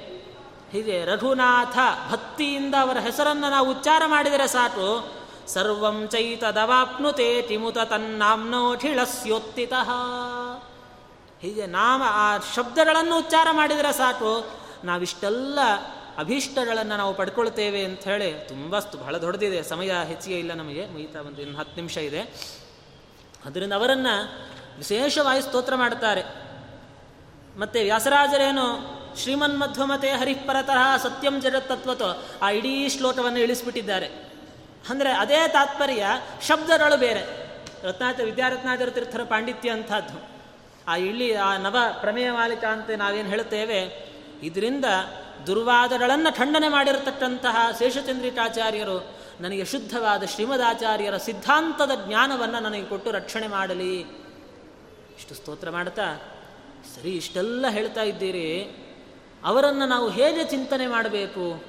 ಹೀಗೆ ರಘುನಾಥ ಭಕ್ತಿಯಿಂದ ಅವರ ಹೆಸರನ್ನು ನಾವು ಉಚ್ಚಾರ ಮಾಡಿದರೆ ಸಾಕು, ಸರ್ವಂ ಚೈತದವಾಪ್ನುತೆ ಟಿಮುತ ತನ್ನಾಮ್ನೋಠಿಳಸ್ಯೋತ್ತಿತಃ ಹೀಗೆ ನಾಮ ಆ ಶಬ್ದಗಳನ್ನು ಉಚ್ಚಾರ ಮಾಡಿದರೆ ಸಾಕು, ನಾವಿಷ್ಟೆಲ್ಲ ಅಭೀಷ್ಟಗಳನ್ನು ನಾವು ಪಡ್ಕೊಳ್ತೇವೆ ಅಂತ ಹೇಳಿ ತುಂಬ ಬಹಳ ದೊಡ್ಡದಿದೆ. ಸಮಯ ಹೆಚ್ಚಿಗೆ ಇಲ್ಲ ನಮಗೆ. ಮುಗಿತಾ ಒಂದು ಇನ್ನು ಹತ್ತು ನಿಮಿಷ ಇದೆ. ಅದರಿಂದ ಅವರನ್ನು ವಿಶೇಷವಾಗಿ ಸ್ತೋತ್ರ ಮಾಡ್ತಾರೆ. ಮತ್ತು ವ್ಯಾಸರಾಜರೇನು ಶ್ರೀಮನ್ಮಧ್ವಮತೆ ಹರಿಪರತಃ ಸತ್ಯಂ ಜಗತ್ತತ್ವತೋ ಆ ಇಡೀ ಶ್ಲೋಕವನ್ನು ಇಳಿಸ್ಬಿಟ್ಟಿದ್ದಾರೆ. ಅಂದರೆ ಅದೇ ತಾತ್ಪರ್ಯ ಶಬ್ದಗಳು ಬೇರೆ. ರತ್ನಾಥ ವಿದ್ಯಾರತ್ನಾಥರ ತೀರ್ಥರ ಪಾಂಡಿತ್ಯ ಅಂಥದ್ದು. ಆ ಇಳಿ, ಆ ನವ ಪ್ರಮೇಯ ಮಾಲಿಕ ಅಂತ ನಾವೇನು ಹೇಳುತ್ತೇವೆ ಇದರಿಂದ ದುರ್ವಾದಗಳನ್ನು ಖಂಡನೆ ಮಾಡಿರತಕ್ಕಂತಹ ಶೇಷಚಂದ್ರಿಕಾಚಾರ್ಯರು ನನಗೆ ಶುದ್ಧವಾದ ಶ್ರೀಮದಾಚಾರ್ಯರ ಸಿದ್ಧಾಂತದ ಜ್ಞಾನವನ್ನು ನನಗೆ ಕೊಟ್ಟು ರಕ್ಷಣೆ ಮಾಡಲಿ. ಇಷ್ಟು ಸ್ತೋತ್ರ ಮಾಡ್ತಾ ಸರಿ, ಇಷ್ಟೆಲ್ಲ ಹೇಳ್ತಾ ಇದ್ದೀರಿ. ಅವರನ್ನು ನಾವು ಹೇಗೆ ಚಿಂತನೆ ಮಾಡಬೇಕು?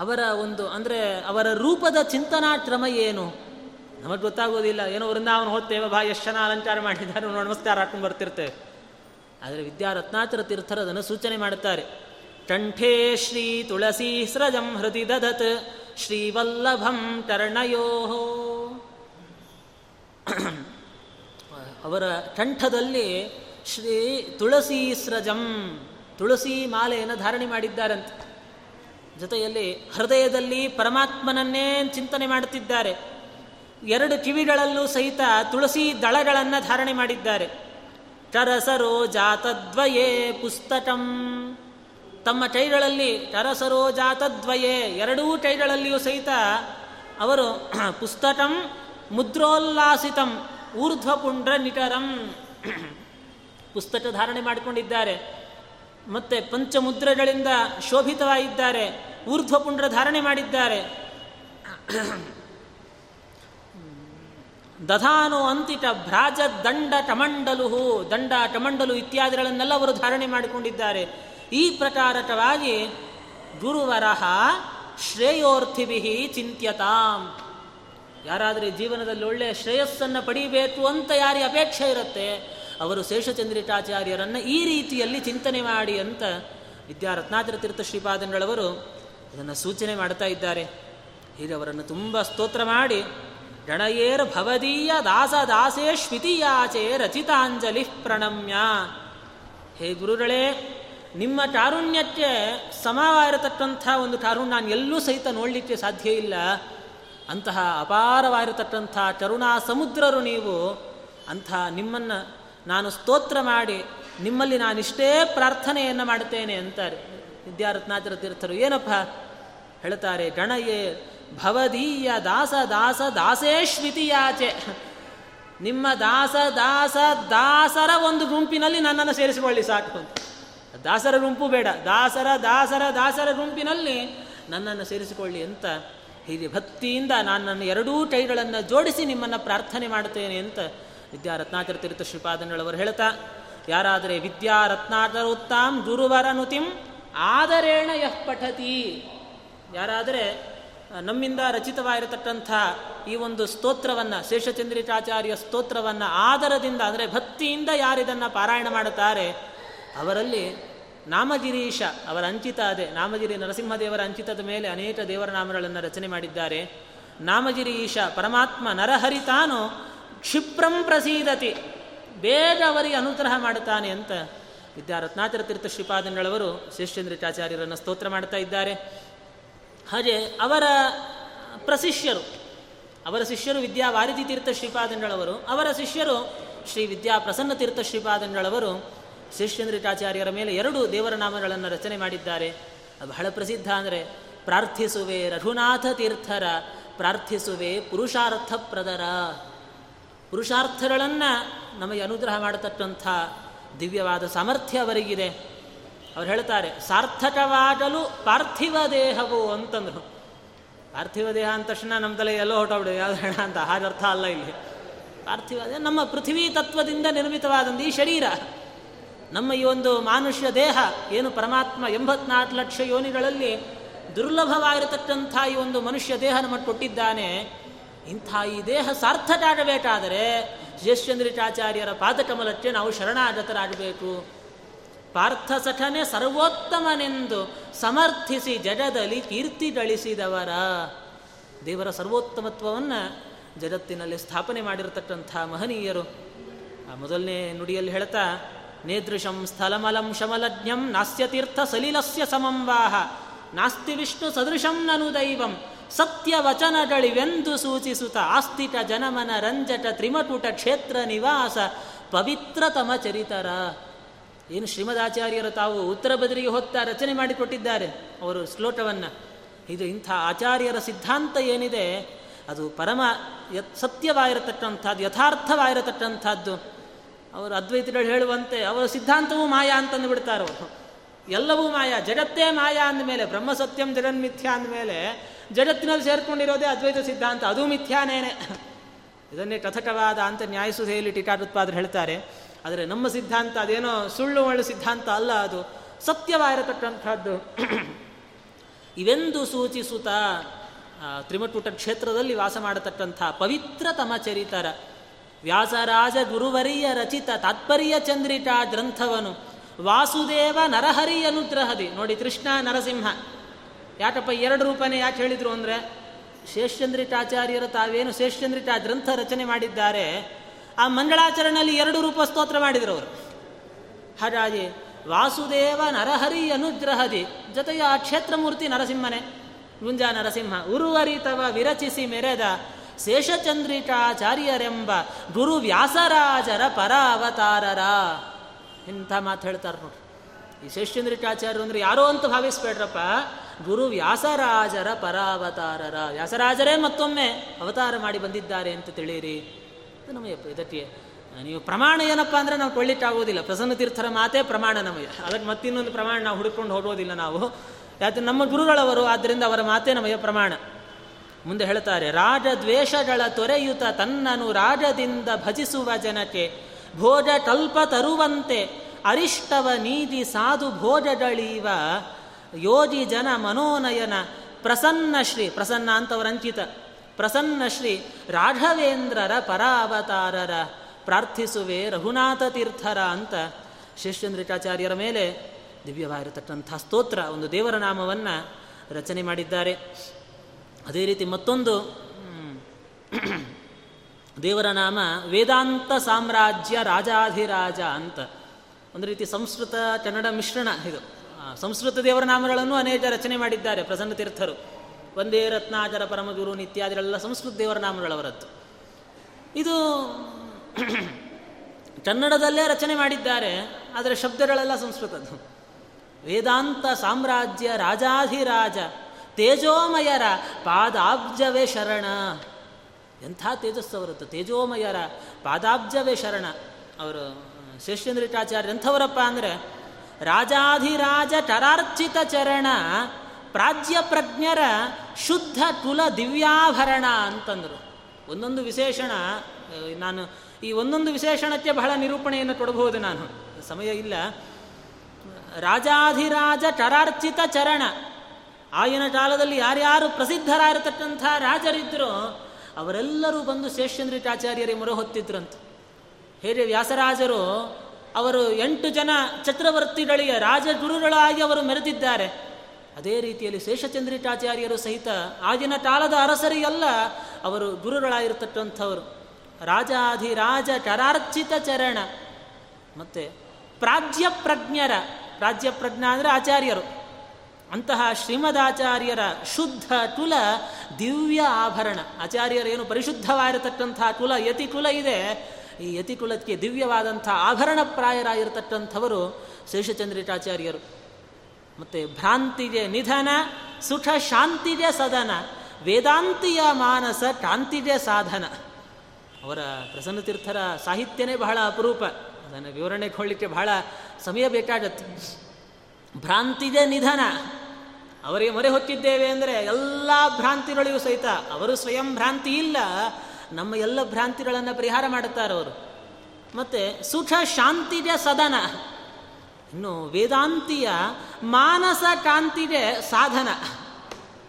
ಅವರ ಒಂದು, ಅಂದರೆ ಅವರ ರೂಪದ ಚಿಂತನಾ ಕ್ರಮ ಏನು? ನಮಗೆ ಗೊತ್ತಾಗೋದಿಲ್ಲ. ಏನೋ ವೃಂದಾವನ ಹೋಗ್ತೇವೆ ಬಾ ಎಷ್ಟು ಜನ ಅಲಂಕಾರ ಮಾಡಿದ್ದಾರೆ, ನಮಸ್ಕಾರ ಹಾಕೊಂಡು ಬರ್ತಿರ್ತೇವೆ. ಆದರೆ ವಿದ್ಯಾರತ್ನಾಚರ ತೀರ್ಥರು ಅದನ್ನು ಸೂಚನೆ ಮಾಡುತ್ತಾರೆ. ಕಂಠೇ ಶ್ರೀ ತುಳಸಿ ಸ್ರಜಂ ಹೃದಿ ದದತ್ ಶ್ರೀವಲ್ಲಭಂ ತರಣಯೋ. ಅವರ ಕಂಠದಲ್ಲಿ ಶ್ರೀ ತುಳಸಿ ಸ್ರಜಂ, ತುಳಸಿ ಮಾಲೆಯನ್ನು ಧಾರಣೆ ಮಾಡಿದ್ದಾರಂತೆ. ಜೊತೆಯಲ್ಲಿ ಹೃದಯದಲ್ಲಿ ಪರಮಾತ್ಮನನ್ನೇ ಚಿಂತನೆ ಮಾಡುತ್ತಿದ್ದಾರೆ. ಎರಡು ಕಿವಿಗಳಲ್ಲೂ ಸಹಿತ ತುಳಸಿ ದಳಗಳನ್ನು ಧಾರಣೆ ಮಾಡಿದ್ದಾರೆ. ಟರಸರೋ ಜಾತದ್ವಯೇ ಪುಸ್ತಕಂ. ತಮ್ಮ ಕೈಗಳಲ್ಲಿ ಟರಸರೋ ಜಾತದ್ವಯೇ ಎರಡೂ ಕೈಗಳಲ್ಲಿಯೂ ಸಹಿತ ಅವರು ಪುಸ್ತಕಂ ಮುದ್ರೋಲ್ಲಾಸಿತಂ ಊರ್ಧ್ವಪುಂಡ್ರ ನಿಟರಂ ಪುಸ್ತಕ ಧಾರಣೆ ಮಾಡಿಕೊಂಡಿದ್ದಾರೆ. ಮತ್ತೆ ಪಂಚಮುದ್ರಗಳಿಂದ ಶೋಭಿತವಾಗಿದ್ದಾರೆ. ಊರ್ಧ್ವಪುಂಡ್ರ ಧಾರಣೆ ಮಾಡಿದ್ದಾರೆ. ದಧಾನು ಅಂತಿಟ ಭ್ರಾಜ ದಂಡ ಟಮಂಡಲು ದಂಡ ಟಮಂಡಲು ಇತ್ಯಾದಿಗಳನ್ನೆಲ್ಲ ಅವರು ಧಾರಣೆ ಮಾಡಿಕೊಂಡಿದ್ದಾರೆ. ಈ ಪ್ರಕಾರಕವಾಗಿ ಗುರುವರಹ ಶ್ರೇಯೋರ್ಥಿಭಿ ಚಿಂತ್ಯತಾಂ. ಯಾರಾದರೆ ಜೀವನದಲ್ಲಿ ಒಳ್ಳೆಯ ಶ್ರೇಯಸ್ಸನ್ನು ಪಡೀಬೇಕು ಅಂತ ಯಾರಿ ಅಪೇಕ್ಷೆ ಇರುತ್ತೆ, ಅವರು ಶೇಷಚಂದ್ರಿಕಾಚಾರ್ಯರನ್ನು ಈ ರೀತಿಯಲ್ಲಿ ಚಿಂತನೆ ಮಾಡಿ ಅಂತ ವಿದ್ಯಾರತ್ನಾಚರ ತೀರ್ಥ ಶ್ರೀಪಾದಂಗಳವರು ಇದನ್ನು ಸೂಚನೆ ಮಾಡ್ತಾ ಇದ್ದಾರೆ. ಹೀಗೆ ಅವರನ್ನು ತುಂಬ ಸ್ತೋತ್ರ ಮಾಡಿ ಗಣಯೇರ್ ಭವದೀಯ ದಾಸ ಶ್ವಿತಿಯಾಚೆ ರಚಿತಾಂಜಲಿ ಪ್ರಣಮ್ಯ. ಹೇ ಗುರುಗಳೇ, ನಿಮ್ಮ ಕಾರುಣ್ಯಕ್ಕೆ ಸಮವಾಗಿರತಕ್ಕಂಥ ಒಂದು ಕಾರುಣ್ಯ ನಾನು ಎಲ್ಲೂ ಸಹಿತ ನೋಡಲಿಕ್ಕೆ ಸಾಧ್ಯ ಇಲ್ಲ. ಅಂತಹ ಅಪಾರವಾಗಿರತಕ್ಕಂಥ ಕರುಣಾ ಸಮುದ್ರರು ನೀವು ಅಂತಹ ನಿಮ್ಮನ್ನು ನಾನು ಸ್ತೋತ್ರ ಮಾಡಿ, ನಿಮ್ಮಲ್ಲಿ ನಾನಿಷ್ಟೇ ಪ್ರಾರ್ಥನೆಯನ್ನು ಮಾಡುತ್ತೇನೆ ಅಂತಾರೆ. ವಿದ್ಯಾರತ್ನಾಚರ ತೀರ್ಥರು, ಏನಪ್ಪ ಹೇಳ್ತಾರೆ, ಗಣಯೇ ಭವದೀಯ ದಾಸ ದಾಸ ದಾಸೇಶ್ವಿತಿಯಾಚೆ. ನಿಮ್ಮ ದಾಸ ದಾಸ ದಾಸರ ಒಂದು ಗುಂಪಿನಲ್ಲಿ ನನ್ನನ್ನು ಸೇರಿಸಿಕೊಳ್ಳಿ ಸಾಕು ದಾಸರ ಗುಂಪು ಬೇಡ, ದಾಸರ ದಾಸರ ದಾಸರ ಗುಂಪಿನಲ್ಲಿ ನನ್ನನ್ನು ಸೇರಿಸಿಕೊಳ್ಳಿ ಅಂತ ಹೀಗೆ ಭಕ್ತಿಯಿಂದ ನಾನು ನನ್ನ ಎರಡೂ ಕೈಗಳನ್ನು ಜೋಡಿಸಿ ನಿಮ್ಮನ್ನು ಪ್ರಾರ್ಥನೆ ಮಾಡುತ್ತೇನೆ ಅಂತ ವಿದ್ಯಾರತ್ನಾಕರ ತೀರ್ಥ ಶ್ರೀಪಾದನಗಳವರು ಹೇಳ್ತಾ, ಯಾರಾದರೆ ವಿದ್ಯಾರತ್ನಾಕರೋತ್ತಾಂ ಗುರುವರನುತಿಂ ಆದರೇಣ ಯಃ ಪಠತಿ. ಯಾರಾದರೆ ನಮ್ಮಿಂದ ರಚಿತವಾಗಿರತಕ್ಕಂಥ ಈ ಒಂದು ಸ್ತೋತ್ರವನ್ನು ಶೇಷಚಂದ್ರಿಕಾಚಾರ್ಯ ಸ್ತೋತ್ರವನ್ನು ಆದರದಿಂದ, ಅಂದರೆ ಭಕ್ತಿಯಿಂದ ಯಾರಿದನ್ನು ಪಾರಾಯಣ ಮಾಡುತ್ತಾರೆ, ಅವರಲ್ಲಿ ನಾಮಗಿರೀಶ ಅವರ ಅಂಚಿತ ಅದೇ, ನಾಮಗಿರಿ ನರಸಿಂಹದೇವರ ಅಂಚಿತದ ಮೇಲೆ ಅನೇಕ ದೇವರ ನಾಮಗಳನ್ನು ರಚನೆ ಮಾಡಿದ್ದಾರೆ. ನಾಮಗಿರೀಶ, ಪರಮಾತ್ಮ ನರಹರಿತಾನು ಕ್ಷಿಪ್ರಂ ಪ್ರಸೀದತಿ, ಬೇಗ ಅವರಿಗೆ ಅನುಗ್ರಹ ಮಾಡುತ್ತಾನೆ ಅಂತ ವಿದ್ಯಾರತ್ನಾಚರ ತೀರ್ಥ ಶ್ರೀಪಾದನಗಳವರು ಶೇಷಚಂದ್ರಿಕಾಚಾರ್ಯರನ್ನು ಸ್ತೋತ್ರ ಮಾಡ್ತಾ ಇದ್ದಾರೆ. ಹಾಗೆ ಅವರ ಪ್ರಶಿಷ್ಯರು, ಅವರ ಶಿಷ್ಯರು ವಿದ್ಯಾ ವಾರಿಧಿ ತೀರ್ಥ ಶ್ರೀಪಾದಂಗಳವರು ಅವರ ಶಿಷ್ಯರು ಶ್ರೀ ವಿದ್ಯಾ ಪ್ರಸನ್ನ ತೀರ್ಥ ಶ್ರೀಪಾದಂಗಳವರು ಶ್ರೀಶ್ಚಂದ್ರಿಕಾಚಾರ್ಯರ ಮೇಲೆ ಎರಡು ದೇವರ ನಾಮಗಳನ್ನು ರಚನೆ ಮಾಡಿದ್ದಾರೆ. ಬಹಳ ಪ್ರಸಿದ್ಧ ಅಂದರೆ ಪ್ರಾರ್ಥಿಸುವೆ ರಘುನಾಥ ತೀರ್ಥರ, ಪ್ರಾರ್ಥಿಸುವೆ ಪುರುಷಾರ್ಥ ಪ್ರದರ. ಪುರುಷಾರ್ಥಗಳನ್ನು ನಮಗೆ ಅನುಗ್ರಹ ಮಾಡತಕ್ಕಂಥ ದಿವ್ಯವಾದ ಸಾಮರ್ಥ್ಯ ಅವರಿಗಿದೆ. ಅವ್ರು ಹೇಳ್ತಾರೆ, ಸಾರ್ಥಕವಾಗಲು ಪಾರ್ಥಿವ ದೇಹವು ಅಂತಂದ್ರು. ಪಾರ್ಥಿವ ದೇಹ ಅಂದ ತಕ್ಷಣ ನಮ್ಮ ತಲೆ ಎಲ್ಲೋ ಹೊಟ್ಟೋಬಿಡು ಯಾವ್ದು ಹೇಳ ಅಂತ ಅರ್ಥ ಅಲ್ಲ ಇಲ್ಲಿ. ಪಾರ್ಥಿವ ದೇಹ ನಮ್ಮ ಪೃಥ್ವಿ ತತ್ವದಿಂದ ನಿರ್ಮಿತವಾದಂಥ ಈ ಶರೀರ. ನಮ್ಮ ಈ ಒಂದು ಮಾನುಷ್ಯ ದೇಹ ಏನು ಪರಮಾತ್ಮ ಎಂಬತ್ನಾಲ್ಕು ಲಕ್ಷ ಯೋನಿಗಳಲ್ಲಿ ದುರ್ಲಭವಾಗಿರತಕ್ಕಂಥ ಈ ಒಂದು ಮನುಷ್ಯ ದೇಹ ನಮಗೆ ಕೊಟ್ಟಿದ್ದಾನೆ. ಇಂಥ ಈ ದೇಹ ಸಾರ್ಥಕ ಆಗಬೇಕಾದರೆ ಜ್ಯೇಷ್ಠಚಂದ್ರಿಕಾಚಾರ್ಯರ ಪಾದಕಮಲಕ್ಕೆ ನಾವು ಶರಣಾಗತರಾಗಬೇಕು. ಪಾರ್ಥ ಸಠನೆ ಸರ್ವೋತ್ತಮನೆಂದು ಸಮರ್ಥಿಸಿ ಜಗದಲ್ಲಿ ಕೀರ್ತಿ ಗಳಿಸಿದವರ. ದೇವರ ಸರ್ವೋತ್ತಮತ್ವವನ್ನು ಜಗತ್ತಿನಲ್ಲಿ ಸ್ಥಾಪನೆ ಮಾಡಿರತಕ್ಕಂಥ ಮಹನೀಯರು. ಆ ಮೊದಲನೇ ನುಡಿಯಲ್ಲಿ ಹೇಳ್ತಾ, ನೇದೃಶಂ ಸ್ಥಲಮಲಂ ಶಮಲಜ್ಞಂ ನಾಸ್ಯತೀರ್ಥ ಸಲಿಲಸ್ಯ ಸಮಂವಾಹ. ನಾಸ್ತಿ ವಿಷ್ಣು ಸದೃಶಂ ನನು ದೈವಂ. ಸತ್ಯವಚನಗಳಿವೆಂದು ಸೂಚಿಸುತ್ತ ಆಸ್ತಿಕ ಜನಮನ ರಂಜಟ ತ್ರಿಮಕೂಟ ಕ್ಷೇತ್ರ ನಿವಾಸ ಪವಿತ್ರತಮ ಚರಿತರ. ಏನು ಶ್ರೀಮದಾಚಾರ್ಯರು ತಾವು ಉತ್ತರ ಬದರಿಗೆ ಹೋಗ್ತಾ ರಚನೆ ಮಾಡಿಕೊಟ್ಟಿದ್ದಾರೆ ಅವರು ಶ್ಲೋಕವನ್ನು. ಇದು ಇಂಥ ಆಚಾರ್ಯರ ಸಿದ್ಧಾಂತ ಏನಿದೆ? ಅದು ಪರಮ ಯತ್ ಸತ್ಯವಾಗಿರತಕ್ಕಂಥದ್ದು, ಯಥಾರ್ಥವಾಗಿರತಕ್ಕಂಥದ್ದು. ಅವರು ಅದ್ವೈತಿಗಳು ಹೇಳುವಂತೆ ಅವರ ಸಿದ್ಧಾಂತವೂ ಮಾಯಾ ಅಂತಂದು ಬಿಡ್ತಾರೆ ಅವರು. ಎಲ್ಲವೂ ಮಾಯಾ, ಜಗತ್ತೇ ಮಾಯ ಅಂದಮೇಲೆ, ಬ್ರಹ್ಮ ಸತ್ಯಂ ಜಗನ್ಮಿಥ್ಯಾ ಅಂದಮೇಲೆ ಜಗತ್ತಿನಲ್ಲಿ ಸೇರ್ಕೊಂಡಿರೋದೇ ಅದ್ವೈತ ಸಿದ್ಧಾಂತ, ಅದು ಮಿಥ್ಯಾನೇನೆ. ಇದನ್ನೇ ಕಥಕವಾದ ಅಂತ ನ್ಯಾಯಸುಧೆಯಲ್ಲಿ ಟೀಕಾಟುತ್ಪಾದರು ಹೇಳ್ತಾರೆ. ಆದರೆ ನಮ್ಮ ಸಿದ್ಧಾಂತ ಅದೇನೋ ಸುಳ್ಳು ಒಳ್ಳೆ ಸಿದ್ಧಾಂತ ಅಲ್ಲ ಅದು. ಸತ್ಯವಾಗಿರತಕ್ಕಂಥದ್ದು ಇವೆಂದು ಸೂಚಿಸುತ್ತ ತ್ರಿಮಟುಟ ಕ್ಷೇತ್ರದಲ್ಲಿ ವಾಸ ಮಾಡತಕ್ಕಂಥ ಪವಿತ್ರತಮ ಚರಿತರ. ವ್ಯಾಸರಾಜ ಗುರುವರಿಯ ರಚಿತ ತಾತ್ಪರ್ಯ ಚಂದ್ರಿಕಾ ಗ್ರಂಥವನು, ವಾಸುದೇವ ನರಹರಿ ಅನುಗ್ರಹದಿ. ನೋಡಿ, ಕೃಷ್ಣ ನರಸಿಂಹ. ಯಾಕಪ್ಪ ಎರಡು ರೂಪನೇ ಯಾಕೆ ಹೇಳಿದರು ಅಂದರೆ ಶೇಷಚಂದ್ರಿಟಾಚಾರ್ಯರು ತಾವೇನು ಶೇಷಚಂದ್ರಿಕಾ ಗ್ರಂಥ ರಚನೆ ಮಾಡಿದ್ದಾರೆ ಆ ಮಂಗಳಾಚರಣೆಯಲ್ಲಿ ಎರಡು ರೂಪ ಸ್ತೋತ್ರ ಮಾಡಿದರು ಅವರು. ಹಾಗಾಗಿ ವಾಸುದೇವ ನರಹರಿ ಅನುಗ್ರಹದಿ, ಜೊತೆಗೆ ಆ ಕ್ಷೇತ್ರಮೂರ್ತಿ ನರಸಿಂಹನೇ. ಗುಂಜ ನರಸಿಂಹ, ಉರುವರಿತವ ವಿರಚಿಸಿ ಮೆರೆದ ಶೇಷಚಂದ್ರಿಕಾಚಾರ್ಯರೆಂಬ ಗುರು ವ್ಯಾಸರಾಜರ ಪರ ಅವತಾರರ ಇಂಥ ಮಾತು ಹೇಳ್ತಾರೆ ನೋಡಿ ಈ ಶೇಷಚಂದ್ರಿಕಾಚಾರ್ಯರು ಅಂದರೆ ಯಾರೋ ಅಂತ ಭಾವಿಸ್ಬೇಡ್ರಪ್ಪ. ಗುರು ವ್ಯಾಸರಾಜರ ಪರಾವತಾರರ. ವ್ಯಾಸರಾಜರೇ ಮತ್ತೊಮ್ಮೆ ಅವತಾರ ಮಾಡಿ ಬಂದಿದ್ದಾರೆ ಅಂತ ತಿಳಿಯಿರಿ. ನಮಗೆ ಇದಕ್ಕೆ ನೀವು ಪ್ರಮಾಣ ಏನಪ್ಪ ಅಂದರೆ ನಾವು ಕೊಳ್ಳಿಕ್ಕಾಗೋದಿಲ್ಲ. ಪ್ರಸನ್ನ ತೀರ್ಥರ ಮಾತೇ ಪ್ರಮಾಣ ನಮಗೆ. ಅದಕ್ಕೆ ಮತ್ತಿನ್ನೊಂದು ಪ್ರಮಾಣ ನಾವು ಹುಡುಕೊಂಡು ಹೋಗೋದಿಲ್ಲ ನಾವು. ಯಾಕೆ, ನಮ್ಮ ಗುರುಗಳವರು ಆದ್ದರಿಂದ ಅವರ ಮಾತೇ ನಮಗೆ ಪ್ರಮಾಣ. ಮುಂದೆ ಹೇಳ್ತಾರೆ, ರಾಜದ್ವೇಷಗಳ ತೊರೆಯುತ ತನ್ನನು ರಾಜದಿಂದ ಭಜಿಸುವ ಜನಕ್ಕೆ ಭೋಜ ಕಲ್ಪ ತರುವಂತೆ ಅರಿಷ್ಟವ ನೀತಿ ಸಾಧು ಭೋಜಗಳೀವ, ಯೋಜಿ ಜನ ಮನೋನಯನ ಪ್ರಸನ್ನ ಶ್ರೀ, ಪ್ರಸನ್ನ ಅಂತವರಂಚಿತ. ಶ್ರೀ ರಾಘವೇಂದ್ರರ ಪರಾವತಾರರ ಪ್ರಾರ್ಥಿಸುವೆ ರಘುನಾಥ ತೀರ್ಥರ ಅಂತ ಶೇಷಚಂದ್ರಿಕಾಚಾರ್ಯರ ಮೇಲೆ ದಿವ್ಯವಾಗಿರತಕ್ಕಂಥ ಸ್ತೋತ್ರ, ಒಂದು ದೇವರ ನಾಮವನ್ನು ರಚನೆ ಮಾಡಿದ್ದಾರೆ. ಅದೇ ರೀತಿ ಮತ್ತೊಂದು ದೇವರ ನಾಮ ವೇದಾಂತ ಸಾಮ್ರಾಜ್ಯ ರಾಜಾಧಿರಾಜ ಅಂತ. ಒಂದು ರೀತಿ ಸಂಸ್ಕೃತ ಕನ್ನಡ ಮಿಶ್ರಣ ಇದು. ಸಂಸ್ಕೃತ ದೇವರ ನಾಮಗಳನ್ನು ಅನೇಕ ರಚನೆ ಮಾಡಿದ್ದಾರೆ ಪ್ರಸನ್ನ ತೀರ್ಥರು. ಒಂದೇ ರತ್ನಾಚರ ಪರಮಗುರು ನಿತ್ಯಾದಿಗಳೆಲ್ಲ ಸಂಸ್ಕೃತ ದೇವರ ನಾಮಗಳವರದ್ದು. ಇದು ಕನ್ನಡದಲ್ಲೇ ರಚನೆ ಮಾಡಿದ್ದಾರೆ, ಆದರೆ ಶಬ್ದಗಳೆಲ್ಲ ಸಂಸ್ಕೃತದ್ದು. ವೇದಾಂತ ಸಾಮ್ರಾಜ್ಯ, ರಾಜಾಧಿರಾಜ, ತೇಜೋಮಯರ ಪಾದಾಬ್ಜವೇ ಶರಣ. ಎಂಥ ತೇಜಸ್ಸು ತೇಜೋಮಯರ ಪಾದಾಬ್ಜವೇ ಶರಣ. ಅವರು ಶೇಷಚಂದ್ರಿಕಾಚಾರ್ಯ ಎಂಥವರಪ್ಪ ಅಂದರೆ, ರಾಜಾಧಿರಾಜ ಟರಾರ್ಚಿತ ಚರಣ. ಪ್ರಾಜ್ಯ ಪ್ರಜ್ಞರ ಶುದ್ಧ ಕುಲ ದಿವ್ಯಾಭರಣ ಅಂತಂದರು. ಒಂದೊಂದು ವಿಶೇಷಣ ನಾನು ಈ ಒಂದೊಂದು ವಿಶೇಷಣಕ್ಕೆ ಬಹಳ ನಿರೂಪಣೆಯನ್ನು ಕೊಡಬಹುದು ನಾನು. ಸಮಯ ಇಲ್ಲ. ರಾಜಾಧಿರಾಜ ಚರಾರ್ಚಿತ ಚರಣ. ಆಗಿನ ಕಾಲದಲ್ಲಿ ಯಾರ್ಯಾರು ಪ್ರಸಿದ್ಧರಾಗಿರತಕ್ಕಂಥ ರಾಜರಿದ್ದರು ಅವರೆಲ್ಲರೂ ಬಂದು ಶೇಷಚಂದ್ರಿಕಾಚಾರ್ಯರೇ ಮೊರೆ ಹೊತ್ತಿದ್ರಂತ. ಹೇಗೆ ವ್ಯಾಸರಾಜರು, ಅವರು ಎಂಟು ಜನ ಚಕ್ರವರ್ತಿಗಳಿಗೆ ರಾಜಗುರುಗಳಾಗಿ ಅವರು ಮೆರೆದಿದ್ದಾರೆ. ಅದೇ ರೀತಿಯಲ್ಲಿ ಶೇಷಚಂದ್ರಿಟಾಚಾರ್ಯರು ಸಹಿತ ಆಗಿನ ಕಾಲದ ಅರಸರಿಗೆಲ್ಲ ಅವರು ಗುರುಗಳಾಗಿರ್ತಕ್ಕಂಥವರು. ರಾಜಾಧಿರಾಜ ಕರಾರ್ಚಿತ ಚರಣ. ಮತ್ತು ಪ್ರಾಜ್ಯ ಪ್ರಜ್ಞರ ರಾಜ್ಯ ಪ್ರಜ್ಞಾ ಅಂದರೆ ಆಚಾರ್ಯರು. ಅಂತಹ ಶ್ರೀಮದಾಚಾರ್ಯರ ಶುದ್ಧ ಕುಲ ದಿವ್ಯ ಆಭರಣ. ಆಚಾರ್ಯರೇನು ಪರಿಶುದ್ಧವಾಗಿರತಕ್ಕಂಥ ಕುಲ ಯತಿ ಕುಲ ಇದೆ. ಈ ಯತಿ ಕುಲಕ್ಕೆ ದಿವ್ಯವಾದಂಥ ಆಭರಣ ಪ್ರಾಯರಾಗಿರ್ತಕ್ಕಂಥವರು ಶೇಷಚಂದ್ರಿಕಾಚಾರ್ಯರು ಮತ್ತು ಭ್ರಾಂತಿಗೆ ನಿಧನ, ಸುಖ ಶಾಂತಿಗೆ ಸದನ, ವೇದಾಂತಿಯ ಮಾನಸ ಕಾಂತಿಗೆ ಸಾಧನ. ಅವರ ಪ್ರಸನ್ನ ತೀರ್ಥರ ಸಾಹಿತ್ಯನೇ ಬಹಳ ಅಪರೂಪ. ಅದನ್ನು ವಿವರಣೆ ಕೊಡಲಿಕ್ಕೆ ಬಹಳ ಸಮಯ ಬೇಕಾಗತ್ತೆ. ಭ್ರಾಂತಿಗೆ ನಿಧನ. ಅವರಿಗೆ ಮೊರೆ ಹೊತ್ತಿದ್ದೇವೆ ಅಂದರೆ ಎಲ್ಲ ಭ್ರಾಂತಿಗಳಿಗೂ ಸಹಿತ ಅವರು ಸ್ವಯಂ ಭ್ರಾಂತಿ ಇಲ್ಲ, ನಮ್ಮ ಎಲ್ಲ ಭ್ರಾಂತಿಗಳನ್ನು ಪರಿಹಾರ ಮಾಡುತ್ತಾರೆ ಅವರು. ಮತ್ತು ಸುಖ ಶಾಂತಿಗೆ ಸದನ. ಇನ್ನು ವೇದಾಂತಿಯ ಮಾನಸ ಕಾಂತಿಗೆ ಸಾಧನ.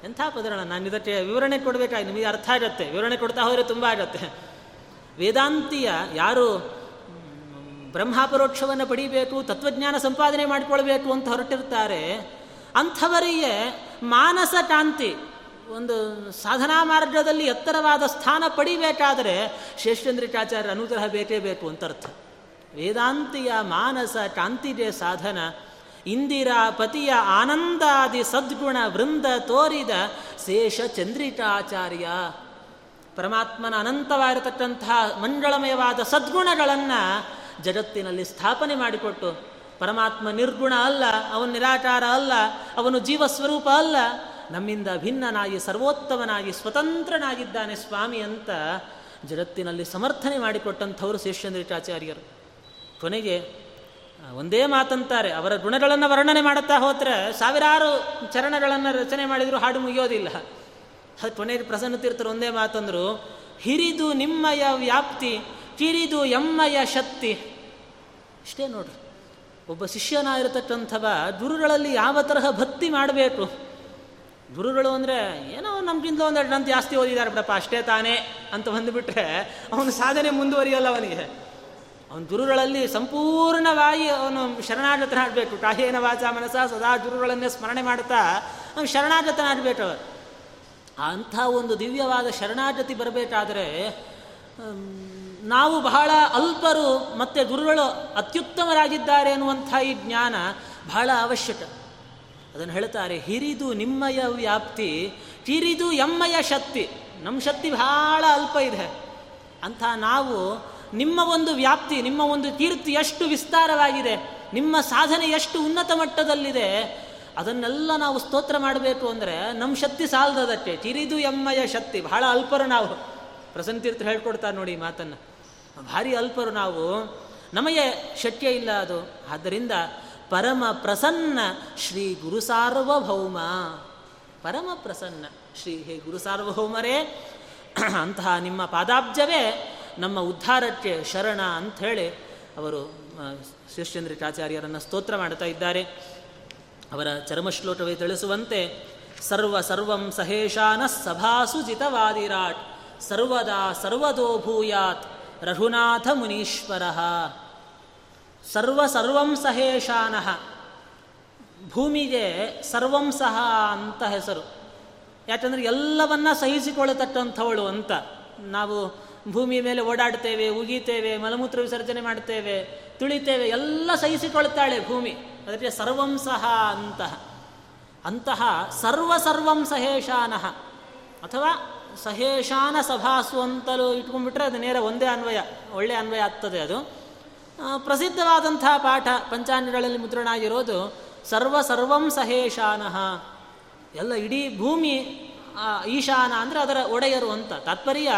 ಎಂಥ ಪದರಣ? ನಾನು ಇದಕ್ಕೆ ವಿವರಣೆ ಕೊಡಬೇಕಾಗಿ ನಿಮಗೆ ಅರ್ಥ ಆಗತ್ತೆ. ವಿವರಣೆ ಕೊಡ್ತಾ ಹೋದರೆ ತುಂಬ ಆಗತ್ತೆ. ವೇದಾಂತಿಯ ಯಾರು ಬ್ರಹ್ಮಾಪರೋಕ್ಷವನ್ನು ಪಡಿಬೇಕು, ತತ್ವಜ್ಞಾನ ಸಂಪಾದನೆ ಮಾಡಿಕೊಳ್ಬೇಕು ಅಂತ ಹೊರಟಿರ್ತಾರೆ, ಅಂಥವರಿಗೆ ಮಾನಸ ಕಾಂತಿ ಒಂದು ಸಾಧನಾ ಮಾರ್ಗದಲ್ಲಿ ಎತ್ತರವಾದ ಸ್ಥಾನ ಪಡಿಬೇಕಾದರೆ ಶೇಷಚಂದ್ರಿಕಾಚಾರ್ಯ ಅನುಗ್ರಹ ಬೇಕೇ ಬೇಕು ಅಂತ ಅರ್ಥ. ವೇದಾಂತಿಯ ಮಾನಸ ಕಾಂತಿಗೆ ಸಾಧನ, ಇಂದಿರಾ ಪತಿಯ ಆನಂದಾದಿ ಸದ್ಗುಣ ವೃಂದ ತೋರಿದ ಶೇಷ ಚಂದ್ರಿಕಾಚಾರ್ಯ. ಪರಮಾತ್ಮನ ಅನಂತವಾಗಿರತಕ್ಕಂತಹ ಮಂಗಳಮಯವಾದ ಸದ್ಗುಣಗಳನ್ನು ಜಗತ್ತಿನಲ್ಲಿ ಸ್ಥಾಪನೆ ಮಾಡಿಕೊಟ್ಟು, ಪರಮಾತ್ಮ ನಿರ್ಗುಣ ಅಲ್ಲ, ಅವನು ನಿರಾಕಾರ ಅಲ್ಲ, ಅವನು ಜೀವಸ್ವರೂಪ ಅಲ್ಲ, ನಮ್ಮಿಂದ ಭಿನ್ನನಾಗಿ ಸರ್ವೋತ್ತಮನಾಗಿ ಸ್ವತಂತ್ರನಾಗಿದ್ದಾನೆ ಸ್ವಾಮಿ ಅಂತ ಜಗತ್ತಿನಲ್ಲಿ ಸಮರ್ಥನೆ ಮಾಡಿಕೊಟ್ಟಂಥವರು ಶೇಷಚಂದ್ರಿಕಾಚಾರ್ಯರು ಕೊನೆಗೆ ಒಂದೇ ಮಾತಂತಾರೆ, ಅವರ ಗುಣಗಳನ್ನು ವರ್ಣನೆ ಮಾಡುತ್ತಾ ಹೋದ್ರೆ ಸಾವಿರಾರು ಚರಣಗಳನ್ನು ರಚನೆ ಮಾಡಿದರೂ ಹಾಡು ಮುಗಿಯೋದಿಲ್ಲ. ಅದು ಕೊನೆಗೆ ಪ್ರಸನ್ನ ತೀರ್ಥರು ಒಂದೇ ಮಾತಂದರು, ಹಿರಿದು ನಿಮ್ಮಯ ವ್ಯಾಪ್ತಿ, ಕಿರಿದು ಎಮ್ಮಯ ಶಕ್ತಿ. ಇಷ್ಟೇ ನೋಡ್ರಿ, ಒಬ್ಬ ಶಿಷ್ಯನಾಗಿರತಕ್ಕಂಥವ ಗುರುಗಳಲ್ಲಿ ಯಾವ ತರಹ ಭಕ್ತಿ ಮಾಡಬೇಕು? ಗುರುಗಳು ಅಂದರೆ ಏನೋ ನಮ್ಗಿಂತ ಎರಡು ನಂತ ಜಾಸ್ತಿ ಓದಿದ್ದಾರೆ ಬಿಡಪ್ಪ, ಅಷ್ಟೇ ತಾನೇ ಅಂತ ಬಂದುಬಿಟ್ರೆ ಅವನು ಸಾಧನೆ ಮುಂದುವರಿಯಲ್ಲ ಅವನಿಗೆ. ಅವನ ಗುರುಗಳಲ್ಲಿ ಸಂಪೂರ್ಣವಾಗಿ ಅವನು ಶರಣಾಗತನಾಡಬೇಕು ಟಾಹೇನ ವಾಚ ಮನಸ ಸದಾ ಗುರುಗಳನ್ನೇ ಸ್ಮರಣೆ ಮಾಡುತ್ತಾ, ಅವನು ಶರಣಾಗತನಾಡಬೇಕು ಅಂಥ ಒಂದು ದಿವ್ಯವಾದ ಶರಣಾಗತಿ ಬರಬೇಕಾದರೆ ನಾವು ಬಹಳ ಅಲ್ಪರು ಮತ್ತು ಗುರುಗಳು ಅತ್ಯುತ್ತಮರಾಗಿದ್ದಾರೆ ಎನ್ನುವಂಥ ಈ ಜ್ಞಾನ ಬಹಳ ಅವಶ್ಯಕ. ಅದನ್ನು ಹೇಳ್ತಾರೆ, ಹಿರಿದು ನಿಮ್ಮಯ ವ್ಯಾಪ್ತಿ, ಹಿರಿದು ಎಮ್ಮಯ ಶಕ್ತಿ. ನಮ್ಮ ಶಕ್ತಿ ಬಹಳ ಅಲ್ಪ ಇದೆ. ಅಂಥ ನಾವು ನಿಮ್ಮ ಒಂದು ವ್ಯಾಪ್ತಿ, ನಿಮ್ಮ ಒಂದು ಕೀರ್ತಿ ಎಷ್ಟು ವಿಸ್ತಾರವಾಗಿದೆ, ನಿಮ್ಮ ಸಾಧನೆ ಎಷ್ಟು ಉನ್ನತ ಮಟ್ಟದಲ್ಲಿದೆ, ಅದನ್ನೆಲ್ಲ ನಾವು ಸ್ತೋತ್ರ ಮಾಡಬೇಕು ಅಂದರೆ ನಮ್ಮ ಶಕ್ತಿ ಸಾಲದದಕ್ಕೆ ತಿರಿದು ಎಮ್ಮಯ ಶಕ್ತಿ. ಬಹಳ ಅಲ್ಪರು ನಾವು. ಪ್ರಸಂತೀರ್ಥ ಹೇಳ್ಕೊಡ್ತಾರೆ ನೋಡಿ ಮಾತನ್ನು. ಭಾರಿ ಅಲ್ಪರು ನಾವು. ನಮಗೆ ಶಕ್ಯ ಇಲ್ಲ ಅದು. ಆದ್ದರಿಂದ ಪರಮ ಪ್ರಸನ್ನ ಶ್ರೀ ಗುರು ಸಾರ್ವಭೌಮ. ಪರಮ ಪ್ರಸನ್ನ ಶ್ರೀ ಹೇ ಗುರು ಸಾರ್ವಭೌಮರೇ. ಅಂತಹ ನಿಮ್ಮ ಪಾದಾಬ್ಜವೇ ನಮ್ಮ ಉದ್ಧಾರಕ್ಕೆ ಶರಣ ಅಂಥೇಳಿ ಅವರು ಶ್ರೀಶ್ಚಂದ್ರಿಕಾಚಾರ್ಯರನ್ನು ಸ್ತೋತ್ರ ಮಾಡ್ತಾ ಇದ್ದಾರೆ. ಅವರ ಚರ್ಮಶ್ಲೋಕವೇ ತಿಳಿಸುವಂತೆ, ಸರ್ವ ಸರ್ವಂ ಸಹೇಶಾನ ಸಭಾಸು ಜಿತವಾದಿರಾಟ್ ಸರ್ವದಾ ಸರ್ವದೋ ಭೂಯಾತ್ ರಘುನಾಥ ಮುನೀಶ್ವರ. ಸರ್ವ ಸರ್ವಂ ಸಹೇಶಾನಃ. ಭೂಮಿಗೆ ಸರ್ವಂ ಸಹ ಅಂತ ಹೆಸರು. ಯಾಕಂದರೆ ಎಲ್ಲವನ್ನ ಸಹಿಸಿಕೊಳ್ಳತಕ್ಕಂಥವಳು ಅಂತ. ನಾವು ಭೂಮಿ ಮೇಲೆ ಓಡಾಡ್ತೇವೆ ಉಗೀತೇವೆ ಮಲಮೂತ್ರ ವಿಸರ್ಜನೆ ಮಾಡ್ತೇವೆ ತುಳಿತೇವೆ ಎಲ್ಲ ಸಹಿಸಿಕೊಳ್ತಾಳೆ ಭೂಮಿ. ಅದಕ್ಕೆ ಸರ್ವಂ ಸಹ ಅಂತಹ ಅಂತಹ ಸರ್ವ ಸರ್ವಂ ಸಹೇಶಾನಃ. ಅಥವಾ ಸಹೇಶಾನ ಸಭಾಸು ಅಂತಲೂ ಇಟ್ಕೊಂಡ್ಬಿಟ್ರೆ ಅದು ನೇರ ಒಂದೇ ಅನ್ವಯ, ಒಳ್ಳೆ ಅನ್ವಯ ಆಗ್ತದೆ ಅದು. ಪ್ರಸಿದ್ಧವಾದಂತಹ ಪಾಠ ಪಂಚಾಂಗಗಳಲ್ಲಿ ಮುದ್ರಣ ಆಗಿರೋದು ಸರ್ವ ಸರ್ವಂ ಸಹೇಶಾನಃ. ಎಲ್ಲ ಇಡೀ ಭೂಮಿ ಈಶಾನ ಅಂದರೆ ಅದರ ಒಡೆಯರು ಅಂತ. ತಾತ್ಪರ್ಯ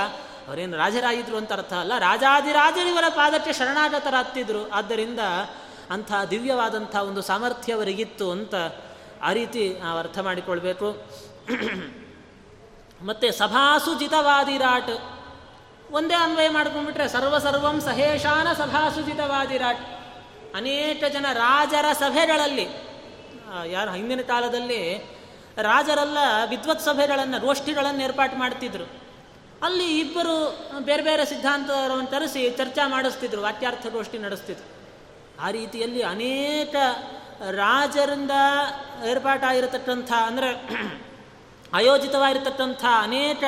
ಅವರೇನು ರಾಜರಾಗಿದ್ರು ಅಂತ ಅರ್ಥ ಅಲ್ಲ. ರಾಜಾದಿರಾಜರಿವರ ಪಾದಕ್ಕೆ ಶರಣಾಗತರಾಗ್ತಿದ್ರು. ಆದ್ದರಿಂದ ಅಂಥ ದಿವ್ಯವಾದಂಥ ಒಂದು ಸಾಮರ್ಥ್ಯ ಅವರಿಗಿತ್ತು ಅಂತ ಆ ರೀತಿ ನಾವು ಅರ್ಥ ಮಾಡಿಕೊಳ್ಬೇಕು. ಮತ್ತು ಸಭಾಸುಜಿತವಾದಿರಾಟ್ ಒಂದೇ ಅನ್ವಯ ಮಾಡ್ಕೊಂಡ್ಬಿಟ್ರೆ ಸರ್ವ ಸರ್ವಂ ಸಹೇಶಾನ ಸಭಾಸುಜಿತವಾದಿರಾಟ್ ಅನೇಕ ಜನ ರಾಜರ ಸಭೆಗಳಲ್ಲಿ ಯಾರು ಹಿಂದಿನ ಕಾಲದಲ್ಲಿ ರಾಜರೆಲ್ಲ ವಿದ್ವತ್ ಸಭೆಗಳನ್ನು, ಗೋಷ್ಠಿಗಳನ್ನು ಏರ್ಪಾಟ್ ಮಾಡ್ತಿದ್ರು. ಅಲ್ಲಿ ಇಬ್ಬರು ಬೇರೆ ಬೇರೆ ಸಿದ್ಧಾಂತವನ್ನು ತರಿಸಿ ಚರ್ಚಾ ಮಾಡಿಸ್ತಿದ್ರು ವಾಕ್ಯಾರ್ಥಗೋಷ್ಠಿ ನಡೆಸ್ತಿದ್ರು. ಆ ರೀತಿಯಲ್ಲಿ ಅನೇಕ ರಾಜರಿಂದ ಏರ್ಪಾಟಾಗಿರತಕ್ಕಂಥ, ಅಂದರೆ ಆಯೋಜಿತವಾಗಿರತಕ್ಕಂಥ ಅನೇಕ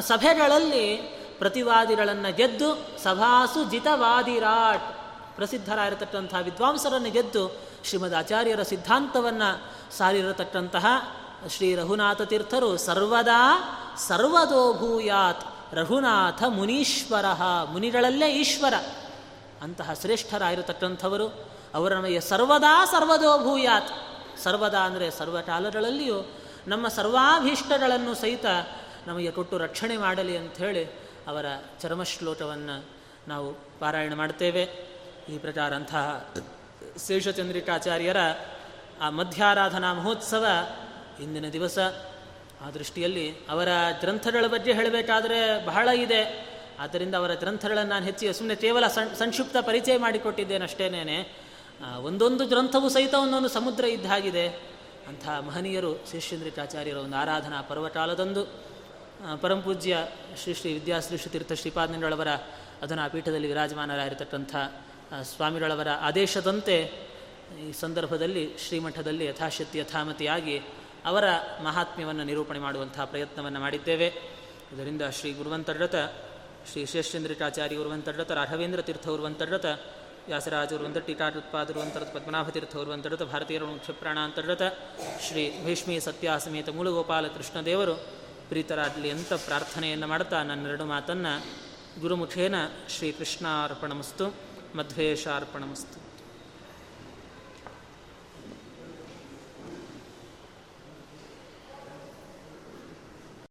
ಸಭೆಗಳಲ್ಲಿ ಪ್ರತಿವಾದಿಗಳನ್ನು ಗೆದ್ದು ಸಭಾಸು ಜಿತವಾದಿರಾಟ್ ಪ್ರಸಿದ್ಧರಾಗಿರತಕ್ಕಂಥ ವಿದ್ವಾಂಸರನ್ನು ಗೆದ್ದು ಶ್ರೀಮದ್ ಆಚಾರ್ಯರ ಸಿದ್ಧಾಂತವನ್ನು ಸಾರಿರತಕ್ಕಂತಹ ಶ್ರೀ ರಘುನಾಥ ತೀರ್ಥರು ಸರ್ವದಾ ಸರ್ವದೋ ಭೂಯಾತ್ ರಘುನಾಥ ಮುನೀಶ್ವರ, ಮುನಿಗಳಲ್ಲೇ ಈಶ್ವರ. ಅಂತಹ ಶ್ರೇಷ್ಠರಾಗಿರತಕ್ಕಂಥವರು, ಅವರ ನಮಗೆ ಸರ್ವದಾ ಸರ್ವದೋ ಭೂಯಾತ್ ಸರ್ವದಾ ಅಂದರೆ ಸರ್ವಕಾಲಗಳಲ್ಲಿಯೂ ನಮ್ಮ ಸರ್ವಾಭೀಷ್ಟಗಳನ್ನು ಸಹಿತ ನಮಗೆ ಕೊಟ್ಟು ರಕ್ಷಣೆ ಮಾಡಲಿ ಅಂಥೇಳಿ ಅವರ ಚರ್ಮಶ್ಲೋಕವನ್ನು ನಾವು ಪಾರಾಯಣ ಮಾಡ್ತೇವೆ. ಈ ಪ್ರಕಾರ ಅಂತಹ ಶೇಷಚಂದ್ರಿಕಾಚಾರ್ಯರ ಆ ಮಧ್ಯಾರಾಧನಾ ಮಹೋತ್ಸವ ಇಂದಿನ ದಿವಸ ಆ ದೃಷ್ಟಿಯಲ್ಲಿ ಅವರ ಗ್ರಂಥಗಳ ಬಗ್ಗೆ ಹೇಳಬೇಕಾದ್ರೆ ಬಹಳ ಇದೆ. ಆದ್ದರಿಂದ ಅವರ ಗ್ರಂಥಗಳನ್ನು ನಾನು ಹೆಚ್ಚಿಗೆ ಸುಮ್ಮನೆ ಕೇವಲ ಸಂಕ್ಷಿಪ್ತ ಪರಿಚಯ ಮಾಡಿಕೊಟ್ಟಿದ್ದೇನೆ ಅಷ್ಟೇನೇನೆ ಒಂದೊಂದು ಗ್ರಂಥವೂ ಸಹಿತ ಒಂದೊಂದು ಸಮುದ್ರ ಇದ್ದಾಗಿದೆ. ಅಂಥ ಮಹನೀಯರು ಶೇಷೇಂದ್ರಿಕಾಚಾರ್ಯರ ಒಂದು ಆರಾಧನಾ ಪರ್ವಕಾಲದಂದು ಪರಂಪೂಜ್ಯ ಶ್ರೀ ಶ್ರೀ ವಿದ್ಯಾಶ್ರೀ ತೀರ್ಥ ಶ್ರೀಪಾದಂಗಳವರ ಅದನ್ನು ಪೀಠದಲ್ಲಿ ವಿರಾಜಮಾನರಾಗಿರ್ತಕ್ಕಂಥ ಸ್ವಾಮಿಗಳವರ ಆದೇಶದಂತೆ ಈ ಸಂದರ್ಭದಲ್ಲಿ ಶ್ರೀಮಠದಲ್ಲಿ ಯಥಾಶಕ್ತಿ ಯಥಾಮತಿಯಾಗಿ ಅವರ ಮಹಾತ್ಮ್ಯವನ್ನು ನಿರೂಪಣೆ ಮಾಡುವಂತಹ ಪ್ರಯತ್ನವನ್ನು ಮಾಡಿದ್ದೇವೆ. ಇದರಿಂದ ಶ್ರೀ ಗುರುವಂತಡ್ಡತ ಶ್ರೀ ಶೇಷಚಂದ್ರಿಕಾಚಾರ್ಯ ಉರುವಂತಡ್ಡತ ರಾಘವೇಂದ್ರ ತೀರ್ಥ ಉರುವಂತಡ್ಡತ ವ್ಯಾಸರಾಜ ಉರುವಂತ ಟೀಕಾಟುತ್ಪಾದರುವಂತರದ ಪದ್ಮನಾಭತೀರ್ಥ ಉರುವಂತಡ್ಡತ ಭಾರತೀಯರ ಮುಖ್ಯಪ್ರಾಣ ಅಂತರ್ಗತ ಶ್ರೀ ಭೀಷ್ಮಿ ಸತ್ಯಾಸಮೇತ ಮೂಲಗೋಪಾಲ ಕೃಷ್ಣದೇವರು ಪ್ರೀತರಾಗಲಿ ಅಂತ ಪ್ರಾರ್ಥನೆಯನ್ನು ಮಾಡ್ತಾ ನನ್ನೆರಡು ಮಾತನ್ನು ಗುರುಮುಖೇನ ಶ್ರೀಕೃಷ್ಣಾರ್ಪಣಮಸ್ತು ಮಧ್ವೇಶಾರ್ಪಣಮಸ್ತು